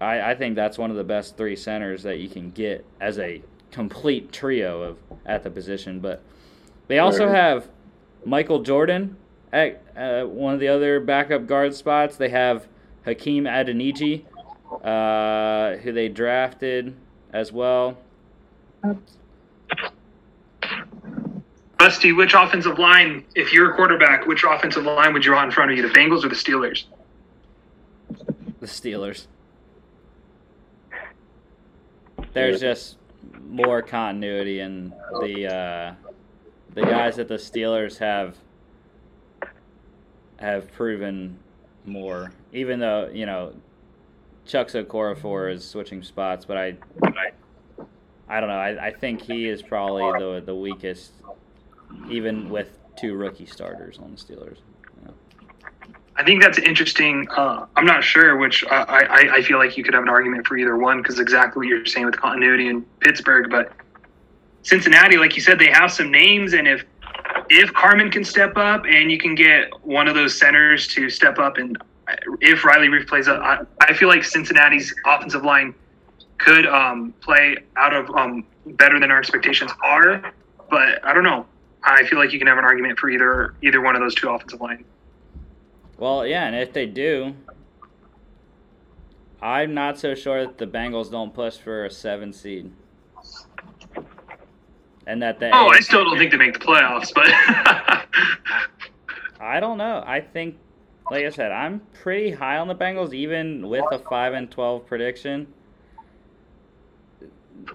I, I think that's one of the best three centers that you can get as a complete trio of at the position. But they also have Michael Jordan at uh, one of the other backup guard spots. They have Hakeem Adeniji, uh, who they drafted as well. Rusty, which offensive line, if you're a quarterback, which offensive line would you want in front of you, the Bengals or the Steelers? The Steelers. There's just more continuity, and the uh, the guys that the Steelers have have proven more. Even though you know Chuck Okorafor is switching spots, but I I, I don't know. I, I think he is probably the the weakest, even with two rookie starters on the Steelers. I think that's interesting. Uh, I'm not sure which uh, I, I feel like you could have an argument for either one because exactly what you're saying with continuity in Pittsburgh, but Cincinnati, like you said, they have some names, and if if Carman can step up and you can get one of those centers to step up, and if Riley Reiff plays up, I, I feel like Cincinnati's offensive line could um, play out of um, better than our expectations are, but I don't know. I feel like you can have an argument for either either one of those two offensive lines. Well, yeah, and if they do, I'm not so sure that the Bengals don't push for a seven seed. And that they. Oh, I still don't think they make the playoffs, but. I don't know. I think, like I said, I'm pretty high on the Bengals, even with a 5 and 12 prediction.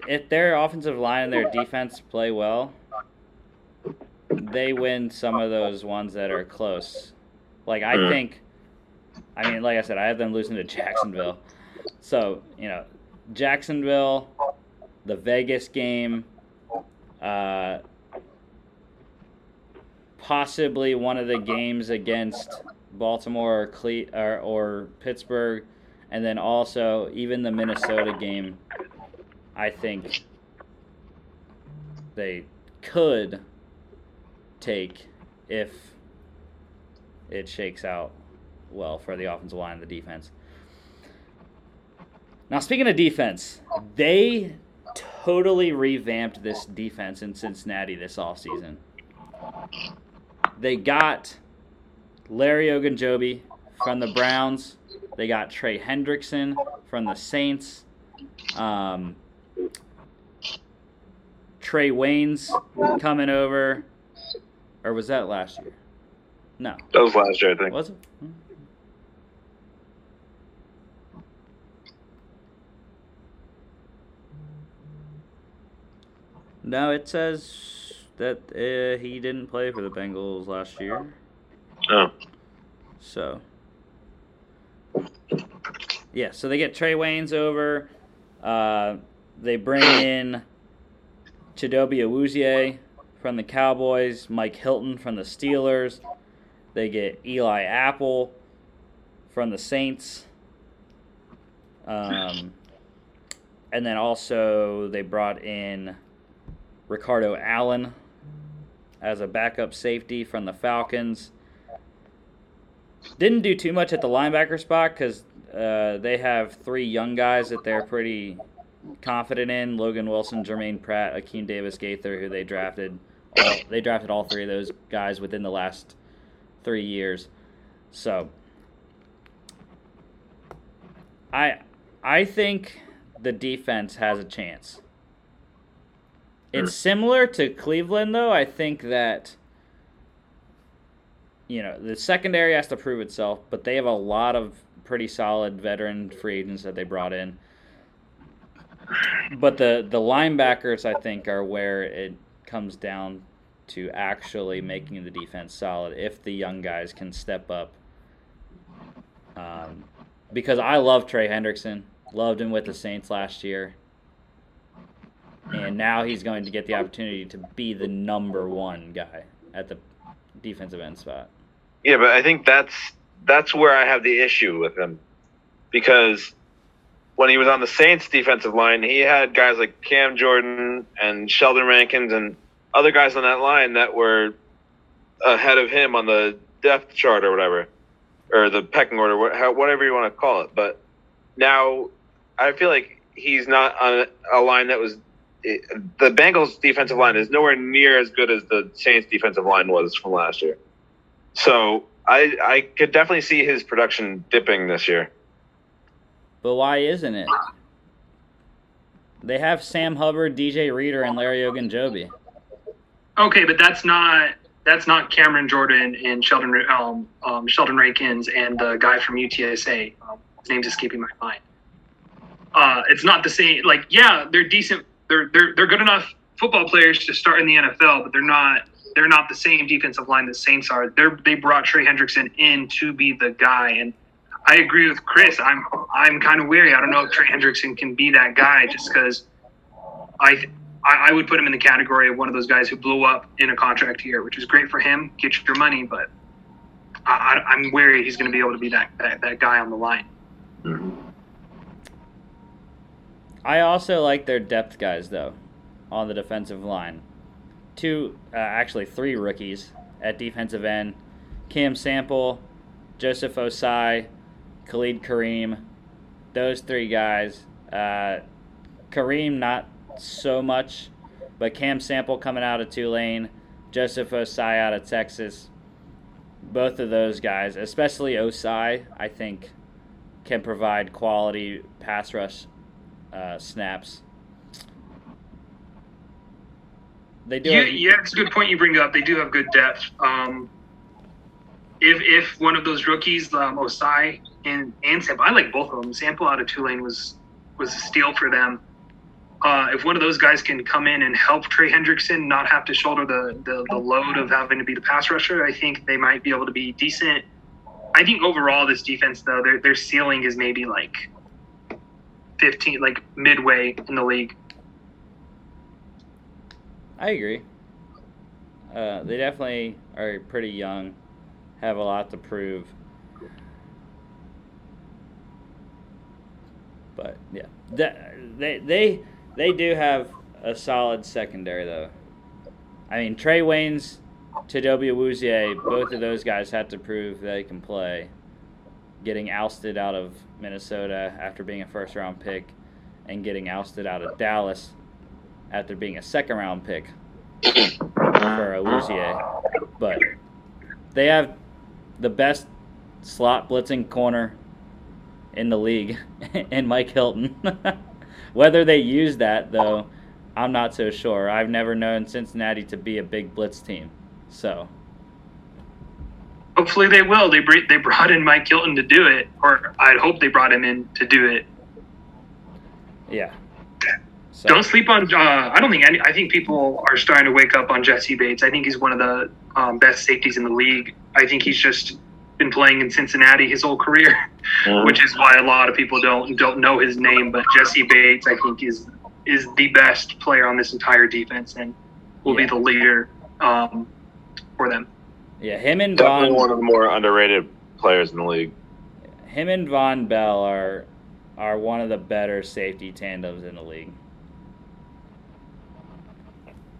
If their offensive line and their defense play well, they win some of those ones that are close. Like I mm. think, I mean, like I said, I have them losing to Jacksonville. So you know, Jacksonville, the Vegas game, uh, possibly one of the games against Baltimore or, Cle- or, or Pittsburgh, and then also even the Minnesota game. I think they could take if it shakes out well for the offensive line and the defense. Now, speaking of defense, they totally revamped this defense in Cincinnati this offseason. They got Larry Ogunjobi from the Browns. They got Trey Hendrickson from the Saints. Um, Trae Waynes coming over. Or was that last year? No. That was last year, I think. Was it? No, it says that uh, he didn't play for the Bengals last year. Oh. So, yeah, so they get Trae Waynes over. Uh, they bring in Chidobe Awuzie from the Cowboys, Mike Hilton from the Steelers. They get Eli Apple from the Saints. Um, and then also they brought in Ricardo Allen as a backup safety from the Falcons. Didn't do too much at the linebacker spot because uh, they have three young guys that they're pretty confident in: Logan Wilson, Germaine Pratt, Akeem Davis Gaither, who they drafted. All, they drafted all three of those guys within the last three years. So, I I think the defense has a chance. It's similar to Cleveland, though. I think that you know the secondary has to prove itself, but they have a lot of pretty solid veteran free agents that they brought in. But the the linebackers, I think, are where it comes down to actually making the defense solid. If the young guys can step up, um, because I love Trey Hendrickson, loved him with the Saints last year and now he's going to get the opportunity to be the number one guy at the defensive end spot. Yeah, but I think that's that's where I have the issue with him because when he was on the Saints defensive line, he had guys like Cam Jordan and Sheldon Rankins and other guys on that line that were ahead of him on the depth chart or whatever, or the pecking order, whatever you want to call it. But now I feel like he's not on a line that was eh, the Bengals defensive line is nowhere near as good as the Saints defensive line was from last year. So I I could definitely see his production dipping this year. But why isn't it? They have Sam Hubbard, DJ Reader, and Larry Ogunjobi. Okay, but that's not that's not Cameron Jordan and Sheldon um, um, Sheldon Rankins and the guy from UTSA. Um, his name's escaping my mind. Uh, it's not the same. Like, yeah, they're decent they're they're they're good enough football players to start in the NFL, but they're not they're not the same defensive line the Saints are. They're they brought Trey Hendrickson in to be the guy, and I agree with Chris. I'm I'm kind of weary. I don't know if Trey Hendrickson can be that guy just because I. I would put him in the category of one of those guys who blew up in a contract here, which is great for him, get your money, but I, am wary he's going to be able to be that, that, that guy on the line. Mm-hmm. I also like their depth guys though, on the defensive line. Two, uh, actually three rookies at defensive end: Cam Sample, Joseph Ossai, Khalid Kareem. Those three guys. Uh, Kareem not so much, but Cam Sample coming out of Tulane, Joseph Ossai out of Texas. Both of those guys, especially Ossai, I think, can provide quality pass rush uh, snaps. They do. Yeah, have, yeah, it's a good point you bring up. They do have good depth. Um, if if one of those rookies, um, Ossai and and Sample, I like both of them. Sample out of Tulane was was a steal for them. Uh, if one of those guys can come in and help Trey Hendrickson not have to shoulder the, the, the load of having to be the pass rusher, I think they might be able to be decent. I think overall this defense though their their ceiling is maybe like 15, like midway in the league. I agree. Uh, they definitely are pretty young, have a lot to prove. But yeah, that, they they they do have a solid secondary though. I mean Trae Waynes, Chidobe Awuzie, both of those guys have to prove they can play. getting ousted out of Minnesota after being a first round pick and getting ousted out of Dallas after being a second round pick for Awuzie. But they have the best slot blitzing corner in the league in Mike Hilton. Whether they use that though, I'm not so sure. I've never known Cincinnati to be a big blitz team. So Hopefully they will. They br- they brought in Mike Hilton to do it, or I'd hope they brought him in to do it. yeah. So, Don't sleep on. Uh, I don't think any. I think people are starting to wake up on Jessie Bates. I think he's one of the um, best safeties in the league. I think he's just been playing in Cincinnati his whole career, which is why a lot of people don't don't know his name. But Jessie Bates, I think, is is the best player on this entire defense and will Yeah. be the leader um, for them. yeah, him and Definitely Vonn one of the more underrated players in the league. him and Vonn Bell are are one of the better safety tandems in the league.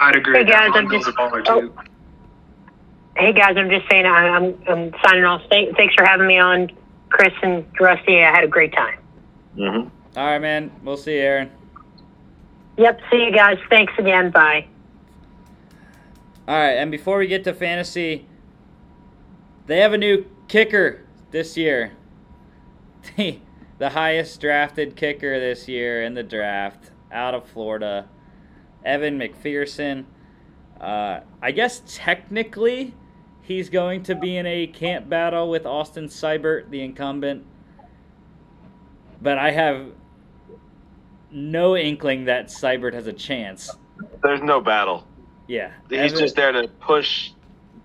I'd agree. Hey, with that. guys, Vonn I'm Bell's just- a baller oh. Too. Hey guys, I'm just saying I- I'm I'm signing off. Thanks for having me on, Chris and Rusty. I had a great time. Mm-hmm. All right, man. We'll see you, Aaron. Yep. See you guys. Thanks again. Bye. All right, and before we get to fantasy, they have a new kicker this year. The, the highest drafted kicker this year in the draft out of Florida, Evan McPherson. Uh, I guess technically he's going to be in a camp battle with Austin Seibert, the incumbent. But I have no inkling that Seibert has a chance. There's no battle. Yeah. He's Evan- just there to push,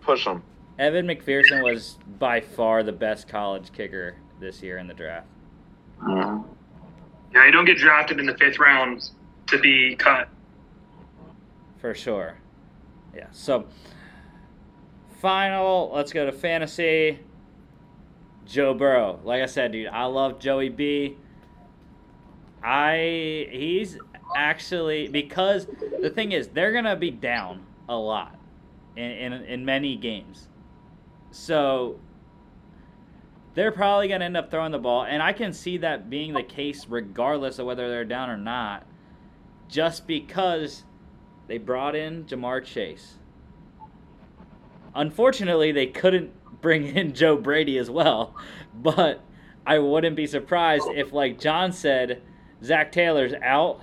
push him. Evan McPherson was by far the best college kicker this year in the draft. Mm-hmm. Yeah, you don't get drafted in the fifth round to be cut. For sure. Yeah. So, final, let's go to fantasy. Joe Burrow. Like I said, dude, I love Joey B. I he's actually because the thing is they're gonna be down a lot in in, in many games. So they're probably to end up throwing the ball, and I can see that being the case regardless of whether they're down or not, just because they brought in Ja'Marr Chase. Unfortunately, they couldn't bring in Joe Brady as well, but I wouldn't be surprised if, like John said, Zac Taylor's out.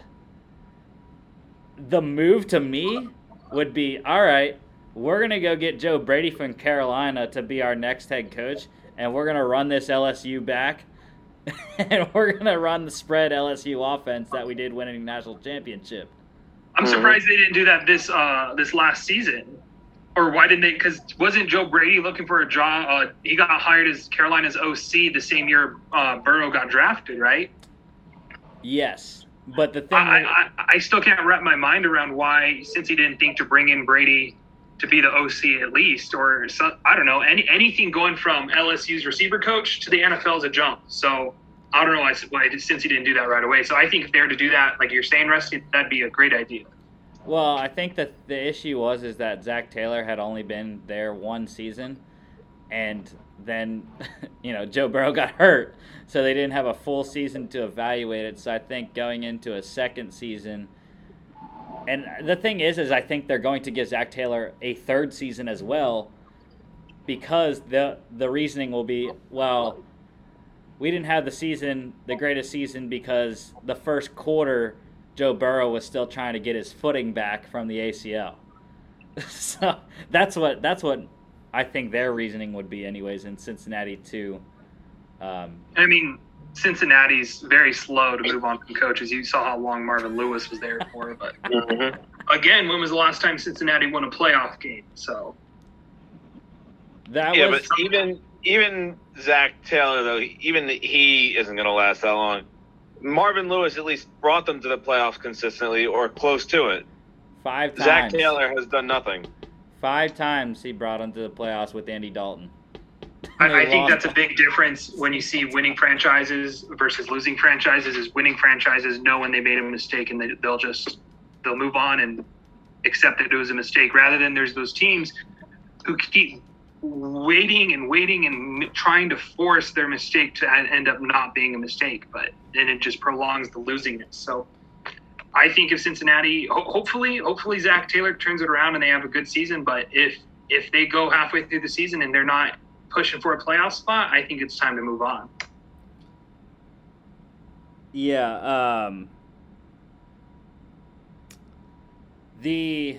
The move to me would be all right, we're going to go get Joe Brady from Carolina to be our next head coach, and we're going to run this LSU back. and we're going to run the spread LSU offense that we did winning national championship. I'm surprised they didn't do that this uh this last season. Or why didn't they? Because wasn't Joe Brady looking for a job? Uh, he got hired as Carolina's OC the same year uh, Burrow got drafted, right? Yes. But the thing I, I I still can't wrap my mind around why, since he didn't think to bring in Brady to be the OC at least, or some, I don't know, any anything going from LSU's receiver coach to the NFL is a jump. So I don't know why, why since he didn't do that right away. So I think if they were to do that, like you're saying, Rusty, that'd be a great idea. Well, I think that the issue was is that Zac Taylor had only been there one season, and then you know Joe Burrow got hurt, so they didn't have a full season to evaluate it. So I think going into a second season, and the thing is, is I think they're going to give Zac Taylor a third season as well, because the the reasoning will be well, we didn't have the season, the greatest season, because the first quarter. Joe Burrow was still trying to get his footing back from the ACL. so that's what that's what I think their reasoning would be, anyways, in Cincinnati too. Um, I mean, Cincinnati's very slow to move on from coaches. You saw how long Marvin Lewis was there for. But Mm-hmm. again, when was the last time Cincinnati won a playoff game? So that Yeah, was but even even Zac Taylor though, even he isn't going to last that long. Marvin Lewis at least brought them to the playoffs consistently or close to it. five times. Zac Taylor has done nothing. Five times he brought them to the playoffs with Andy Dalton. I, I think that's a big difference when you see winning franchises versus losing franchises. Is winning franchises know when they made a mistake and they, they'll just they'll move on and accept that it was a mistake, rather than there's those teams who keep waiting and waiting and trying to force their mistake to end up not being a mistake, but then it just prolongs the losingness. So I think if Cincinnati, hopefully, hopefully Zac Taylor turns it around and they have a good season. But if if they go halfway through the season and they're not pushing for a playoff spot, I think it's time to move on. Yeah. Um, the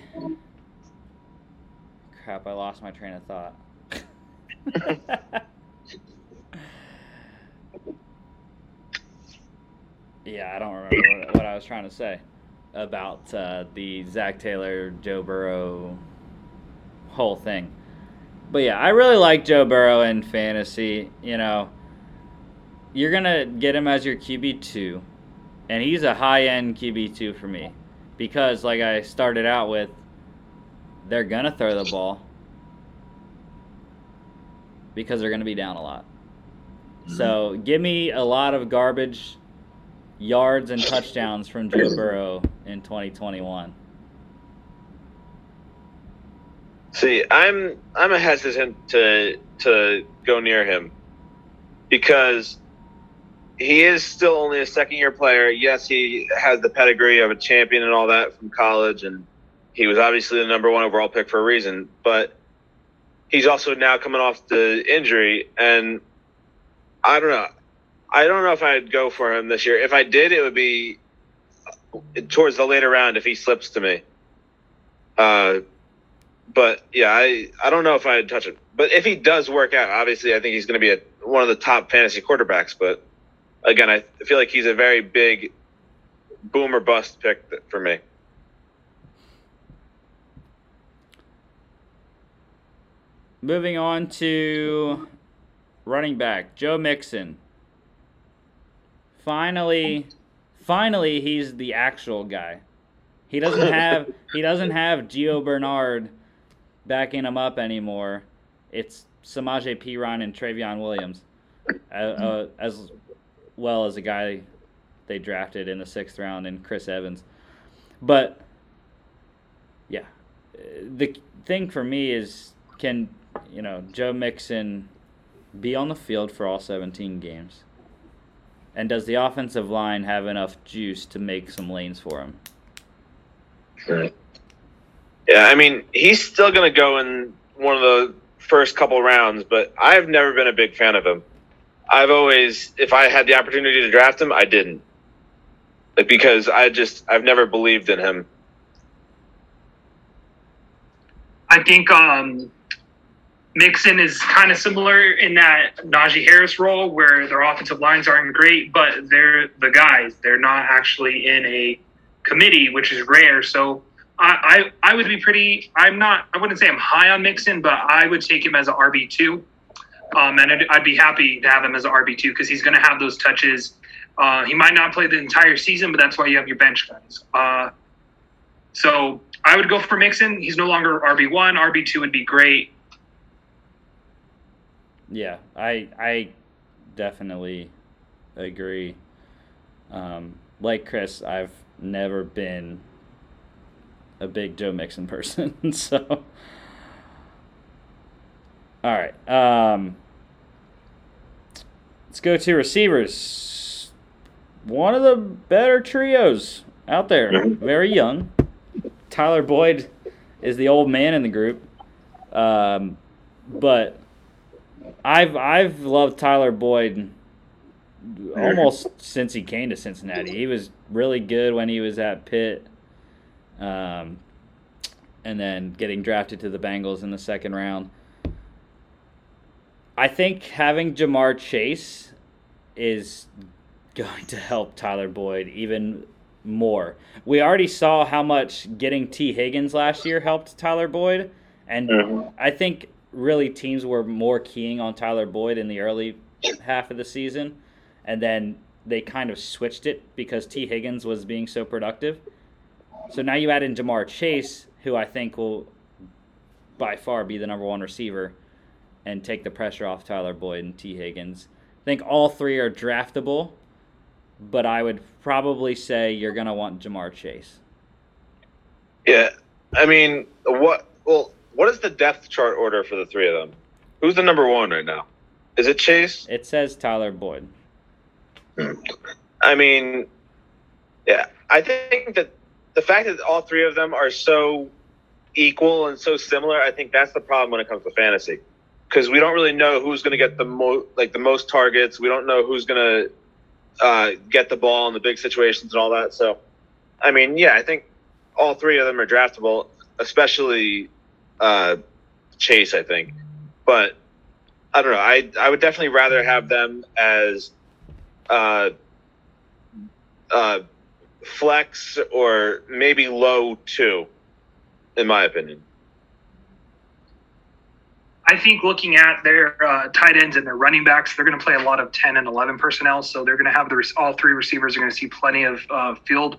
crap, I lost my train of thought. yeah, I don't remember what, what, I was trying to say about uh, the Zac Taylor, Joe Burrow whole thing. But yeah, I really like Joe Burrow in fantasy. You know, you're gonna get him as your QB two, and he's a high end QB two for me because, like I started out with, they're gonna throw the ball because they're gonna be down a lot. Mm-hmm. So give me a lot of garbage yards and touchdowns from Joe Burrow in 2021. See, I'm I'm a hesitant to to go near him because he is still only a second year player. Yes, he has the pedigree of a champion and all that from college, and he was obviously the number one overall pick for a reason. But he's also now coming off the injury, and I don't know. I don't know if I'd go for him this year. If I did, it would be towards the later round if he slips to me. Uh, but yeah, I I don't know if I'd touch it. But if he does work out, obviously, I think he's going to be a, one of the top fantasy quarterbacks. But again, I feel like he's a very big boomer bust pick for me. Moving on to running back Joe Mixon. Finally, finally, he's the actual guy. He doesn't have he doesn't have Gio Bernard backing him up anymore. It's Samaje Perine and Trayveon Williams, uh, uh, as well as a guy they drafted in the sixth round in Chris Evans. But yeah, the thing for me is can you know Joe Mixon be on the field for all 17 games? And does the offensive line have enough juice to make some lanes for him? Yeah, I mean, he's still going to go in one of the first couple rounds, but I've never been a big fan of him. I've always, if I had the opportunity to draft him, I didn't. Because I just, I've never believed in him. I think um, Mixon is kind of similar in that Najee Harris role where their offensive lines aren't great, but they're the guys. They're not actually in a committee, which is rare. So I, I, I would be pretty. I'm not. I wouldn't say I'm high on Mixon, but I would take him as an RB two, um, and I'd, I'd, be happy to have him as an RB two because he's going to have those touches. Uh, he might not play the entire season, but that's why you have your bench guys. Uh, so I would go for Mixon. He's no longer RB one. RB two would be great. Yeah, I I definitely agree. Um, like Chris, I've never been a big Joe Mixon person, so. All right. Um, let's go to receivers. One of the better trios out there. Mm-hmm. Very young. Tyler Boyd is the old man in the group. Um, but I've I've loved Tyler Boyd almost since he came to Cincinnati. He was really good when he was at Pitt, um, and then getting drafted to the Bengals in the second round. I think having Ja'Marr Chase is going to help Tyler Boyd even more. We already saw how much getting Tee Higgins last year helped Tyler Boyd, and mm-hmm. I think really teams were more keying on Tyler Boyd in the early half of the season, and then they kind of switched it because Tee Higgins was being so productive. So now you add in Ja'Marr Chase, who I think will by far be the number one receiver and take the pressure off Tyler Boyd and Tee Higgins. I think all three are draftable, but I would probably say you're going to want Ja'Marr Chase. Yeah. I mean, what well, what is the depth chart order for the three of them? Who's the number one right now? Is it Chase? It says Tyler Boyd. I mean, yeah, I think that the fact that all three of them are so equal and so similar, I think that's the problem when it comes to fantasy, because we don't really know who's going to get the most, like the most targets. We don't know who's going to uh, get the ball in the big situations and all that. So, I mean, yeah, I think all three of them are draftable, especially uh, Chase. I think, but I don't know. I I would definitely rather have them as uh, uh, flex or maybe low two, in my opinion. I think looking at their uh, tight ends and their running backs, they're going to play a lot of 10 and 11 personnel. So they're going to have the all three receivers are going to see plenty of uh, field.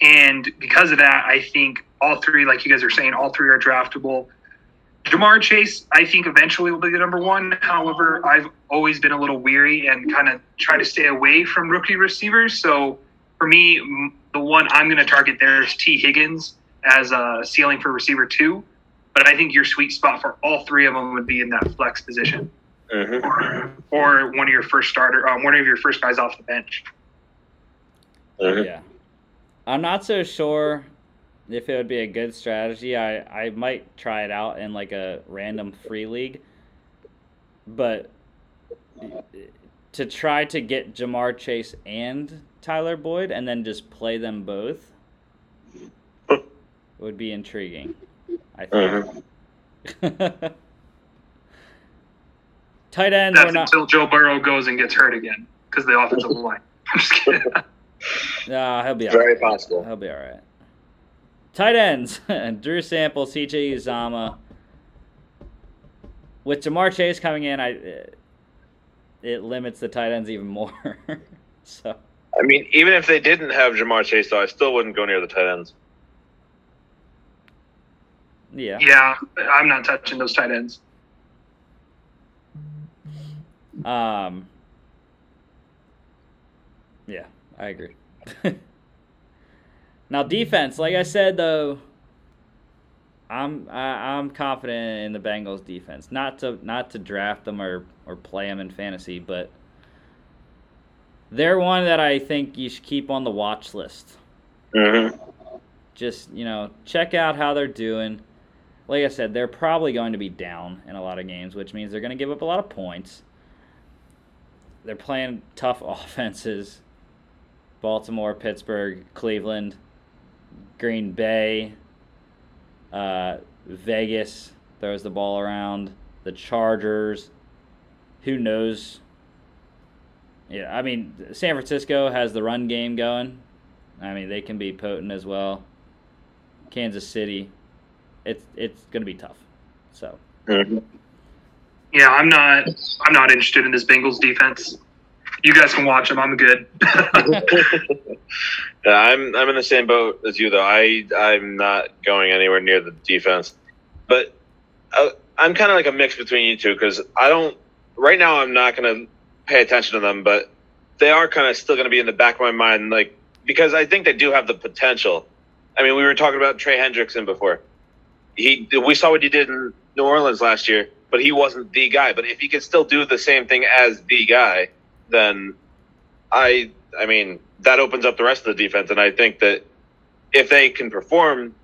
And because of that, I think all three, like you guys are saying, all three are draftable. Ja'Marr Chase, I think eventually will be the number one. However, I've always been a little weary and kind of try to stay away from rookie receivers. So for me, the one I'm going to target there is Tee Higgins as a ceiling for receiver two. But I think your sweet spot for all three of them would be in that flex position, Mm-hmm. or, or one of your first starter, um, one of your first guys off the bench. Mm-hmm. Yeah. I'm not so sure if it would be a good strategy. I, I might try it out in like a random free league. But to try to get Ja'Marr Chase and Tyler Boyd and then just play them both would be intriguing. I think. Uh-huh. Tight ends That's not until Joe Burrow goes and gets hurt again because the offensive line. I'm just kidding. Nah, he'll be all Very right. possible. He'll be all right. Tight ends: and Drew Sample, C.J. Uzomah. With Ja'Marr Chase coming in, I it, it limits the tight ends even more. so I mean, even if they didn't have Ja'Marr Chase, though, I still wouldn't go near the tight ends. yeah, yeah, I'm not touching those tight ends. um, yeah, I agree. now defense, like I said though, I'm I, I'm confident in the Bengals defense. Not to not to draft them or or play them in fantasy, but they're one that I think you should keep on the watch list. Mm-hmm. Just you know, check out how they're doing. Like I said, they're probably going to be down in a lot of games, which means they're going to give up a lot of points. They're playing tough offenses. Baltimore, Pittsburgh, Cleveland, Green Bay, uh, Vegas throws the ball around. The Chargers. Who knows? Yeah, I mean, San Francisco has the run game going. I mean, they can be potent as well. Kansas City, it's it's going to be tough. So. Yeah, I'm not. I'm not interested in this Bengals defense. You guys can watch them. I'm good. yeah, I'm I'm in the same boat as you though. I I'm not going anywhere near the defense, but uh, I'm kind of like a mix between you two because I don't. Right now, I'm not going to pay attention to them, but they are kind of still going to be in the back of my mind, like because I think they do have the potential. I mean, we were talking about Trey Hendrickson before. He we saw what he did in New Orleans last year, but he wasn't the guy. But if he can still do the same thing as the guy, then I I mean that opens up the rest of the defense, and I think that if they can perform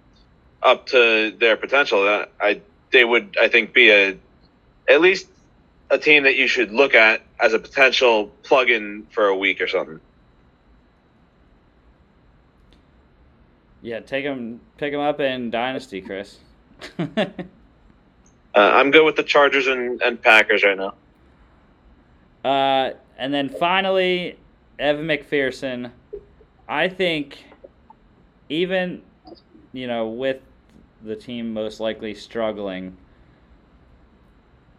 up to their potential, that I they would I think be a at least a team that you should look at as a potential plug-in for a week or something. yeah, take them, pick them up in Dynasty, Chris. Uh, I'm good with the Chargers and, and Packers right now. Uh, and then finally, Evan McPherson. I think, even, you know, with the team most likely struggling,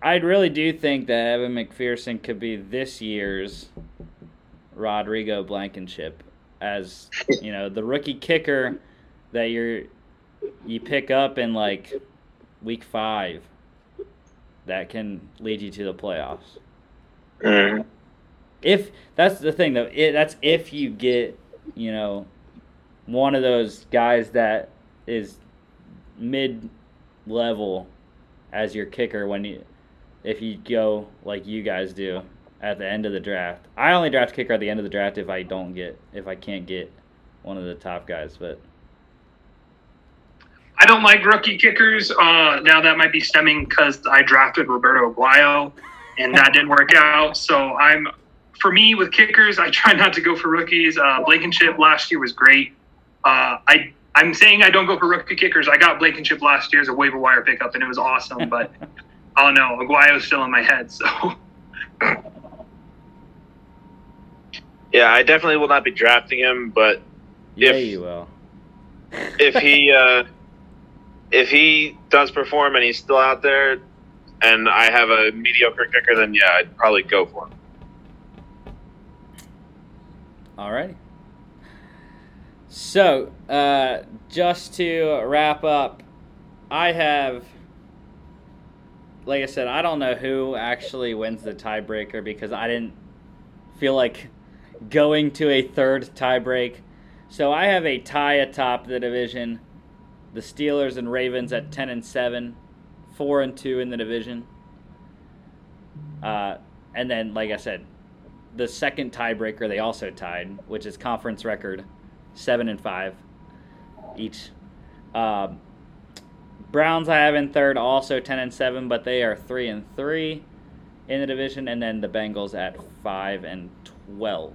I really do think that Evan McPherson could be this year's Rodrigo Blankenship as, you know, the rookie kicker that you're you pick up in like week five that can lead you to the playoffs. Mm. If that's the thing though, it, that's if you get you know one of those guys that is mid level as your kicker when you if you go like you guys do at the end of the draft. I only draft kicker at the end of the draft if I don't get if I can't get one of the top guys, but I don't like rookie kickers. Uh, now that might be stemming because I drafted Roberto Aguayo, and that didn't work out. So I'm, for me with kickers, I try not to go for rookies. Uh, Blankenship last year was great. Uh, I I'm saying I don't go for rookie kickers. I got Blankenship last year as a waiver wire pickup, and it was awesome. But oh no, Aguayo's still in my head. So Yeah, I definitely will not be drafting him, but yeah, If- you will. if he uh, if he does perform and he's still out there, and I have a mediocre kicker, then yeah, I'd probably go for him. Alrighty. So, uh, just to wrap up, I have, like I said, I don't know who actually wins the tiebreaker because I didn't feel like going to a third tiebreak. So I have a tie atop the division. The Steelers and Ravens at ten and seven, four and two in the division. Uh, and then, like I said, the second tiebreaker they also tied, which is conference record, seven and five each. Um, Browns I have in third, also ten and seven, but they are three and three in the division, and then the Bengals at five and twelve.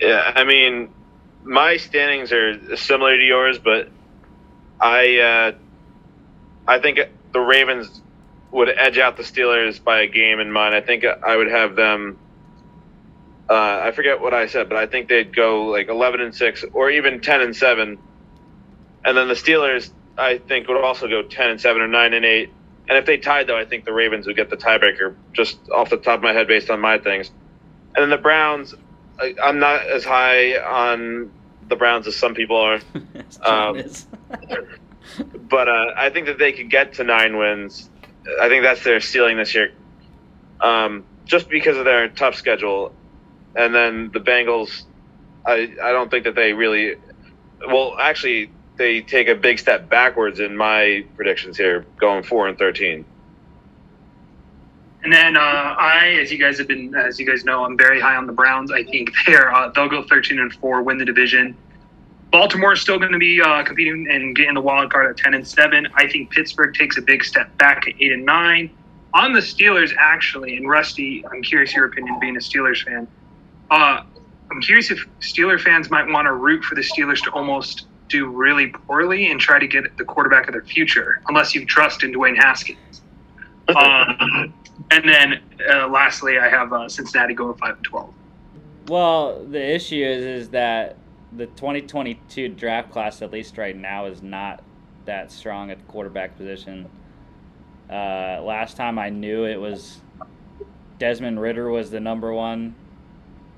Yeah, I mean, my standings are similar to yours, but I uh, I think the Ravens would edge out the Steelers by a game in mine. I think I would have them. Uh, I forget what I said, but I think they'd go like eleven and six, or even ten and seven, and then the Steelers I think would also go ten and seven or nine and eight. And if they tied, though, I think the Ravens would get the tiebreaker, just off the top of my head, based on my things. And then the Browns, I, I'm not as high on the Browns as some people are, Um. but uh, I think that they could get to nine wins. I think that's their ceiling this year, um, just because of their tough schedule. And then the Bengals, I I don't think that they really. Well, actually, they take a big step backwards in my predictions here, going four and thirteen. And then uh, I, as you guys have been, as you guys know, I'm very high on the Browns. I think they're uh, they'll go 13 and four, win the division. Baltimore is still going to be uh, competing and getting the wild card at 10 and seven. I think Pittsburgh takes a big step back at eight and nine. On the Steelers, actually, and Rusty, I'm curious your opinion, being a Steelers fan. Uh, I'm curious if Steeler fans might want to root for the Steelers to almost do really poorly and try to get the quarterback of their future, unless you trust in Dwayne Haskins. Um, and then uh, lastly, I have uh, Cincinnati going five and twelve. Well, the issue is is that the 2022 draft class, at least right now, is not that strong at the quarterback position. Uh, last time I knew it was Desmond Ridder was the number one.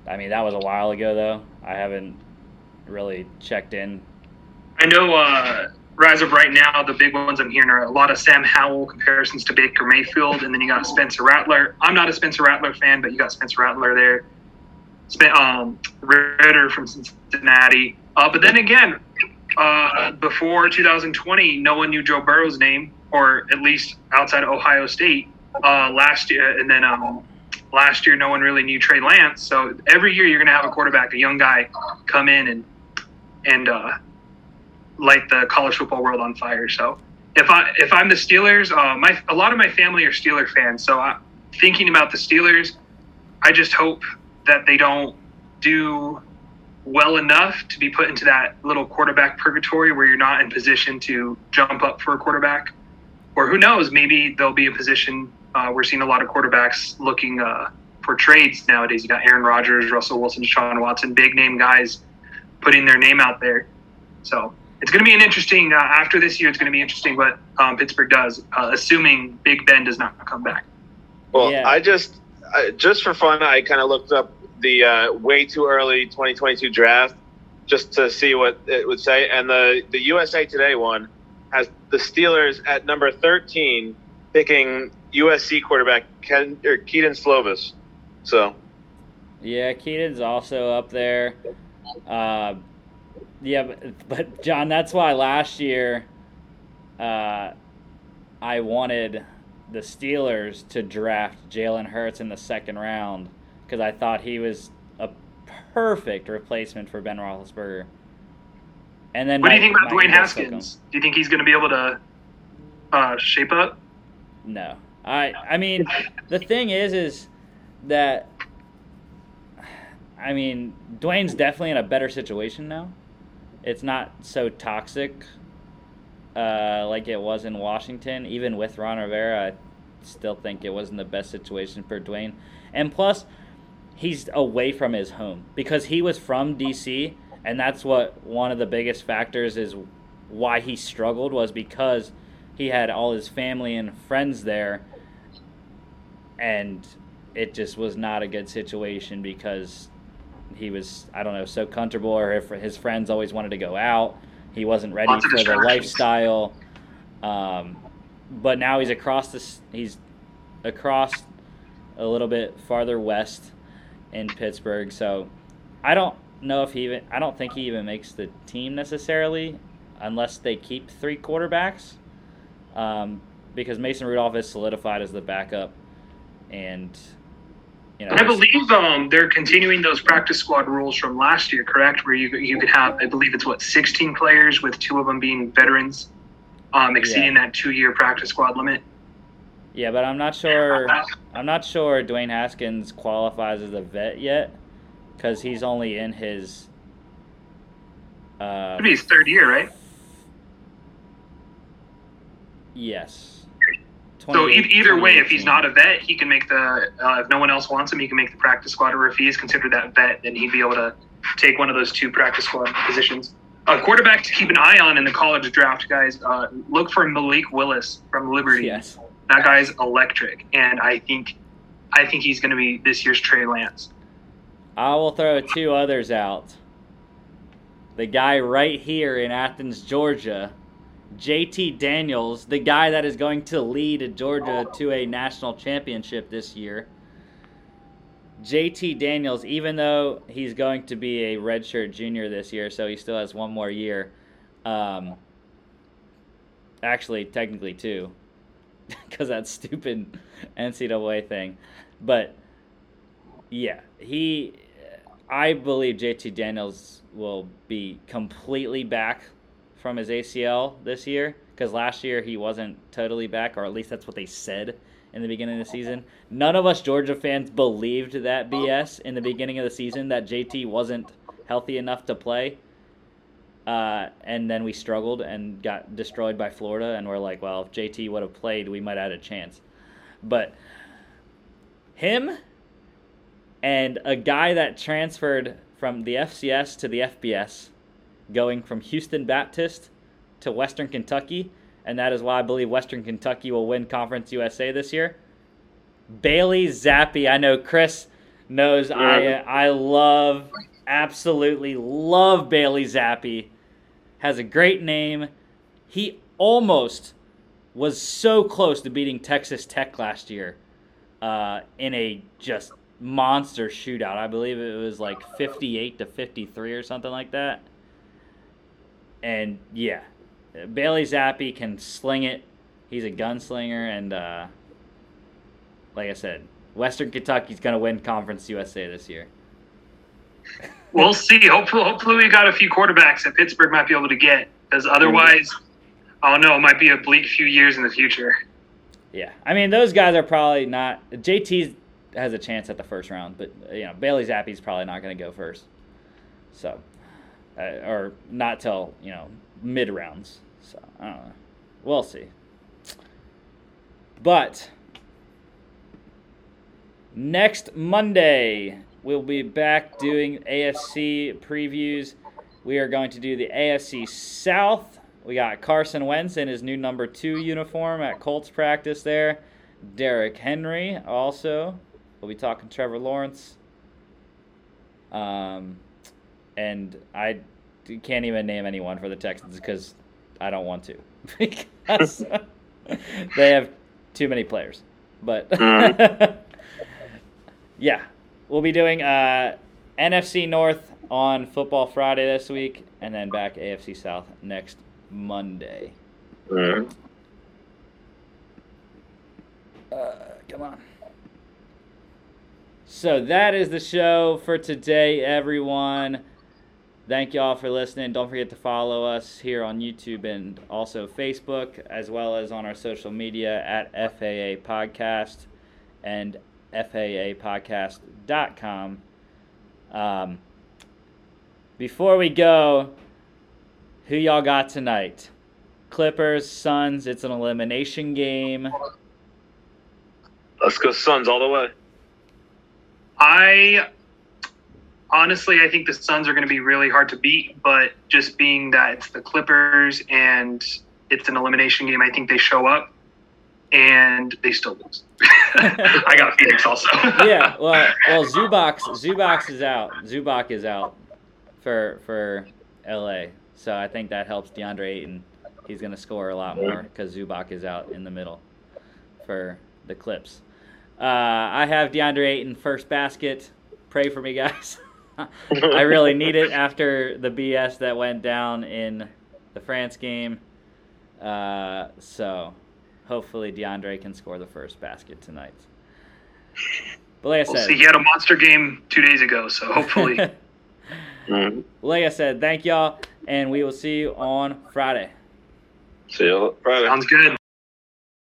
I mean, that was a while ago, though. I haven't really checked in. I know uh, rise of right now, the big ones I'm hearing are a lot of Sam Howell comparisons to Baker Mayfield, and then you got Spencer Rattler. I'm not a Spencer Rattler fan, but you got Spencer Rattler there. Um, Ridder from Cincinnati. Uh, but then again, uh, before 2020, no one knew Joe Burrow's name, or at least outside of Ohio State uh, last year. And then um, last year, no one really knew Trey Lance. So every year, you're going to have a quarterback, a young guy, come in and and uh, light the college football world on fire. So if I if I'm the Steelers, uh, my a lot of my family are Steeler fans. So I, thinking about the Steelers, I just hope that they don't do well enough to be put into that little quarterback purgatory where you're not in position to jump up for a quarterback, or who knows, maybe they'll be in position. Uh, we're seeing a lot of quarterbacks looking uh, for trades nowadays. You got Aaron Rodgers, Russell Wilson, Sean Watson, big name guys putting their name out there. So it's going to be an interesting uh, after this year. It's going to be interesting what um, Pittsburgh does, uh, assuming Big Ben does not come back. Well, Yeah. I just Just for fun, I kind of looked up the uh, way too early 2022 draft just to see what it would say, and the the USA Today one has the Steelers at number 13 picking USC quarterback Ken or Kedon Slovis. So Yeah, Kedon's also up there. Uh, Yeah, but, but John, that's why last year uh, I wanted the Steelers to draft Jalen Hurts in the second round because I thought he was a perfect replacement for Ben Roethlisberger. And then What do you think about Mike Dwayne Eagles took him. Haskins? Do you think he's going to be able to uh, shape up? No, I I mean the thing is is that I mean Dwayne's definitely in a better situation now. It's not so toxic uh, like it was in Washington. Even with Ron Rivera, I still think it wasn't the best situation for Dwayne. And plus, he's away from his home because he was from DC, and that's what one of the biggest factors is why he struggled was because he had all his family and friends there, and it just was not a good situation because he was I don't know so comfortable, or if his friends always wanted to go out, he wasn't ready Lots for the lifestyle. Um, but now he's across this. He's across a little bit farther west in Pittsburgh. So I don't know if he even. I don't think he even makes the team necessarily, unless they keep three quarterbacks. Um, because Mason Rudolph is solidified as the backup, and you know I believe um, they're continuing those practice squad rules from last year, correct? Where you you could have, I believe it's what, 16 players with two of them being veterans, um, exceeding that two-year practice squad limit. Yeah, but I'm not sure. I'm not sure Dwayne Haskins qualifies as a vet yet, because he's only in his. Uh, It'd be his third year, right? yes. So e- either way, if he's not a vet, he can make the. Uh, if no one else wants him, he can make the practice squad. Or if he is considered that vet, then he'd be able to take one of those two practice squad positions. A quarterback to keep an eye on in the college draft, guys. Uh, look for Malik Willis from Liberty. Yes. That guy's electric, and I think, I think he's going to be this year's Trey Lance. I will throw two others out. The guy right here in Athens, Georgia, JT Daniels, the guy that is going to lead Georgia to a national championship this year. JT Daniels, even though he's going to be a redshirt junior this year, so he still has one more year. Um, actually, technically two, because that stupid NCAA thing. But yeah, he. I believe JT Daniels will be completely back from his ACL this year because last year he wasn't totally back, or at least that's what they said in the beginning of the season. None of us Georgia fans believed that BS in the beginning of the season that JT wasn't healthy enough to play. Uh, and then we struggled and got destroyed by Florida, and we're like, well, if JT would have played, we might have had a chance. But him and a guy that transferred from the FCS to the FBS, going from Houston Baptist to Western Kentucky, and that is why I believe Western Kentucky will win Conference USA this year. Bailey Zappe, I know Chris knows I I love absolutely love Bailey Zappe. Has a great name. He almost was so close to beating Texas Tech last year uh, in a just monster shootout. I believe it was like 58 to 53 or something like that. And yeah, Bailey Zappe can sling it. He's a gunslinger, and uh, like I said, Western Kentucky's gonna win Conference USA this year. We'll see. Hopefully, hopefully we got a few quarterbacks that Pittsburgh might be able to get, because otherwise, I don't know. It might be a bleak few years in the future. Yeah, I mean those guys are probably not. JT has a chance at the first round, but you know Bailey Zappe's probably not going to go first. So, or not till you know mid rounds. So I don't know. We'll see. But next Monday we'll be back doing AFC previews. We are going to do the AFC South. We got Carson Wentz in his new number two uniform at Colts practice there. Derrick Henry also. We'll be talking Trevor Lawrence. Um, and I can't even name anyone for the Texans because I don't want to. because they have too many players. But yeah, we'll be doing uh, NFC North on Football Friday this week, and then back AFC South next Monday. Uh, come on. So that is the show for today, everyone. Thank y'all for listening. Don't forget to follow us here on YouTube and also Facebook, as well as on our social media at FAA Podcast and FAApodcast.com. Um, before we go, who y'all got tonight? Clippers, Suns. It's an elimination game. Let's go Suns all the way. I honestly, I think the Suns are going to be really hard to beat, but just being that it's the Clippers and it's an elimination game, I think they show up and they still lose. I got Phoenix also. yeah, well, well, Zubac, Zubac is out. Zubac is out for for LA, so I think that helps DeAndre Ayton. He's going to score a lot more because Zubac is out in the middle for the Clips. Uh, I have DeAndre Ayton first basket. Pray for me, guys. I really need it after the BS that went down in the France game. Uh, so hopefully DeAndre can score the first basket tonight. But like I We'll said, see. He had a monster game two days ago, so hopefully. Mhm. like I said, thank y'all, and we will see you on Friday. See you Friday. Sounds good.